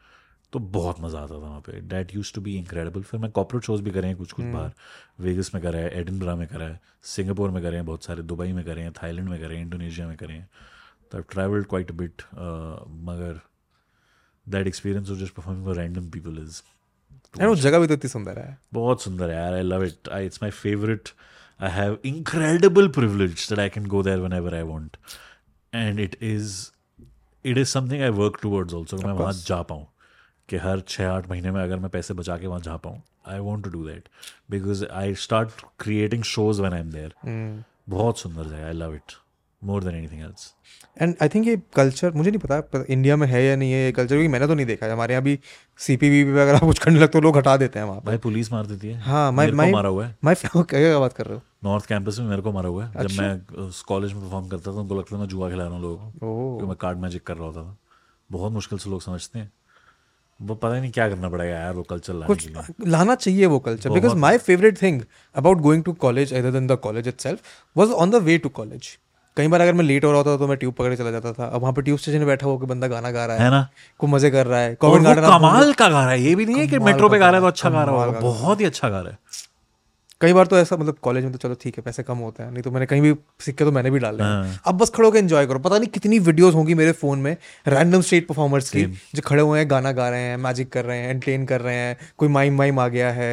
तो बहुत मज़ा आता था वहाँ पे। That used to be incredible फिर मैं कॉपरेट शोज़ भी करे हैं कुछ कुछ हम्म। बाहर वेगस में करा है एडिनब्रा में करा है सिंगापुर में करे हैं बहुत सारे दुबई में करे हैं थाईलैंड में करे हैं इंडोनेशिया में करे हैं। तो आई ट्रैवल्ड क्वाइट बिट मगर that experience of just performing for random people is वो जगह भी तो इतनी सुंदर है। बहुत सुंदर है यार I love it I it's my favourite I have incredible privilege that I can go there whenever I want and it is it is something I work towards also मैं वहाँ जा पाऊँ। कि हर छः आठ महीने में अगर मैं पैसे बचा के वहाँ जा पाऊँ I want to do that because I start creating shows when I am there. बहुत सुंदर जगह I love it more than anything else and I think ये कल्चर मुझे नहीं पता पर इंडिया में है या नहीं है ये कल्चर क्योंकि मैंने तो नहीं देखा है। हमारे यहाँ भी सी पी वी अगर आप कुछ करने लगते हो लोग हटा देते हैं वहाँ भाई पुलिस मार देती है। हाँ मैं मैं मारा हुआ है। मैं क्या बात कर रहे हो? नॉर्थ कैंपस में मेरे को मारा हुआ है। अच्छा? जब। मैं कॉलेज में परफॉर्म करता था उनको लगता था मैं जुआ खिला रहा हूँ लोगों को। मैं कार्ड मैजिक कर रहा होता था। बहुत मुश्किल से लोग समझते हैं। वो पता नहीं क्या करना पड़ेगा यार वो कल्चर लाने कुछ लाना चाहिए वो culture because my favourite thing about going to college other than the college itself was on the way to college कई बार अगर मैं लेट हो रहा था तो मैं ट्यूब पकड़ चला जाता था। अब वहाँ पे ट्यूब स्टेशन बैठा होकर बंदा गाना गा रहा है है ना? को मज़े कर रहा है कॉमेंट कमाल का गा रहा है ये भी नहीं है कि मेट्रो पे गा रहा है तो अच्छा गा रहा है होगा बहुत ही अच्छा गा रहा है। कई बार तो ऐसा मतलब कॉलेज में तो चलो ठीक है पैसे कम होते हैं नहीं तो मैंने कहीं भी सिक्के तो मैंने भी डाले हैं। हाँ। अब बस खड़े होकर एंजॉय करो। पता नहीं कितनी वीडियोस होंगी मेरे फ़ोन में रैंडम स्ट्रीट परफॉर्मर्स की जो खड़े हुए हैं गाना गा रहे हैं मैजिक कर रहे हैं एंटरटेन कर रहे हैं कोई माइम माइम आ गया है।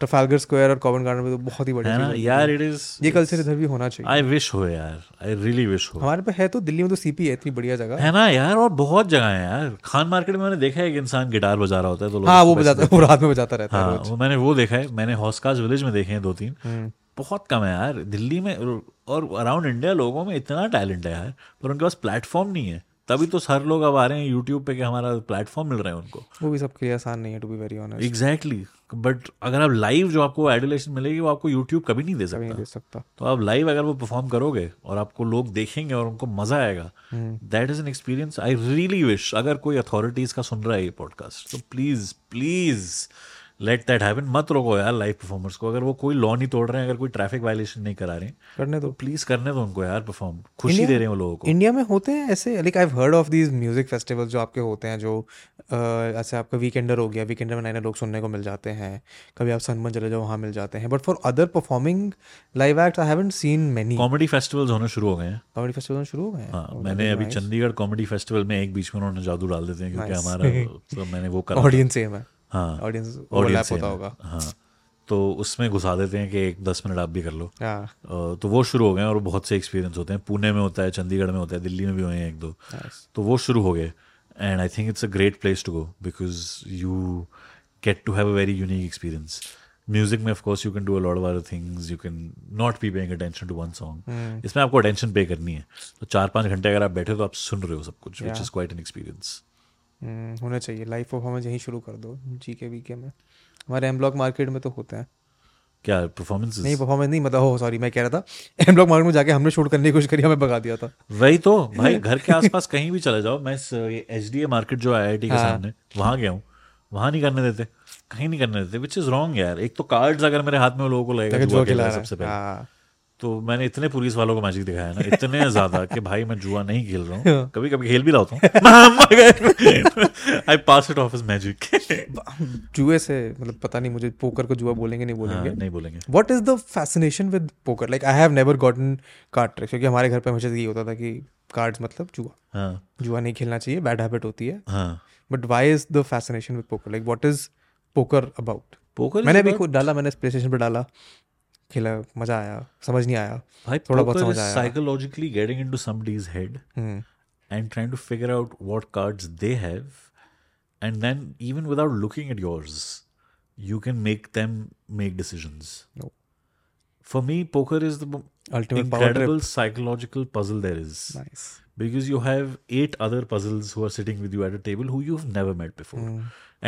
ट्रफालगर स्क्वायर और कॉवेंट गार्डन में तो बहुत ही हाँ। बढ़िया यार इट इज़ है। ये कल्चर इधर भी होना चाहिए। आई विश हो यार। आई रियली विश हो। हमारे पे है तो दिल्ली में तो सीपी है इतनी बढ़िया जगह। है ना यार? और बहुत जगह है यार। खान मार्केट में मैंने देखा है एक इंसान गिटार बजा रहा होता है तो हाँ वो बजाता वो रात में बजाता रहता है हाँ मैंने वो देखा है मैंने हॉस्काज विलेज में देखे हैं दो तीन हम्म। बहुत कम है यार। दिल्ली में और अराउंड इंडिया लोगों में इतना टैलेंट है यार पर उनके पास प्लेटफॉर्म नहीं है। तभी तो सर लोग अब आ रहे हैं यूट्यूब पे कि हमारा प्लेटफॉर्म मिल रहा है उनको। वो भी सबके लिए आसान नहीं है to be very honest exactly but अगर आप लाइव जो आपको एडुलेशन मिलेगी वो आपको यूट्यूब कभी नहीं दे कभी नहीं सकता। दे सकता। तो आप लाइव अगर वो परफॉर्म करोगे और आपको लोग देखेंगे और उनको मज़ा आएगा that is an experience I really wish अगर कोई अथॉरिटीज का सुन रहा है ये पॉडकास्ट तो please please let that happen मत रोको यार लाइव परफॉर्मर्स को। अगर वो कोई लॉ नहीं तोड़ रहे हैं अगर कोई ट्रैफ़िक वायलेशन नहीं करा रहे हैं करने दो। प्लीज़ करने दो उनको यार परफॉर्म खुशी India- दे रहे हैं वो लोगों को। इंडिया में होते हैं ऐसे like I heard of these music festivals जो आपके होते हैं जो ऐसे आपका वीकेंडर हो गया वीकेंडर में नए नए लोग सुनने को मिल जाते हैं। कभी आप सनमन चले जाओ वहाँ मिल जाते हैं। But for other performing live act I haven't seen many comedy festivals होने शुरू हो गए हैं। कॉमेडी फेस्टिवल शुरू हो गए हैं? हाँ मैंने अभी चंडीगढ़ कॉमेडी फेस्टिवल में एक बीच में उन्होंने जादू डाल देते हैं क्योंकि हमारा तो मैंने वो करा ऑडियंस सेम है। हाँ ऑडियंस ओवरलैप होता होगा। हाँ तो उसमें घुसा देते हैं कि एक दस मिनट आप भी कर लो। हाँ। तो वो शुरू हो गए और बहुत से एक्सपीरियंस होते हैं। पुणे में होता है चंडीगढ़ में होता है दिल्ली में भी हुए हैं एक दो। तो वो शुरू हो गए। And I think it's a great place to go because you get to have a very unique experience music में of course you can do a lot of things you can not be paying attention to one song इसमें आपको अटेंशन पे करनी है। तो चार पाँच घंटे अगर आप बैठे तो आप सुन रहे हो सब कुछ which is quite an experience होना चाहिए। लाइव परफॉर्मेंस यहीं शुरू कर दो जी के वी के में। हमारे एम ब्लॉक मार्केट में तो होता है। क्या परफॉर्मेंस नहीं परफॉर्मेंस नहीं मतलब हो सॉरी मैं कह रहा था एम ब्लॉक मार्केट में जाके हमने शूट करने की कोशिश करी हमें भगा दिया था। वही तो भाई घर के आसपास कहीं भी चले जाओ मैं एच डी ए मार्केट जो आई आई टी के हाँ। सामने वहाँ गया हूँ। वहाँ नहीं करने देते कहीं नहीं करने देते विच इज़ रॉन्ग यार। एक तो कार्ड्स अगर मेरे हाथ में लोगों को लगेगा जुआ खेल सबसे पहले। हाँ। तो मैंने इतने पुलिस वालों को मैजिक दिखाया ना इतने ज़्यादा कि भाई मैं जुआ नहीं खेल रहा हूँ। कभी कभी खेल भी रहा होता हूँ I pass it off magic जुए से मतलब पता नहीं मुझे पोकर को जुआ बोलेंगे नहीं बोलेंगे। हाँ, नहीं बोलेंगे। What is the fascination with poker like I have never gotten card tricks क्योंकि हमारे घर पे हमेशा ये होता था कि कार्ड्स मतलब जुआ। हाँ। जुआ नहीं खेलना चाहिए बैड हैबिट होती है। हाँ। But why is the fascination with poker like what is poker about poker मैंने भी खुद डाला मैंने प्ले स्टेशन पे डाला। खेला मजा आया समझ नहीं आया भाई थोड़ा बहुत पोकर समझ इज आया। Psychologically getting into somebody's head hmm and trying to figure out what cards they have and then even without looking at yours you can make them make decisions No. for me poker is the mo- ultimate power incredible psychological puzzle there is nice because you have eight other puzzles who are sitting with you at a table who you've never met before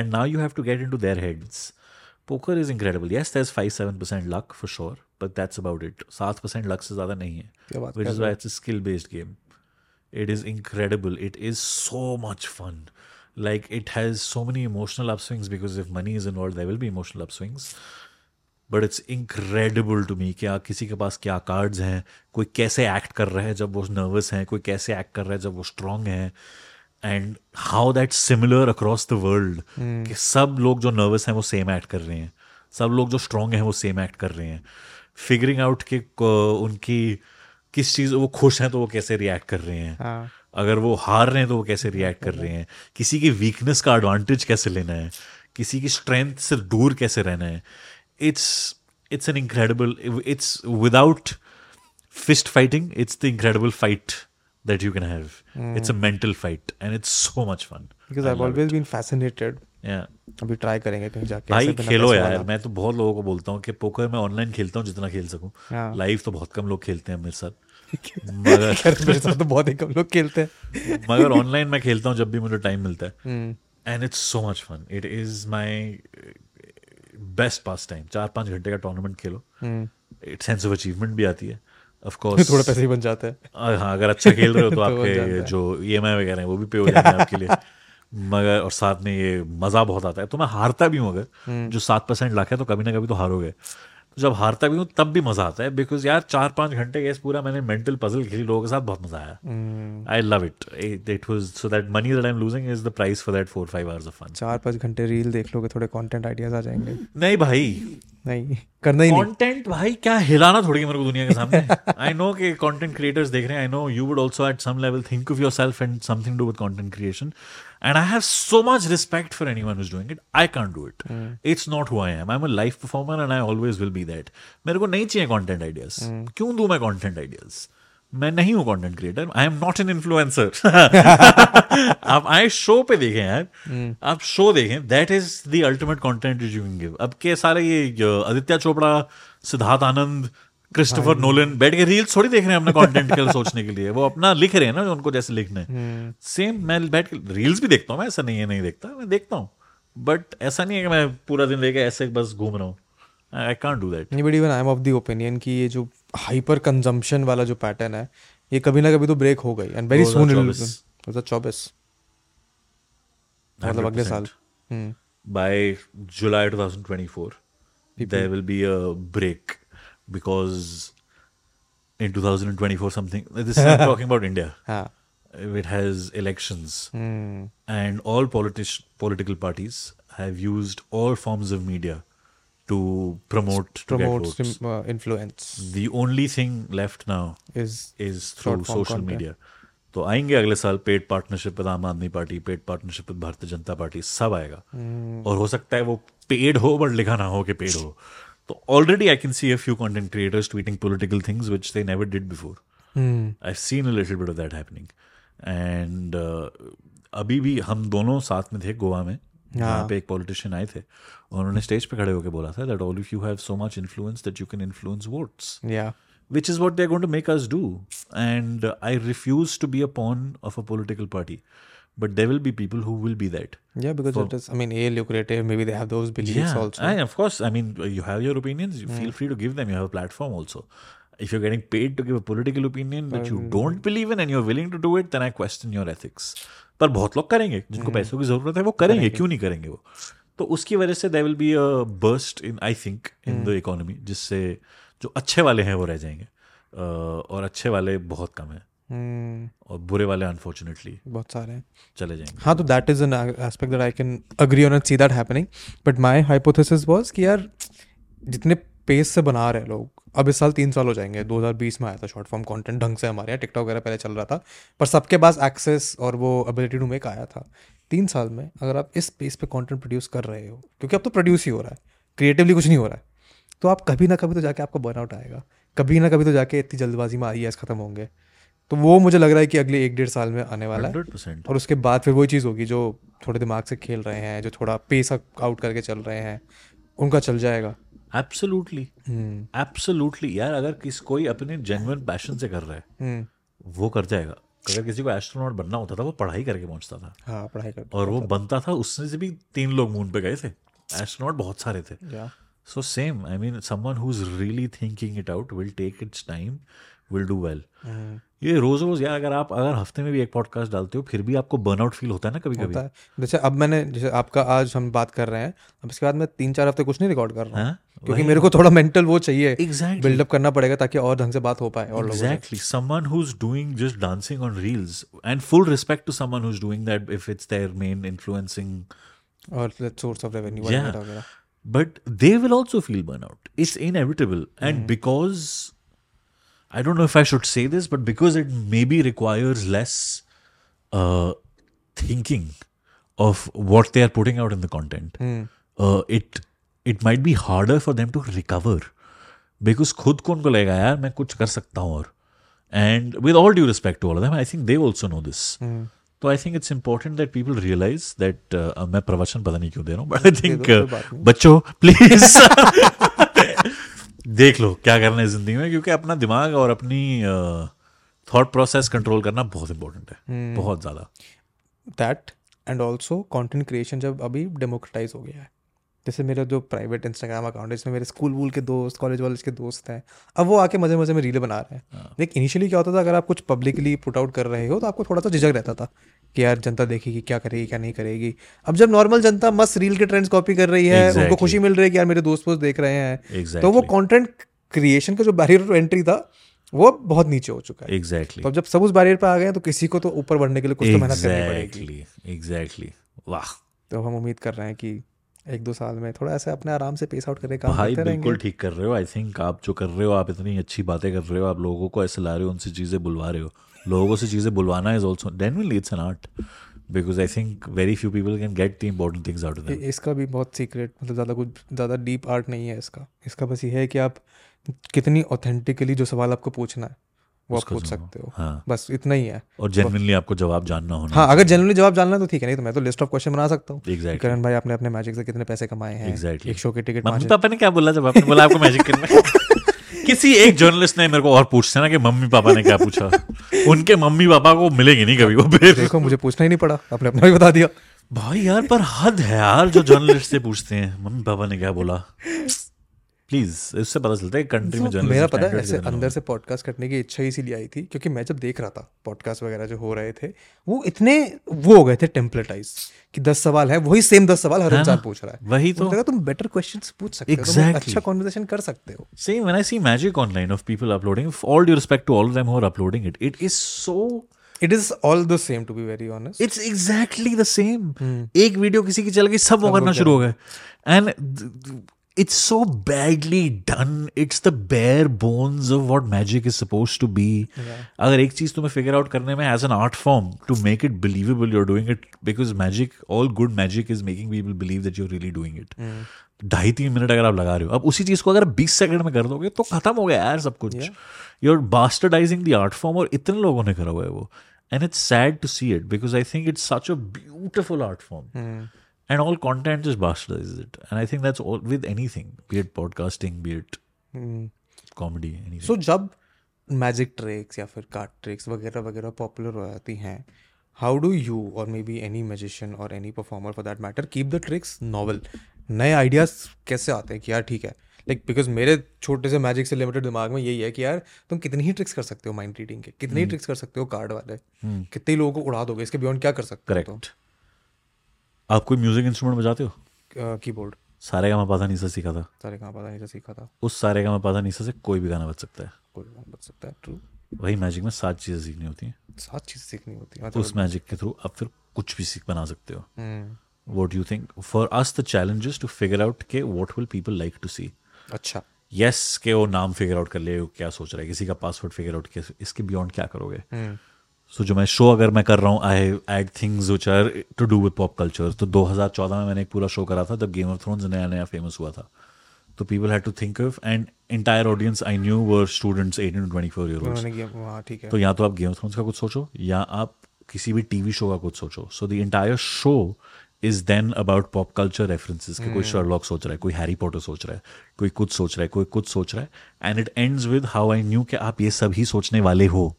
and now you have to get into their heads Poker is incredible yes that's five seven percent luck for sure but that's about it सात परसेंट लक से ज़्यादा नहीं है which is it's skill based game it is incredible it is so much fun like it has so many emotional upswings because if money is involve they will भी emotional upswings but it's incredible to me क्या किसी के पास क्या कार्ड्स हैं कोई कैसे एक्ट कर रहा है जब वो नर्वस हैं कोई कैसे एक्ट कर रहा है जब वो स्ट्रांग हैं। And how that similar across the world कि सब लोग जो नर्वस हैं वो सेम एक्ट कर रहे हैं। सब लोग जो स्ट्रांग हैं वो सेम एक्ट कर रहे हैं। फिगरिंग आउट कि उनकी किस चीज़ वो खुश हैं तो वो कैसे रिएक्ट कर रहे हैं। हाँ। अगर वो हार रहे हैं तो वो कैसे रिएक्ट कर रहे हैं। किसी की वीकनेस का एडवांटेज कैसे लेना है? किसी की स्ट्रेंथ से दूर कैसे रहना है? It's it's an incredible it's without fist fighting it's the incredible fight that you can have. Mm. it's a mental fight and it's so much fun. Because I I love always been fascinated yeah. अभी ट्राई करेंगे कहीं जाके भाई खेलो यार। मैं तो बहुत लोगों को बोलता हूँ कि पोकर मैं ऑनलाइन खेलता हूँ जितना खेल सकूँ। हाँ। लाइव तो बहुत कम लोग खेलते हैं मेरे साथ मगर मेरे साथ तो बहुत ही कम लोग खेलते हैं। मगर ऑनलाइन मैं खेलता हूँ जब भी मुझे टाइम मिलता है। And it's so much fun it is my best pastime चार पाँच घंटे का tournament Khelo. It sense of achievement भी आती है। ऑफ़ कोर्स थोड़ा पैसे ही बन जाते हैं। हाँ अगर अच्छा खेल रहे हो तो तो आपके जो ई एम आई वगैरह हैं वो भी पे हो जाएँगे आपके लिए। मगर और साथ में ये मज़ा बहुत आता है। तो मैं हारता भी हूँ अगर हम्म। जो सात परसेंट लाख है तो कभी ना कभी तो हारोगे। जब हारता भी हूँ तब भी मज़ा आता है। बिकॉज़ यार चार पाँच घंटे गैस पूरा मैंने मेंटल पजल खेली लोगों के साथ बहुत मज़ा आया। I love it. It, it was so that money that I'm losing is the price for that four five hours of fun. चार पाँच घंटे रील देख लोगे थोड़े कंटेंट आइडियाज़ आ जाएँगे। नहीं भाई। नहीं करना ही नहीं। कंटेंट भाई क्या हिलाना थोड़ी है मेरे को दुनिया के सामने? आई नो कि कंटेंट क्रिएटर्स देख रहे हैं I know you would also at some level think of yourself and something do with content creation and I have so much respect for anyone who is doing it I can't do it it's not who I am I am a live performer and I always will be मेरे को नहीं चाहिए कंटेंट आइडियाज़ क्यों दूँ मैं कंटेंट आइडियाज़ मैं नहीं हूँ content creator I am not an influencer आप आए शो पे देखें यार। आप शो देखें. That is the ultimate content you can give अब के सारे ये आदित्य चोपड़ा सिद्धार्थ आनंद क्रिस्टोफर नोलन बैठ के रील्स थोड़ी देख रहे हैं अपने कंटेंट के लिए सोचने के लिए। वो अपना लिख रहे हैं ना उनको जैसे लिखना। सेम मैं बैठ के रील्स भी देखता हूँ मैं ऐसा नहीं है नहीं देखता मैं देखता हूँ। बट ऐसा नहीं है कि मैं पूरा दिन लेके ऐसे बस घूम रहा हूँ। I can't do that but even I am of the opinion कि ये जो हाइपर कंजम्पशन वाला जो पैटर्न है ये कभी ना कभी तो ब्रेक हो गई। एंड वेरी सून 2024 चौबीस। मतलब अगले साल। हम्म। By July 2024, there will be a break because in 2024 something. This is I'm talking about India. हाँ It has elections, hmm and all politi- political parties have used all forms of media to promote to get promotes votes. uh, influence The only thing left now is is through Short form social content. media. तो आएंगे अगले साल पेड पार्टनरशिप विद आम आदमी party paid partnership with Bharatiya Janata party सब आएगा हम्म, और हो सकता है वो पेड हो बट लिखा ना हो कि पेड हो तो already I can see a few content creators tweeting political things which they never did before. Hmm. I've seen a little bit of that happening. And uh, अभी भी हम दोनों साथ में थे गोवा में जहाँ पे एक पॉलिटिशियन आए थे उन्होंने स्टेज पे खड़े होकर बोला था that all if you have so much influence that you can influence votes Yeah. which is what they're going to make us do. And uh, I refuse to be a pawn of a political party. But there will be people who will be that. Yeah, because for, it is. I mean, a lucrative. Maybe they have those beliefs yeah, also. I, of course. I mean, you have your opinions. You mm. feel free to give them. You have a platform also. If you're getting paid to give a political opinion that you don't believe in and you're willing to do it, then I question your ethics. पर बहुत लोग करेंगे जिनको पैसों की ज़रूरत है वो करेंगे क्यों नहीं करेंगे वो तो उसकी वजह से there will be a burst in I think in the economy जिससे जो अच्छे वाले हैं वो रह जाएँगे अ, और अच्छे वाले बहुत कम हैं Hmm. और बुरे वाले अनफॉर्चुनेटली बहुत सारे हैं। चले जाएँगे। हाँ तो that is an aspect that I can agree on see that happening but my hypothesis was कि यार जितने पेस से बना रहे लोग अब इस साल तीन साल हो जाएँगे। 2020 में आया था शॉर्ट फॉर्म कंटेंट ढंग से हमारे यहाँ टिकटॉक वगैरह पहले चल रहा था। पर सबके पास एक्सेस और वो एबिलिटी टू मेक आया था। तीन साल में अगर आप इस पेस पे कंटेंट प्रोड्यूस कर रहे हो क्योंकि अब तो प्रोड्यूस ही हो रहा है। क्रिएटिवली कुछ नहीं हो रहा है। तो आप कभी ना कभी तो जाके आपको बर्नआउट आएगा। कभी ना कभी तो जाके इतनी जल्दबाजी में आई खत्म होंगे। तो वो मुझे लग रहा है कि अगले एक डेढ़ साल में आने वाला है। Hundred percent. और उसके बाद फिर वही चीज़ होगी जो थोड़े दिमाग से खेल रहे हैं जो थोड़ा पेस आउट करके चल रहे हैं उनका चल जाएगा। एब्सोल्युटली एब्सोल्युटली यार अगर किस कोई अपने जेन्युइन पैशन से कर रहा है हम्म, वो कर जाएगा। अगर किसी को एस्ट्रोनॉट बनना होता था वो पढ़ाई करके पहुँचता था। हाँ पढ़ाई कर और वो बनता था उससे से भी तीन लोग मून पे गए थे। एस्ट्रोनॉट बहुत सारे थे। या So same. I mean, someone who's really thinking it out will take its time, will do well ये रोज रोज यार अगर आप अगर हफ़्ते में भी एक पॉडकास्ट डालते हो फिर भी आपको बर्नआउट फील होता है ना कभी कभी जैसे अब मैंने जैसे आपका आज हम बात कर रहे हैं अब इसके बाद मैं तीन चार हफ़्ते कुछ नहीं रिकॉर्ड कर रहा हाँ? क्योंकि मेरे को थोड़ा मेंटल वो चाहिए। Exactly. बिल्डअप करना पड़ेगा ताकि और ढंग से बात हो पाए exactly someone who is doing just dancing on reels and full respect to someone who is doing that if it's their main influencing और सोर्स ऑफ़ रेवेन्यू वगैरह but they will also feel burnout it's inevitable and because I don't know if I should say this, but because it maybe requires less uh, thinking of what they are putting out in the content, uh, it it might be harder for them to recover. Because खुद को उनको लगेगा यार मैं कुछ कर सकता हूँ और and with all due respect to all of them, I think they also know this. तो I think it's important that people realise that uh, मैं प्रवचन पता नहीं क्यों दे रहा हूँ बट आई थिंक कोई बात नहीं। बच्चों प्लीज देख लो क्या करना है ज़िंदगी में क्योंकि अपना दिमाग और अपनी थॉट प्रोसेस कंट्रोल करना बहुत इंपॉर्टेंट है बहुत ज़्यादा। That and also content creation जब अभी डेमोक्रेटाइज हो गया है जैसे मेरा जो प्राइवेट इंस्टाग्राम अकाउंट है इसमें मेरे स्कूल वूल के दोस्त कॉलेज वाले के दोस्त हैं अब वो आके मज़े मज़े में रील बना रहे हैं। लेकिन इनिशियली क्या होता था अगर आप कुछ पब्लिकली पुट आउट कर रहे हो तो आपको थोड़ा सा झिझक रहता था। कि यार जनता देखेगी क्या करेगी क्या नहीं करेगी। अब जब नॉर्मल जनता मस्त रील के ट्रेंड्स कॉपी कर रही है exactly. उनको खुशी मिल रही है कि यार मेरे दोस्त वोस्त देख रहे हैं। Exactly. तो वो कंटेंट क्रिएशन का जो बैरियर टू एंट्री था वो बहुत नीचे हो चुका है। Exactly exactly. तो जब सब उस बैरियर पे आ गए तो किसी को तो ऊपर बढ़ने के लिए कुछ तो मेहनत करनी पड़ेगी। एग्जैक्टली एग्जैक्टली वाह। तो हम उम्मीद कर रहे हैं कि एक दो साल में थोड़ा ऐसे अपने आराम से पेस आउट करके काम भाई करते बिल्कुल ठीक कर रहे हो। आई थिंक आप जो कर रहे हो आप इतनी अच्छी बातें कर रहे हो आप लोगों को ऐसे ला रहे हो उनसे चीज़ें बुलवा रहे हो। लोगों से चीज़ें बुलवाना is also genuinely it's an art because I think very few people can get the important things out of इसका भी बहुत सीक्रेट मतलब ज़्यादा कुछ ज़्यादा डीप आर्ट नहीं है इसका। इसका बस ये है कि आप कितनी ऑथेंटिकली जो सवाल आपको पूछना है वो आप पूछ सकते हो। हाँ। बस इतना ही है। और जेनविनली आपको जवाब जानना होना हाँ अगर जनरली जवाब जानना है तो ठीक है नहीं तो मैं तो लिस्ट ऑफ़ क्वेश्चन बना सकता हूँ। एग्जैक्टली करण भाई आपने अपने मैजिक से कितने पैसे कमाए हैं? Exactly. एक शो की टिकट मम्मी पापा ने क्या बोला जब आपने बोला आपको मैजिक करना? किसी एक जर्नलिस्ट ने मेरे को और पूछते ना कि मम्मी पापा ने क्या पूछा? उनके मम्मी पापा को मिलेंगे नहीं कभी वो फिर। देखो मुझे पूछना ही नहीं पड़ा। आपने अपना भी बता दिया। भाई यार पर हद है यार जो जर्नलिस्ट से पूछते हैं। मम्मी पापा ने क्या बोला? प्लीज़ इससे पता चलता है कंट्री में मेरा पता है ऐसे अंदर से पॉडकास्ट करने की इच्छा इसीलिए आई थी क्योंकि मैं जब देख रहा था पॉडकास्ट वगैरह जो हो रहे थे वो इतने वो हो गए थे टेम्पलेटाइज कि दस सवाल है वही सेम दस सवाल हर इंसान पूछ रहा है। वही तो। तुम बेटर क्वेश्चंस पूछ सकते हो तुम अच्छा कॉन्वर्सेशन कर सकते हो। Same when I see magic online of people uploading, all due respect to all of them who are uploading it, it is so it is all the same to be very honest it's exactly the same एक वीडियो किसी की चल गई सब वो करना शुरू हो गए। And it's so badly done. It's the bare bones of what magic is supposed to be. अगर एक चीज़ तुम्हें फिगर आउट करने में as an art form to make it believable you're doing it because magic all good magic is making people believe that you're really doing it ढाई तीन मिनट अगर आप लगा रहे हो। अब उसी चीज़ को अगर बीस सेकंड में कर दोगे तो खत्म हो गया यार सब कुछ। You are bastardising the art form और इतने लोगों ने करा हुआ है वो। And it's sad to see it because I think it's such a beautiful art form and all content just bastardizes it? And i think that's all with anything be it podcasting be it comedy anything. So जब मैजिक ट्रिक्स या फिर कार्ड ट्रिक्स वगैरह वगैरह पॉपुलर हो जाती हैं हाउ डू यू और मे बी एनी मैजिशियन और any performer for that matter keep the tricks novel नए आइडियाज़ कैसे आते हैं कि यार ठीक है? लाइक बिकॉज़ मेरे छोटे से मैजिक से लिमिटेड दिमाग में यही है कि यार तुम कितनी ही ट्रिक्स कर सकते हो माइंड रीडिंग के कितनी ही ट्रिक्स कर सकते हो कार्ड वाले कितने लोगों को उड़ा दोगे इसके बियॉन्ड क्या कर सकते हो आप कोई म्यूज़िक इंस्ट्रूमेंट बजाते हो? तुम कीबोर्ड सारे का मैं पता नहीं से सीखा था। सारे कहाँ पता नहीं से सीखा था। उस सारे का मैं पता नहीं से कोई भी गाना बज सकता है। कोई गाना बच सकता है ट्रू वही मैजिक में सात चीज़ें सीखनी होती हैं। सात चीज़ सीखनी होती है तो उस मैजिक के थ्रू आप फिर कुछ भी सीख बना सकते हो। What you think for us the challenges to figure out के what will people like to see अच्छा। यस के वो नाम फिगर आउट कर ले क्या सोच रहा है किसी का पासवर्ड फिगर आउट किया इसके बियॉन्ड क्या करोगे? हम्म, सो जो मैं शो अगर मैं कर रहा हूँ I add things which are to do with pop culture तो 2014 में मैंने एक पूरा शो करा था जब गेम ऑफ़ थ्रोन्स नया नया फ़ेमस हुआ था। तो people had to think of and entire audience I knew were students eighteen to twenty four year तो या तो आप गेम ऑफ़ थ्रोन्स का कुछ सोचो या आप किसी भी टीवी शो का कुछ सोचो। So the entire show is then about pop culture references कि कोई शर्लॉक सोच रहा है कोई हैरी पॉटर सोच रहा है कोई कुछ सोच रहा है कोई कुछ सोच रहा है। And it ends with how I knew कि आप ये सब ही सोचने वाले हो।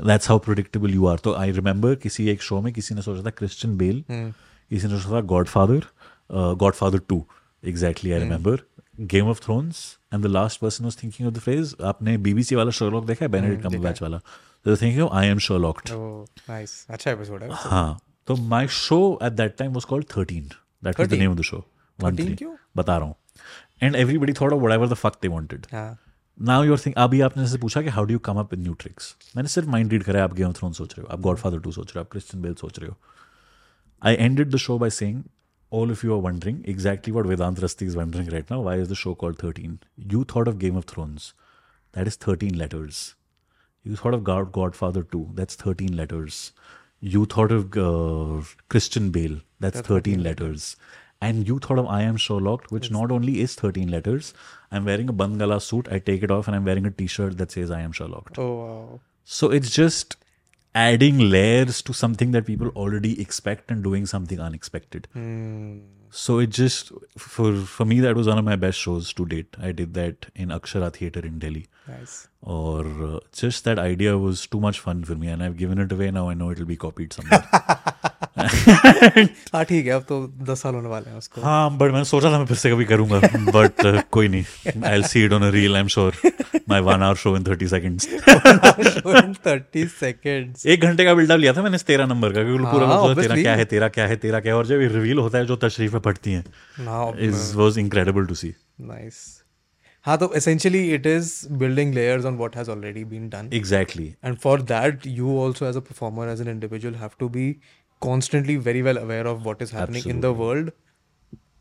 That's how predictable you are तो आई रिमेंबर किसी एक शो में किसी ने सोचा था क्रिश्चियन बेल किसी ने सोचा था Godfather Godfather two exactly I remember Game of Thrones and the last person was thinking of the phrase आपने बीबीसी वाला शर्लॉक देखा है? बेनेडिक्ट कम्बरबैच वाला। Thinking I am Sherlocked nice अच्छा एपिसोड है हाँ। तो my show at that time was called thirteen that was the 13? Name of the show one 13 three क्यों? बता रहा हूँ and everybody thought what ever the fuck they wanted हाँ नाउ यूर थिंक अभी आपने से पूछा कि how do you come up with new tricks मैंने सिर्फ़ माइंड रीड करा है आप गेम ऑफ़ थ्रोन सोच रहे हो आप गॉड फादर टू सोच रहे हो आप क्रिश्चियन बेल सोच रहे हो I ended the show by saying all of you are wondering exactly what Vedant Rasti is wondering right now. Why is the show called 13? You thought of Game of Thrones. That is 13 letters. You thought of God, Godfather 2. That's 13 letters. You thought of uh, Christian Bale. That's 13 letters. And you thought of I Am Sherlock, which not only is 13 letters. I'm wearing a Bangala suit. I take it off and I'm wearing a t-shirt that says I Am Sherlock. Oh wow. So it's just adding layers to something that people already expect and doing something unexpected. Hmm. So it just for for me that was one of my best shows to date. I did that in Akshara Theatre in Delhi. Nice. Or uh, just that idea was too much fun for me, and I've given it away. Now I know it'll be copied somewhere. हाँ ठीक है अब तो दस साल होने वाले हैं उसको। हाँ बट मैंने सोचा था मैं फिर से कभी करूँगा बट uh, कोई नहीं। I see it on reel I am sure my one hour show in thirty seconds thirty seconds एक घंटे का बिल्डअप लिया था मैंने तेरह नंबर का क्योंकि पूरा हाँ, मतलब तेरा क्या है तेरा क्या है तेरा क्या है और जब रिवील होता है जो तशरीफें पड़ती हैं is was incredible to see nice हाँ तो essentially it is building layers on what has already been done exactly and for that you also as a performer as an individual have to be constantly very well aware of what is happening in the world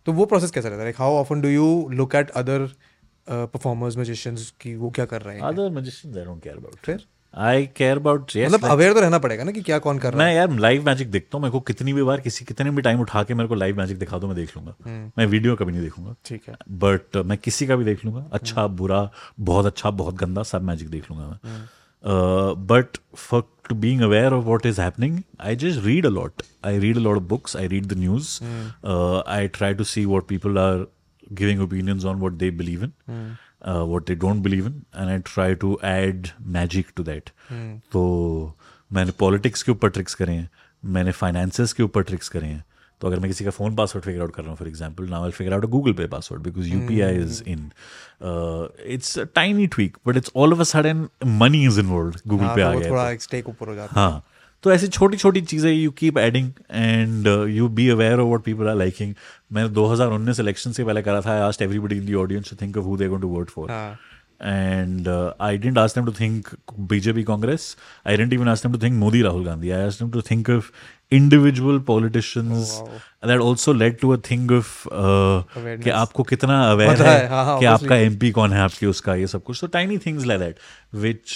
तो वो प्रोसेस कैसा रहता है like how often do you look at other uh, performers magicians कि वो क्या कर रहे हैं other magicians I don't care about फिर आई केयर अबाउट मतलब अवेयर तो रहना पड़ेगा ना कि क्या कौन कर रहा मैं यार लाइव मैजिक देखता हूँ मेरे को कितनी भी बार किसी कितने भी टाइम उठा के मेरे को लाइव मैजिक दिखा दो मैं देख लूँगा। मैं वीडियो कभी नहीं देखूँगा। ठीक है। बट मैं किसी का भी देख लूँगा। अच्छा बुरा बहुत अच्छा बहुत गंदा सब मैजिक देख लूँगा मैं। But for to being aware of what is happening I just read a lot I read a lot of books I read the news I try to see what people are giving opinions on what they believe in what they don't believe in and I try to add magic to that तो मैंने पॉलिटिक्स के ऊपर ट्रिक्स करे हैं मैंने फाइनेंसेस के ऊपर ट्रिक्स करे हैं। तो अगर मैं किसी का फ़ोन पासवर्ड फिगर आउट कर रहा हूँ for example now I figure out a Google Pay password because U P I is in it's tiny tweak but it's all of a sudden money is involve Google हाँ पे तो आ वो गया थोड़ा है। तो ऐसी छोटी छोटी चीज़ें you keep adding and you be aware of what people are liking मैंने 2019 इलेक्शन से पहले करा था I asked everybody in the audience to think who. They to vote for and I didn't asked to think BJP Congress I didn't even asked to think Modi Rahul Gandhi I asked to think of individual politicians that also led to a thing of कि आपको कितना अवेयर है कि आपका एम पी कौन है आपकी उसका ये सब कुछ। So tiny things like that which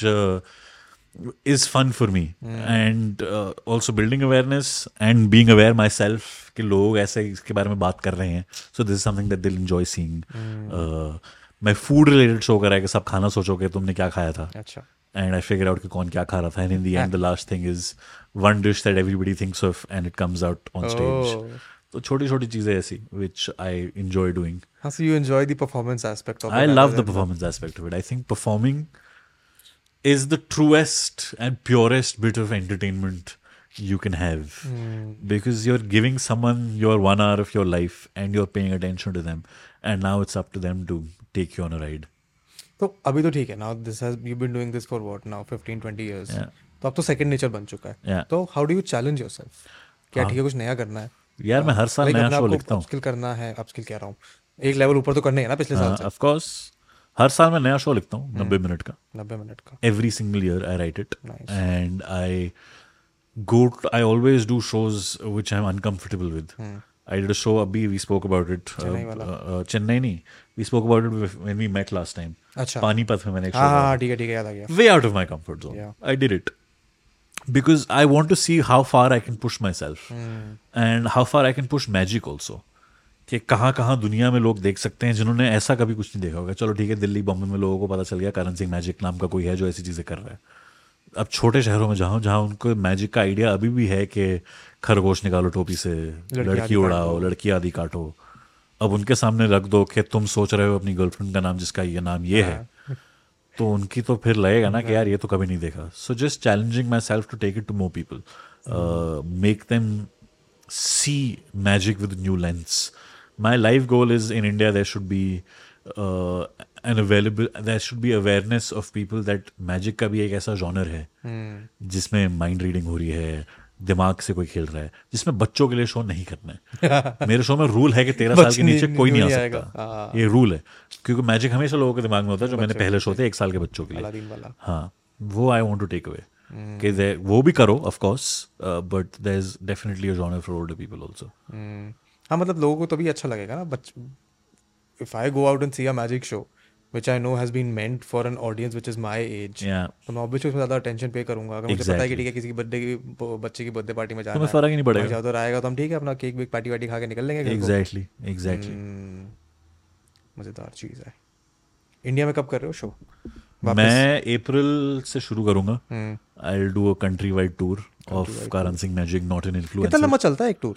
is fun for me yeah. and uh, also building awareness and being aware myself कि लोग ऐसे इसके बारे में बात कर रहे हैं so this is something that they'll enjoy seeing uh, मैं फ़ूड रिलेटेड शो करा है कि सब खाना सोचोगे तुमने क्या खाया था अच्छा and I figure out कि कौन क्या खा रहा था and in the end the last thing is one dish that everybody thinks of and it comes out on stage Oh. तो छोटी छोटी चीज़ें ऐसी which I enjoy doing हाँ so you enjoy the performance aspect of it I rather love the than performance aspect of it. Is the truest and purest bit of entertainment you can have mm. because you're giving someone your one hour of your life and you're paying attention to them, and now it's up to them to take you on a ride. तो अभी तो ठीक है now this has you've been doing this for what now 15 20 years Yeah. तो अब तो सेकंड नेचर बन चुका है Yeah. तो how do you challenge yourself क्या ठीक है कुछ नया करना है यार मैं हर साल नया शो लिखता हूँ upskill करना है अपस्किल कह रहा हूँ एक लेवल ऊपर तो करना है ना पिछले साल से ऑफ़ कोर्स हर साल मैं नया शो लिखता हूँ नब्बे हम्म। मिनट का। नब्बे मिनट का। Every single year I write it and I go I always do shows which I am uncomfortable with I did show अभी we spoke about it Chennai नहीं we spoke about it when we met last time अच्छा। पानीपत में मैंने way out of my comfort zone I did it because I want to see how far I can push myself and how far I can push magic also कि कहाँ कहाँ दुनिया में लोग देख सकते हैं जिन्होंने ऐसा कभी कुछ नहीं देखा होगा। चलो ठीक है दिल्ली बॉम्बे में लोगों को पता चल गया करण सिंह मैजिक नाम का कोई है जो ऐसी चीज़ें कर रहा है। अब छोटे शहरों में जाओ जहाँ उनको मैजिक का आइडिया अभी भी है कि खरगोश निकालो टोपी से लड़की लड़की उड़ाओ लड़की आदि काटो। अब उनके सामने रख दो कि तुम सोच रहे हो अपनी गर्लफ्रेंड का नाम जिसका ये नाम ये है। तो उनकी तो फिर लगेगा ना कि यार ये तो कभी नहीं देखा। So just challenging myself to take it to more people make them see magic with new lens my life goal is in India there should be an available there should be awareness of people that magic का भी एक ऐसा जॉनर है हम्म। जिसमें माइंड रीडिंग हो रही है दिमाग से कोई खेल रहा है जिसमें बच्चों के लिए शो नहीं करना है मेरे शो में रूल है कि तेरह साल के नीचे कोई नहीं आ नहीं आएगा। सकता हाँ। ये रूल है क्योंकि मैजिक हमेशा लोगों के दिमाग में होता है जो मैंने पहले शो थे एक साल के बच्चों के लिए हाँ वो I want to take away कि वो भी करो of course but there is definitely a genre for older people also. हाँ मतलब लोगों को तभी अच्छा लगेगा ना but if I go out and see a magic show I know has been meant for an audience which is my age या तो मैं ऑब्वियसली उसमें ज़्यादा अटेंशन पे करूँगा। अगर मुझे पता है कि ठीक है किसी की बर्थडे की बच्चे की बर्थडे पार्टी में जाना है फ़र्क ही नहीं पड़ेगा। ज़्यादा आएगा तो हम ठीक है अपना केक वेक पार्टी वार्टी खा के निकल लेंगे एग्जैक्टली एग्जैक्टली मज़ेदार चीज़ है। इंडिया में कब कर रहे हो शो मैं अप्रैल से शुरू करूँगा। I do a countrywide tour of Karan Singh magic not in कितना लंबा चलता है एक टूर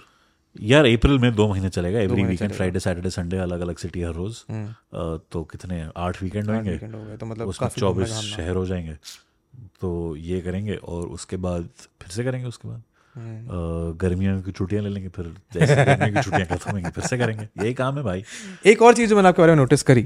यार अप्रैल में दो महीने चलेगा every weekend. Friday Saturday Sunday अलग अलग सिटी हर रोज। तो कितने आठ वीकेंड होंगे? तो मतलब उसमें चौबीस शहर हो जाएँगे। तो ये करेंगे और उसके बाद फिर से करेंगे उसके बाद? हम्म। गर्मियों की छुट्टियाँ ले लेंगे फिर जैसे गर्मियों की छुट्टियाँ खत्म होंगी फिर से करेंगे। यही काम है भाई। एक और चीज़ जो मैंने आपके बारे में नोटिस करी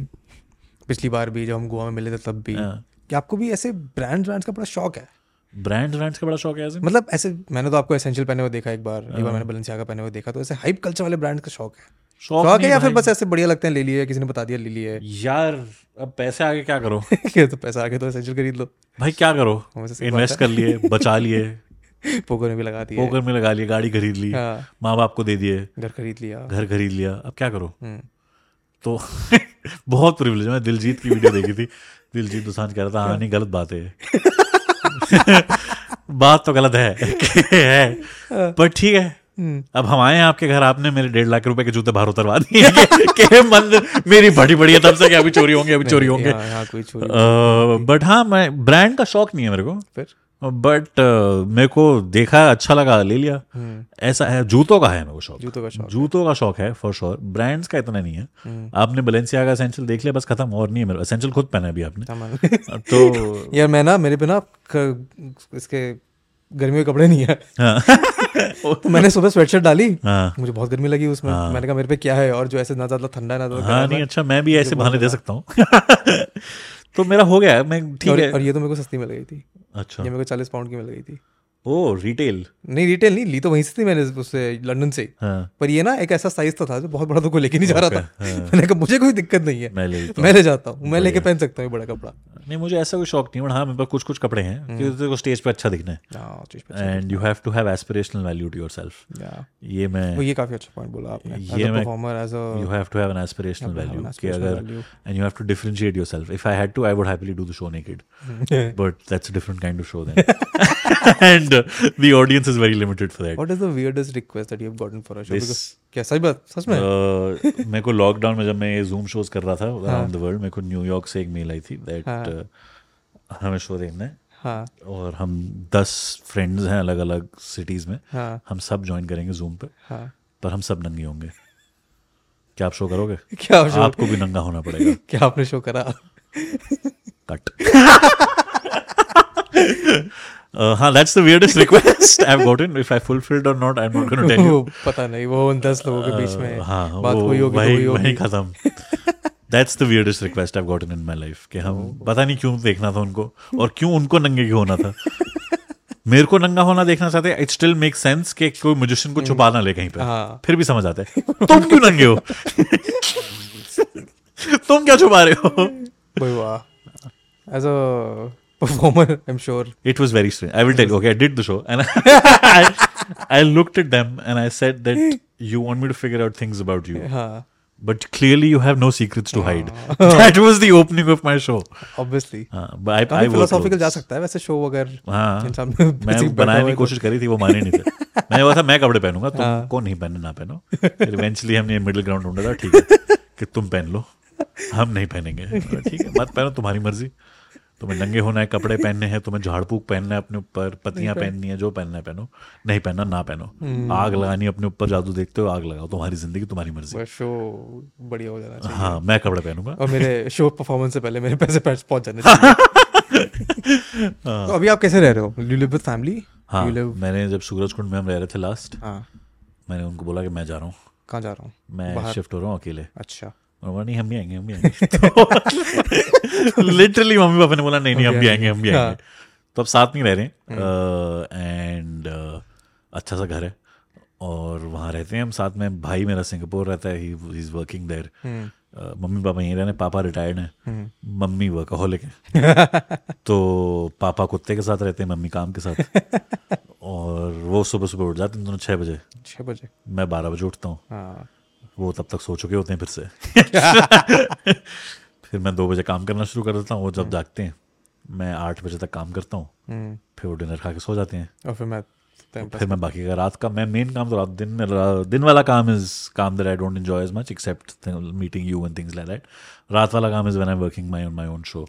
पिछली बार भी जब हम गोवा में मिले थे तब भी। हाँ। कि आपको भी ऐसे ब्रांड ब्रांड्स का बड़ा शौक है? ब्रांड ब्रांड्स का बड़ा शौक है ऐसे मतलब ऐसे मैंने तो आपको एसेंशियल पहने हुए देखा एक बार हाँ। एक बार मैंने बलेंसियागा पहने हुए देखा तो ऐसे हाइप कल्चर वाले ब्रांड्स का शौक है। शौक शौक है या फिर बस ऐसे बढ़िया लगते हैं ले लिए किसी ने बता दिया ले लिए। यार अब पैसे आगे क्या करो? ये तो पैसा आगे तो एसेंशियल खरीद लो। भाई क्या करो? इन्वेस्ट कर लिए बचा लिए। पोकर में भी लगा दिया। पोकर में लगा लिए गाड़ी खरीद ली। हाँ। माँ बाप को दे दिए। घर खरीद लिया। घर खरीद लिया। अब क्या करो? हम्म, तो बहुत प्रिविलेज मैं दिलजीत की वीडियो देखी थी। दिलजीत दोसांझ कह रहा था हाँ नहीं गलत बात है। बात तो गलत है है। पर ठीक है। हम्म, अब हम आए हैं आपके घर आपने मेरे डेढ़ लाख रुपए के जूते बाहर उतरवा दिए। मंदिर कि मन मेरी बड़ी बढ़िया है तब से कि अभी चोरी होंगे अभी चोरी होंगे। बट हाँ मैं ब्रांड का शौक नहीं है मेरे को। फिर? बट uh, मेरे को देखा अच्छा लगा ले लिया। हम्म, ऐसा है जूतों का है मेरे को शौक। जूतों का शौक जूतों का शौक है फॉर श्योर ब्रांड्स का इतना नहीं है। हम्म। आपने बलेंसिया का एसेंशियल देख लिया बस खत्म और नहीं है मेरा एसेंशियल खुद पहना अभी आपने। तो यार मैं ना मेरे पे ना इसके गर्मियों के कपड़े नहीं है। हाँ। तो मैंने सुबह स्वेटशर्ट डाली। हाँ। मुझे बहुत गर्मी लगी उसमें। मैंने कहा मेरे पे क्या है? और जो ऐसे ना ज़्यादा ठंडा है ना ज़्यादा हाँ नहीं अच्छा मैं भी ऐसे बहाने दे सकता हूँ। तो मेरा हो गया है, मैं ठीक है। और ये तो मेरे को सस्ती मिल गई थी। अच्छा। ये मेरे को चालीस पाउंड की मिल गई थी। ओ रिटेल नहीं रिटेल नहीं ली तो वहीं से थी मैंने उससे लंदन से। हाँ। पर ये ना एक ऐसा साइज़ तो था जो बहुत बड़ा तो कोई लेके नहीं जा रहा था। हाँ। मैंने कहा मुझे कोई दिक्कत नहीं है। मैं ले मैं ले जाता हूँ। मैं लेके पहन सकता हूँ बड़ा कपड़ा। नहीं मुझे ऐसा कोई शौक नहीं बट हाँ मेरे पास कुछ कुछ कपड़े हैं हम्म। कि तेरे को स्टेज पे अच्छा दिखना है। And you have to have aspirational value to yourself या ये मैं ये काफ़ी अच्छा पॉइंट बोला आपने। ये अ मैं- अ an aspirational have to have value an कि अगर value. and you have to differentiate yourself. If i had to i would happily do the show naked. But that's a different kind of show then. and uh, the audience is very limited for that. What is the weirdest request that you have gotten for a show? This- Because क्या सच बात सच में। uh, मेरे को लॉकडाउन में जब मैं ये जूम शोज़ कर रहा था हाँ। अराउंड द वर्ल्ड मेरे को न्यूयॉर्क से एक मेल आई थी दैट हाँ। हमें शो देखना है। हाँ। और हम दस फ्रेंड्स हैं अलग अलग सिटीज़ में। हाँ। हम सब ज्वाइन करेंगे जूम पे। हाँ। पर हम सब नंगे होंगे। क्या आप शो करोगे? क्या आप शो आपको भी नंगा होना पड़ेगा। क्या आपने शो करा? Cut. uh, हाँ, that's the weirdest request I've gotten. If I fulfilled or not, I'm not going to tell you. वो पता नहीं वो उन दस लोगों के बीच में Uh, हाँ, बात वो हुई होगी तो वही वही खत्म. That's the weirdest request I've gotten in my life. कि हम पता नहीं क्यों देखना था उनको और क्यों उनको नंगे क्यों होना था. मेरे को नंगा होना देखना चाहते इट स्टिल मेक सेंस कि कोई म्यूजिशियन को छुपा ना ले कहीं पे हाँ। फिर भी समझ आता है तुम क्यों नंगे हो तुम क्या छुपा रहे हो as a I am sure It was very strange. I will tell you. Okay, I did the show and I, I looked at them and I said that you want me to figure out things about you, हाँ but clearly you have no secrets to hide. that was the opening of my show. Obviously हाँ, but I, I जा clothes. सकता है वैसे शो अगर हाँ इंसान मैं बनाने की है तो- कोशिश करी थी वो माने नहीं थे मैंने बोला था मैं कपड़े पहनूँगा हाँ। तुमको नहीं पहनना ना पहनो फिर इवेंचुअली हमने मिडिल ग्राउंड ढूंढा था ठीक है कि तुम पहन लो हम नहीं पहनेंगे ठीक है मत पहनो तुम्हारी मर्ज़ी तुम्हें नंगे होना है कपड़े पहनने हैं तुम्हें झाड़ फूक पहनना है अपने ऊपर पत्तियाँ पहननी है जो पहनना है पहनो। नहीं पहनना ना पहनो। हम्म। आग लगानी अपने ऊपर जादू देखते हो आग लगाओ तुम्हारी ज़िंदगी तुम्हारी मर्ज़ी। शो बढ़िया हो जाना चाहिए। हाँ मैं कपड़े पहनूँगा। और मेरे शो परफॉर्मेंस से पहले मेरे पैसे पहुँच जाने चाहिए। तो अभी आप कैसे रह रहे हो? यू लिव विद फैमिली हाँ मैंने जब सूरज कुंड में हम रह रहे थे लास्ट हाँ। मैंने उनको बोला कि मैं जा रहा हूँ। कहाँ जा रहा हूँ? मैं शिफ्ट हो रहा हूँ अकेले। अच्छा। बोला, नहीं हम भी आएँगे हम भी आएँगे लिटरली मम्मी पापा ने बोला नहीं नहीं हम भी आएँगे हम भी। आएँगे तो अब साथ में ही रह रहे हैं। एंड अच्छा सा घर है। और वहाँ रहते हैं हम साथ में। भाई मेरा सिंगापुर रहता है ही is working there hmm mummy papa यहीं रहने पापा रिटायर्ड हैं। हम्म मम्मी वर्कहोलिक है। तो पापा कुत्ते के साथ रहते हैं मम्मी काम के साथ। और वो सुबह सुबह उठ जाते हैं दोनों छः बजे। छः बजे। मैं बारह बजे उठता हूँ। हाँ। वो तब तक सो चुके होते हैं फिर से। फिर मैं दो बजे काम करना शुरू कर देता हूँ वो जब जागते हैं मैं आठ बजे तक काम करता हूँ हम्म। फिर वो डिनर खा के सो जाते हैं। और फिर मैं फिर मैं बाकी का रात का मैं मेन काम तो रात दिन में दिन वाला काम इज़ काम that I don't enjoy as much except meeting you and things like that रात वाला काम is when I working my on my own show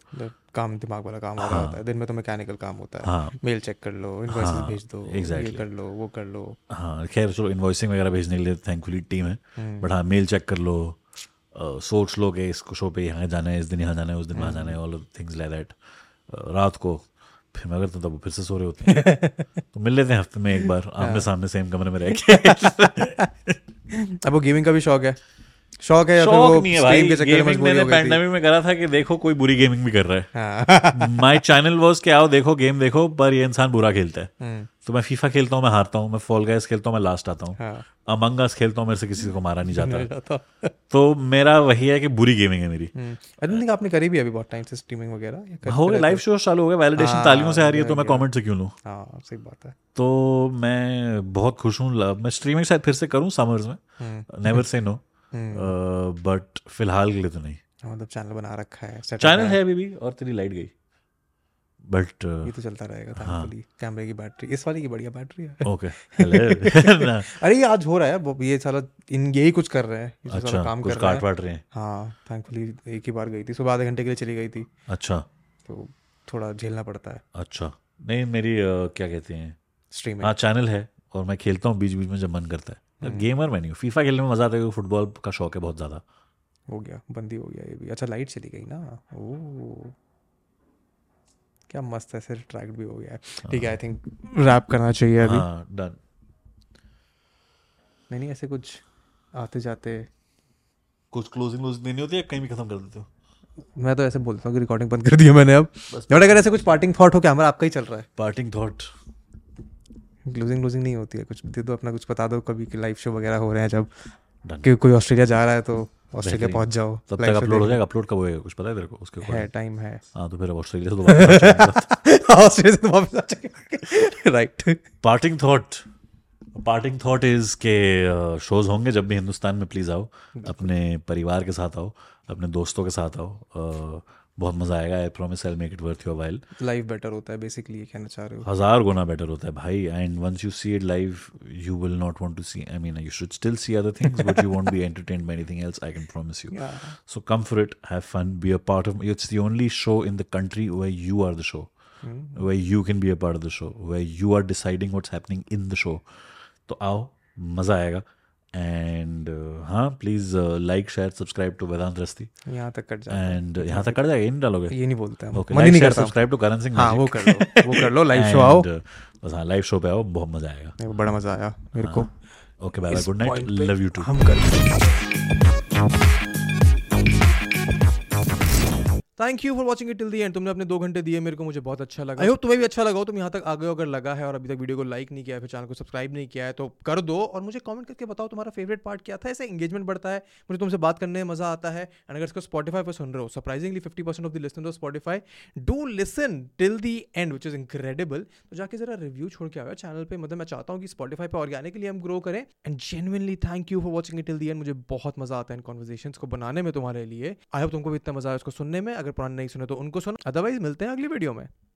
काम दिमाग वाला काम हो रहा होता है दिन में तो मैकेनिकल काम होता है। हाँ। मेल चेक कर लो इनवॉइसेस हाँ, भेज दो exactly. ये कर लो वो कर लो। हाँ खैर चलो इन्वॉइसिंग वगैरह भेजने के लिए थैंकफुली टीम है हम्म। बट हाँ मेल चेक कर लो सोच लो कि इसको शो पे यहाँ जाना है इस दिन यहाँ जाना है उस दिन वहाँ जाना है ऑल थिंग्स लाइक दैट रात को फिर मैं करता हूँ तब फिर से सो रहे होते हैं। तो मिल लेते हैं हफ़्ते में एक बार आमने सामने सेम कमरे में रह के। अब वो गेमिंग का भी शौक है। शौक है या फिर वो नहीं है भाई के गेमिंग मैंने हो पैंडेमिक में करा था कि देखो कोई बुरी गेमिंग भी कर रहा है। हाँ। माय चैनल वाज कि आओ देखो गेम देखो पर ये इंसान बुरा खेलता है। हम्म, तो मैं फीफा खेलता हूँ मैं हारता हूँ मैं फॉल गाइस खेलता हूँ मैं लास्ट आता हूँ। हाँ। अमंग अस खेलता हूँ मेरे से किसी को मारा नहीं जाता। तो मेरा वही है कि बुरी गेमिंग है मेरी। आई डोंट थिंक आपने करी भी अभी बहुत टाइम से स्ट्रीमिंग वगैरह? हो गया लाइव शो चालू हो गया वैलिडेशन हाँ, तालियों से आ रही है तो हो मैं। कमेंट से क्यों लूँ? हाँ सही बात है। तो मैं बहुत खुश हूँ मैं स्ट्रीमिंग शायद फिर से करूँ समर्स में। Hmm, never say no hmm, but फ़िलहाल के लिए तो नहीं। हाँ, मतलब चैनल बना रखा है चैनल है। अभी भी और तेरी लाइट गई। बट ये तो चलता रहेगा हाँ। कैमरे की बैटरी इस वाली की बढ़िया बैटरी है। ओके हेलो अरे ये आज हो रहा है ये साला इन यही कुछ कर रहे हैं अच्छा काम कुछ कर रहा काट है रहे हैं। हाँ थैंकफुली एक ही बार गई थी सुबह आधे घंटे के लिए चली गई थी। अच्छा। तो थोड़ा झेलना पड़ता है। अच्छा। नहीं मेरी क्या कहते हैं? स्ट्रीमिंग हाँ। चैनल है और मैं खेलता हूँ बीच बीच में जब मन करता है। गेमर मैं नहीं हूँ फीफा खेलने में मज़ा आता है फुटबॉल का शौक है बहुत ज़्यादा। हो गया बंदी हो गया ये भी। अच्छा लाइट चली गई ना? ओ क्या मस्त ऐसे ट्रैक भी हो गया ठीक है आई थिंक रैप करना चाहिए अभी। हाँ डन नहीं नहीं ऐसे कुछ आते जाते कुछ क्लोजिंग क्लोजिंग देनी होती है कहीं भी खत्म कर देते हो? मैं तो ऐसे बोलता हूँ कि रिकॉर्डिंग बंद कर दी है मैंने अब। बट अगर ऐसे कुछ पार्टिंग थॉट हो क्या हमारा आपका ही चल रहा है। पार्टिंग थॉट क्लोजिंग क्लोजिंग नहीं होती है। कुछ दे दो अपना कुछ बता दो कभी कि लाइव शो वगैरह हो रहे हैं जब। Done. कि कोई ऑस्ट्रेलिया जा रहा है तो ऑस्ट्रेलिया पहुँच जाओ। तब तक अपलोड हो जाएगा। अपलोड कब होएगा? कुछ पता है तेरे को? उसके है टाइम है। हाँ तो फिर ऑस्ट्रेलिया से दोबारा ऑस्ट्रेलिया से तो वापस आ जाएगा। Right parting thought parting thought is के शोज़ होंगे जब भी हिंदुस्तान में प्लीज़ आओ। अपने परिवार के साथ आओ। अपने दोस्तों के साथ आओ। अ, बहुत मज़ा आएगा I promise I make it worth your while live better होता है बेसिकली ये कहना चाह रहे हो हज़ार गुना बेटर होता है भाई and once you see it live you will not want to see I mean you should still see other things but you won't be entertained by anything else I can promise you. So come for it, have fun, be a part of it's the only show in the country where you are the show. Where you can be a part of the show, where you are deciding what's happening in the show. तो आओ मज़ा आएगा एंड हाँ please like share subscribe to Vedant Rasti यहाँ तक कट जाए एंड यहाँ तक कर जाएगा ये नहीं डालोगे? ये नहीं बोलते हम। ओके ही लाइक नहीं share subscribe to Karan Singh हाँ वो कर लो वो कर लो लाइव शो आओ। बस हाँ लाइव शो पे आओ बहुत मज़ा आएगा। बड़ा मज़ा आया मेरे को। Okay bye bye good night love you too हम कर thank you for watching till the end तुमने अपने दो घंटे दिए, मेरे को मुझे बहुत अच्छा लगा। आई होप तुम्हें भी अच्छा लगा हो, तुम यहाँ तक आ गए अगर लगा है और अभी तक वीडियो को लाइक नहीं किया है, फिर चैनल को सब्सक्राइब नहीं किया है तो कर दो और मुझे कमेंट करके बताओ तुम्हारा फेवरेट पार्ट क्या था। ऐसे एंगेजमेंट बढ़ता है, मुझे तुमसे बात करने में मज़ा आता है। एंड अगर इसको स्पॉटीफाई पर सुन रहे हो surprisingly fifty percent of the listen Spotify do listen till the end which is incredible तो जाके जरा रिव्यू छोड़ के आओ चैनल पर मतलब मैं चाहता हूँ कि स्पॉटीफाई पे ऑर्गेनिकली हम ग्रो करें। And genuinely thank you for watching it till the end मुझे बहुत मज़ा आता है इन कॉन्वर्जेशन को बनाने में तुम्हारे लिए। आई होप तुमको भी इतना मज़ा आया उसको सुनने में। अगर पुराने नहीं सुने तो उनको सुनो। अदरवाइज़ मिलते हैं अगली वीडियो में।